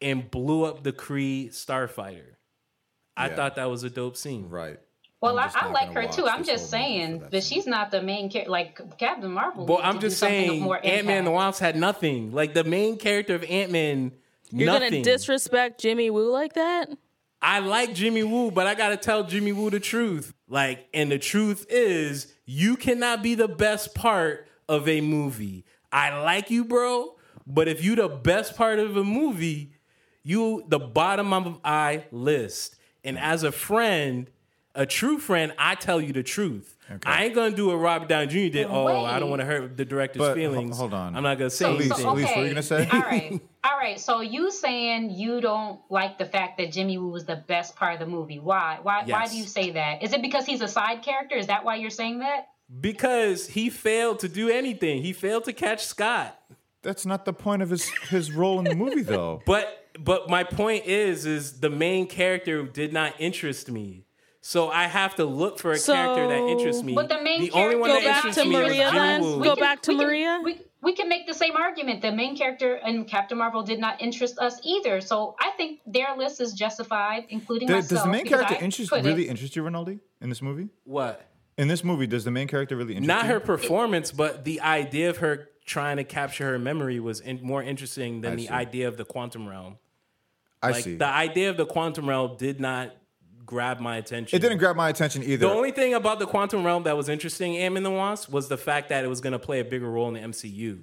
[SPEAKER 3] and blew up the Kree starfighter. I
[SPEAKER 2] Yeah.
[SPEAKER 3] thought that was a dope scene.
[SPEAKER 2] Right.
[SPEAKER 5] Well,
[SPEAKER 2] I'm
[SPEAKER 5] I,
[SPEAKER 2] just
[SPEAKER 5] I
[SPEAKER 2] not
[SPEAKER 5] like her too. I'm just
[SPEAKER 2] whole movie for
[SPEAKER 5] saying,
[SPEAKER 2] that
[SPEAKER 5] but she's not the main character. Like Captain Marvel.
[SPEAKER 3] Well, I'm just saying, Ant Man and the
[SPEAKER 5] impact.
[SPEAKER 3] Wasp had nothing. Like the main character of Ant Man,
[SPEAKER 1] You're
[SPEAKER 3] nothing.
[SPEAKER 1] gonna disrespect Jimmy Woo like that?
[SPEAKER 3] I like Jimmy Woo, but I gotta tell Jimmy Woo the truth. Like, and the truth is, you cannot be the best part of a movie. I like you, bro, but if you the best part of a movie, you the bottom of my list. And as a friend, a true friend, I tell you the truth. I ain't gonna do what Robert Downey Jr. did. Oh, I don't want to hurt the director's
[SPEAKER 2] But,
[SPEAKER 3] feelings.
[SPEAKER 2] hold on.
[SPEAKER 3] I'm not gonna say
[SPEAKER 5] So,
[SPEAKER 3] anything.
[SPEAKER 5] so,
[SPEAKER 2] Elise, what were you gonna say?
[SPEAKER 5] All right, <laughs> all right. So you saying you don't like the fact that Jimmy Woo was the best part of the movie? Why? Why? Why do you say that? Is it because he's a side character? Is that why you're saying that?
[SPEAKER 3] Because he failed to do anything. He failed to catch Scott.
[SPEAKER 2] That's not the point of his his role in the movie, though. <laughs>
[SPEAKER 3] But but my point is is the main character did not interest me. So I have to look for a
[SPEAKER 1] So-
[SPEAKER 3] character that interests me.
[SPEAKER 5] But the main
[SPEAKER 3] the only one
[SPEAKER 1] Go
[SPEAKER 3] that
[SPEAKER 1] back
[SPEAKER 3] interests
[SPEAKER 1] to
[SPEAKER 3] me
[SPEAKER 1] Maria
[SPEAKER 3] is
[SPEAKER 1] then.
[SPEAKER 3] Jimmy Woo.
[SPEAKER 1] Go back to
[SPEAKER 5] we can-
[SPEAKER 1] Maria?
[SPEAKER 5] we, we can make the same argument. The main character in Captain Marvel did not interest us either. So I think their list is justified, including
[SPEAKER 2] Does,
[SPEAKER 5] myself.
[SPEAKER 2] does the main character interest
[SPEAKER 5] put it-
[SPEAKER 2] really interest you, Rinaldi, in this movie?
[SPEAKER 3] What?
[SPEAKER 2] In this movie, does the main character really interest
[SPEAKER 3] Not
[SPEAKER 2] you?
[SPEAKER 3] her performance, but the idea of her trying to capture her memory was in, more interesting than
[SPEAKER 2] I
[SPEAKER 3] the
[SPEAKER 2] see.
[SPEAKER 3] idea of the quantum realm.
[SPEAKER 2] I
[SPEAKER 3] Like
[SPEAKER 2] see.
[SPEAKER 3] the idea of the quantum realm did not grab my attention.
[SPEAKER 2] it didn't grab my attention either.
[SPEAKER 3] The only thing about the quantum realm that was interesting, Man and the Wasp, was the fact that it was going to play a bigger role in the MCU,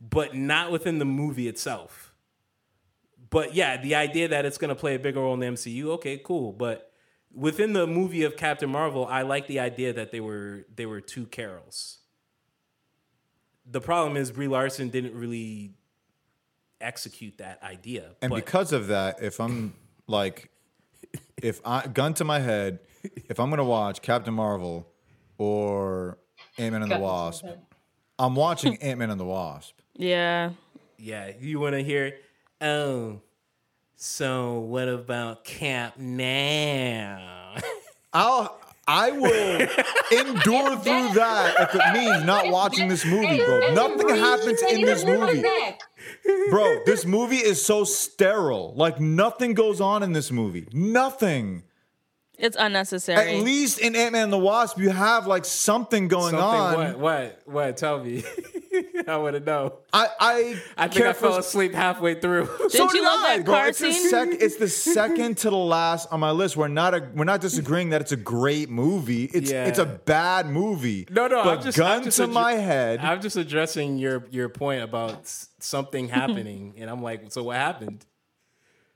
[SPEAKER 3] but not within the movie itself. But yeah, the idea that it's going to play a bigger role in the MCU, okay, cool. But within the movie of Captain Marvel, I like the idea that they were they were two Carols. The problem is Brie Larson didn't really execute that idea.
[SPEAKER 2] and
[SPEAKER 3] but
[SPEAKER 2] because of that, if I'm like, if I gun to my head, if I'm gonna watch Captain Marvel or Ant Man and the
[SPEAKER 5] Gun to my
[SPEAKER 2] Wasp. I'm watching <laughs> Ant Man and the Wasp.
[SPEAKER 1] Yeah.
[SPEAKER 3] Yeah, you want to hear, oh, So what about Cap now? <laughs>
[SPEAKER 2] I'll I will endure through that if it means not watching this movie, bro. Nothing happens in this movie. Bro, this movie is so sterile. Like nothing goes on in this movie. Nothing.
[SPEAKER 1] It's unnecessary.
[SPEAKER 2] At least in Ant Man and the Wasp, you have like something going
[SPEAKER 3] Something
[SPEAKER 2] on.
[SPEAKER 3] what? What? What? Tell me. <laughs> <laughs> I want to know.
[SPEAKER 2] I I,
[SPEAKER 3] I think I fell asleep halfway through.
[SPEAKER 1] Didn't you
[SPEAKER 2] did
[SPEAKER 1] love
[SPEAKER 2] I,
[SPEAKER 1] that
[SPEAKER 2] bro.
[SPEAKER 1] car
[SPEAKER 2] It's the,
[SPEAKER 1] scene?
[SPEAKER 2] sec- <laughs> it's the second to the last on my list. We're not a, we're not disagreeing that it's a great movie. It's
[SPEAKER 3] Yeah.
[SPEAKER 2] it's a bad movie.
[SPEAKER 3] No, no.
[SPEAKER 2] But
[SPEAKER 3] I'm just
[SPEAKER 2] gun
[SPEAKER 3] I'm just
[SPEAKER 2] to
[SPEAKER 3] addre-
[SPEAKER 2] my head.
[SPEAKER 3] I'm just addressing your your point about something happening, <laughs> and I'm like, so what happened?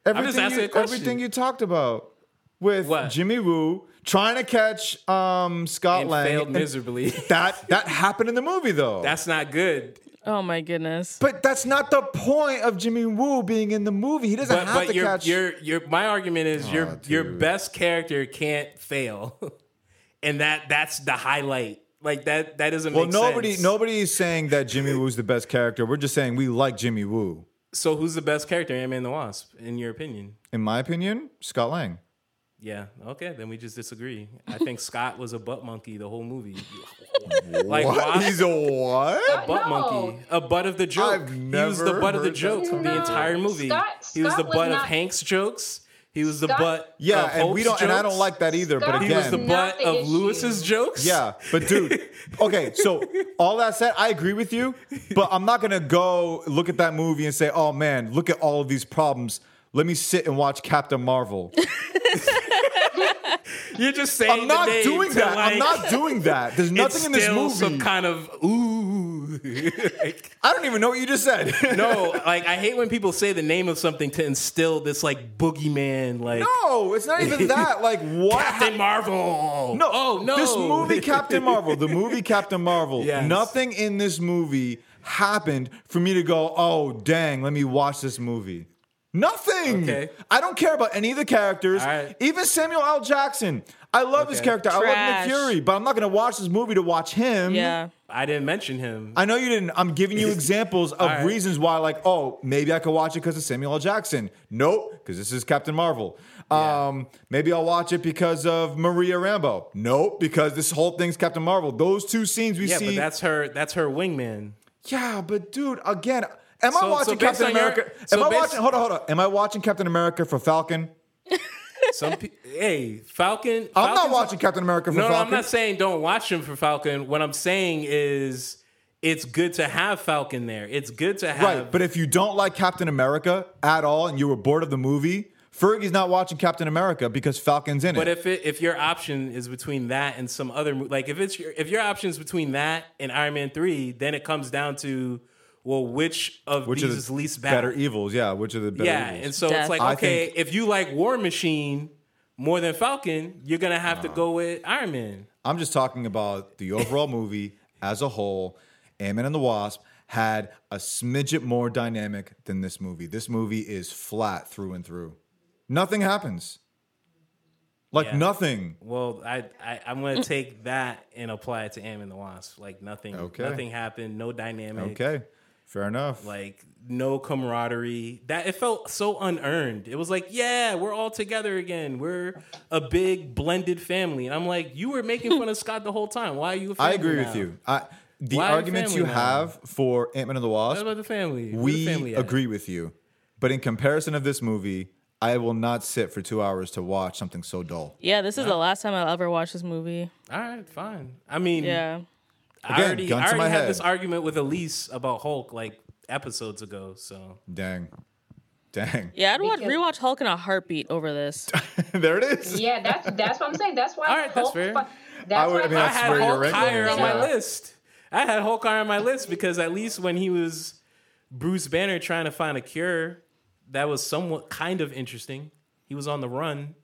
[SPEAKER 2] everything
[SPEAKER 3] just asking
[SPEAKER 2] you,
[SPEAKER 3] a question.
[SPEAKER 2] everything you talked about with
[SPEAKER 3] What?
[SPEAKER 2] Jimmy Woo trying to catch um, Scott
[SPEAKER 3] And
[SPEAKER 2] Lang.
[SPEAKER 3] failed
[SPEAKER 2] and
[SPEAKER 3] miserably. <laughs>
[SPEAKER 2] that that happened in the movie though.
[SPEAKER 3] That's not good.
[SPEAKER 1] oh my goodness.
[SPEAKER 2] but that's not the point of Jimmy Woo being in the movie. He doesn't
[SPEAKER 3] But
[SPEAKER 2] have
[SPEAKER 3] but
[SPEAKER 2] to
[SPEAKER 3] your
[SPEAKER 2] catch.
[SPEAKER 3] your your my argument is your
[SPEAKER 2] Aw,
[SPEAKER 3] your best character can't fail, <laughs> and that that's the highlight. Like that that doesn't
[SPEAKER 2] well,
[SPEAKER 3] make
[SPEAKER 2] nobody
[SPEAKER 3] sense.
[SPEAKER 2] nobody is saying that Jimmy Woo's the best character. We're just saying we like Jimmy Woo.
[SPEAKER 3] So who's the best character, Ant Man the Wasp, in your opinion?
[SPEAKER 2] In my opinion, Scott Lang.
[SPEAKER 3] Yeah. Okay. Then we just disagree. I think Scott was a butt monkey the whole movie. <laughs> like
[SPEAKER 2] What?
[SPEAKER 3] Wasp-
[SPEAKER 2] He's a what?
[SPEAKER 3] butt
[SPEAKER 5] No.
[SPEAKER 3] monkey, a butt of the joke.
[SPEAKER 2] I've
[SPEAKER 3] he was the butt of the joke
[SPEAKER 2] term.
[SPEAKER 3] the entire movie.
[SPEAKER 5] Scott-
[SPEAKER 3] he was the
[SPEAKER 5] Scott was
[SPEAKER 3] butt of
[SPEAKER 5] not-
[SPEAKER 3] Hank's jokes. He was the
[SPEAKER 5] Scott-
[SPEAKER 3] butt.
[SPEAKER 2] Yeah,
[SPEAKER 3] of
[SPEAKER 2] and we don't, and I don't
[SPEAKER 3] jokes.
[SPEAKER 2] like that either. But
[SPEAKER 5] Scott
[SPEAKER 3] He was the butt
[SPEAKER 5] the
[SPEAKER 3] of
[SPEAKER 5] issue.
[SPEAKER 3] Lewis's jokes.
[SPEAKER 2] yeah, but dude, <laughs> okay. So all that said, I agree with you, but I'm not gonna go look at that movie and say, "Oh man, look at all of these problems." Let me sit and watch Captain Marvel. <laughs>
[SPEAKER 3] You're just saying.
[SPEAKER 2] I'm not doing that. I'm not doing that. There's <laughs> nothing in this movie.
[SPEAKER 3] Some kind of ooh. Like, <laughs>
[SPEAKER 2] I don't even know what you just said. <laughs>
[SPEAKER 3] no, like I hate when people say the name of something to instill this like boogeyman, like
[SPEAKER 2] no, it's not even that. Like what?
[SPEAKER 3] Captain Marvel.
[SPEAKER 2] No,
[SPEAKER 3] oh no,
[SPEAKER 2] This movie, Captain Marvel, the movie Captain Marvel,
[SPEAKER 3] Yes.
[SPEAKER 2] nothing in this movie happened for me to go, oh, dang, let me watch this movie. Nothing.
[SPEAKER 3] Okay.
[SPEAKER 2] I don't care about any of the characters.
[SPEAKER 3] All right.
[SPEAKER 2] Even Samuel L. Jackson. I love his
[SPEAKER 3] Okay.
[SPEAKER 2] character. I love Nick Fury, but I'm not going to watch this movie to watch him.
[SPEAKER 1] Yeah.
[SPEAKER 3] I didn't mention him.
[SPEAKER 2] I know you didn't. I'm giving you <laughs> examples of
[SPEAKER 3] right.
[SPEAKER 2] reasons why, like, oh, maybe I could watch it because of Samuel L. Jackson. Nope, because this is Captain Marvel. Um, maybe I'll watch it because of Maria Rambeau. Nope, because this whole thing's Captain Marvel. Those two scenes we
[SPEAKER 3] yeah,
[SPEAKER 2] see.
[SPEAKER 3] Yeah, but that's her. That's her wingman.
[SPEAKER 2] yeah, but dude, again, am I watching
[SPEAKER 3] so
[SPEAKER 2] Captain
[SPEAKER 3] on your-
[SPEAKER 2] America?
[SPEAKER 3] so
[SPEAKER 2] am I watching? Hold on, hold on. Am I watching Captain America for Falcon? <laughs>
[SPEAKER 3] Some pe- hey Falcon.
[SPEAKER 2] I'm not
[SPEAKER 3] Falcon's-
[SPEAKER 2] watching Captain America for
[SPEAKER 3] No, no, I'm not saying don't watch him for Falcon. What I'm saying is, it's good to have Falcon there. It's good to have.
[SPEAKER 2] Right, but if you don't like Captain America at all and you were bored of the movie, Fergie's not watching Captain America because Falcon's in
[SPEAKER 3] But
[SPEAKER 2] it.
[SPEAKER 3] But if it, if your option is between that and some other like if it's your if your option is between that and Iron Man three, then it comes down to well, which of
[SPEAKER 2] which
[SPEAKER 3] these
[SPEAKER 2] are
[SPEAKER 3] is
[SPEAKER 2] the
[SPEAKER 3] least bad?
[SPEAKER 2] better evils? Yeah, which are the better
[SPEAKER 3] yeah,
[SPEAKER 2] evils?
[SPEAKER 3] and so
[SPEAKER 1] Death.
[SPEAKER 3] it's like
[SPEAKER 2] I
[SPEAKER 3] okay,
[SPEAKER 2] think-
[SPEAKER 3] if you like War Machine more than Falcon, you're gonna have to go with Iron Man.
[SPEAKER 2] I'm just talking about the overall <laughs> movie as a whole. Ant-Man and the Wasp had a smidget more dynamic than this movie. This movie is flat through and through. Nothing happens. Like
[SPEAKER 3] Yeah.
[SPEAKER 2] nothing.
[SPEAKER 3] Well, I, I I'm gonna mm. take that and apply it to Ant and the Wasp. Like nothing,
[SPEAKER 2] Okay.
[SPEAKER 3] nothing happened, no dynamic.
[SPEAKER 2] Okay. Fair enough.
[SPEAKER 3] like no camaraderie. That it felt so unearned. It was like, yeah, we're all together again. We're a big blended family. And I'm like, you were making fun of Scott the whole time. Why are you? A
[SPEAKER 2] I
[SPEAKER 3] family
[SPEAKER 2] agree
[SPEAKER 3] now?
[SPEAKER 2] with you. I, the
[SPEAKER 3] Why are you
[SPEAKER 2] arguments you
[SPEAKER 3] now?
[SPEAKER 2] have for Ant-Man and the
[SPEAKER 3] What
[SPEAKER 2] Wasp,
[SPEAKER 3] about the family? Where the
[SPEAKER 2] we
[SPEAKER 3] family
[SPEAKER 2] agree with you. But in comparison of this movie, I will not sit for two hours to watch something so dull.
[SPEAKER 1] Yeah, this is the last time I'll ever watch this movie.
[SPEAKER 3] All right, fine. I mean,
[SPEAKER 1] Yeah.
[SPEAKER 3] I already, I already had
[SPEAKER 2] head.
[SPEAKER 3] this argument with Elise about Hulk like episodes ago. So
[SPEAKER 2] Dang. Dang.
[SPEAKER 1] Yeah, I'd watch,
[SPEAKER 5] Because-
[SPEAKER 1] rewatch Hulk in a heartbeat over this. <laughs>
[SPEAKER 2] there it is.
[SPEAKER 5] Yeah, that's that's what I'm saying. That's why.
[SPEAKER 3] All right, that's fair.
[SPEAKER 5] That's
[SPEAKER 2] I would- I mean,
[SPEAKER 3] I had Hulk
[SPEAKER 2] ranking
[SPEAKER 3] higher
[SPEAKER 2] is,
[SPEAKER 3] on my list. I had Hulk higher on my list because at least when he was Bruce Banner trying to find a cure, that was somewhat kind of interesting. He was on the run.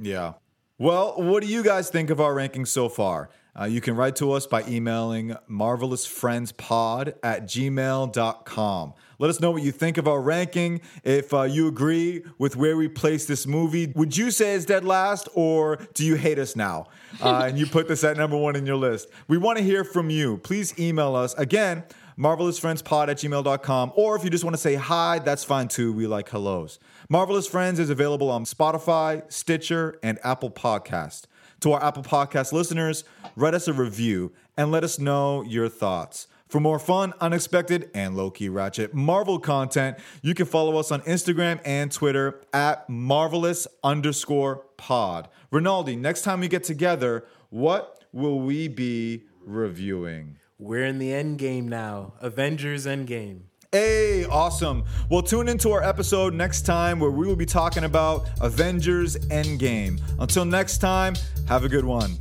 [SPEAKER 2] Yeah. Well, what do you guys think of our rankings so far? Uh, you can write to us by emailing marvelousfriendspod at gmail.com. Let us know what you think of our ranking. If uh, you agree with where we place this movie, would you say it's dead last or do you hate us now? <laughs> Uh, and you put this at number one in your list. We want to hear from you. Please email us again, marvelousfriendspod at gmail.com. Or if you just want to say hi, that's fine too. We like hellos. Marvelous Friends is available on Spotify, Stitcher, and Apple Podcast. To our Apple Podcast listeners, write us a review and let us know your thoughts. For more fun, unexpected, and low key ratchet Marvel content, you can follow us on Instagram and Twitter at marvelous underscore pod. Rinaldi, next time we get together, what will we be reviewing?
[SPEAKER 3] We're in the end game now. Avengers Endgame.
[SPEAKER 2] Hey, awesome. Well, tune into our episode next time where we will be talking about Avengers Endgame. Until next time, have a good one.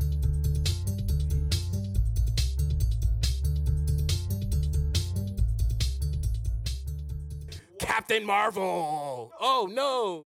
[SPEAKER 3] Captain Marvel. Oh no.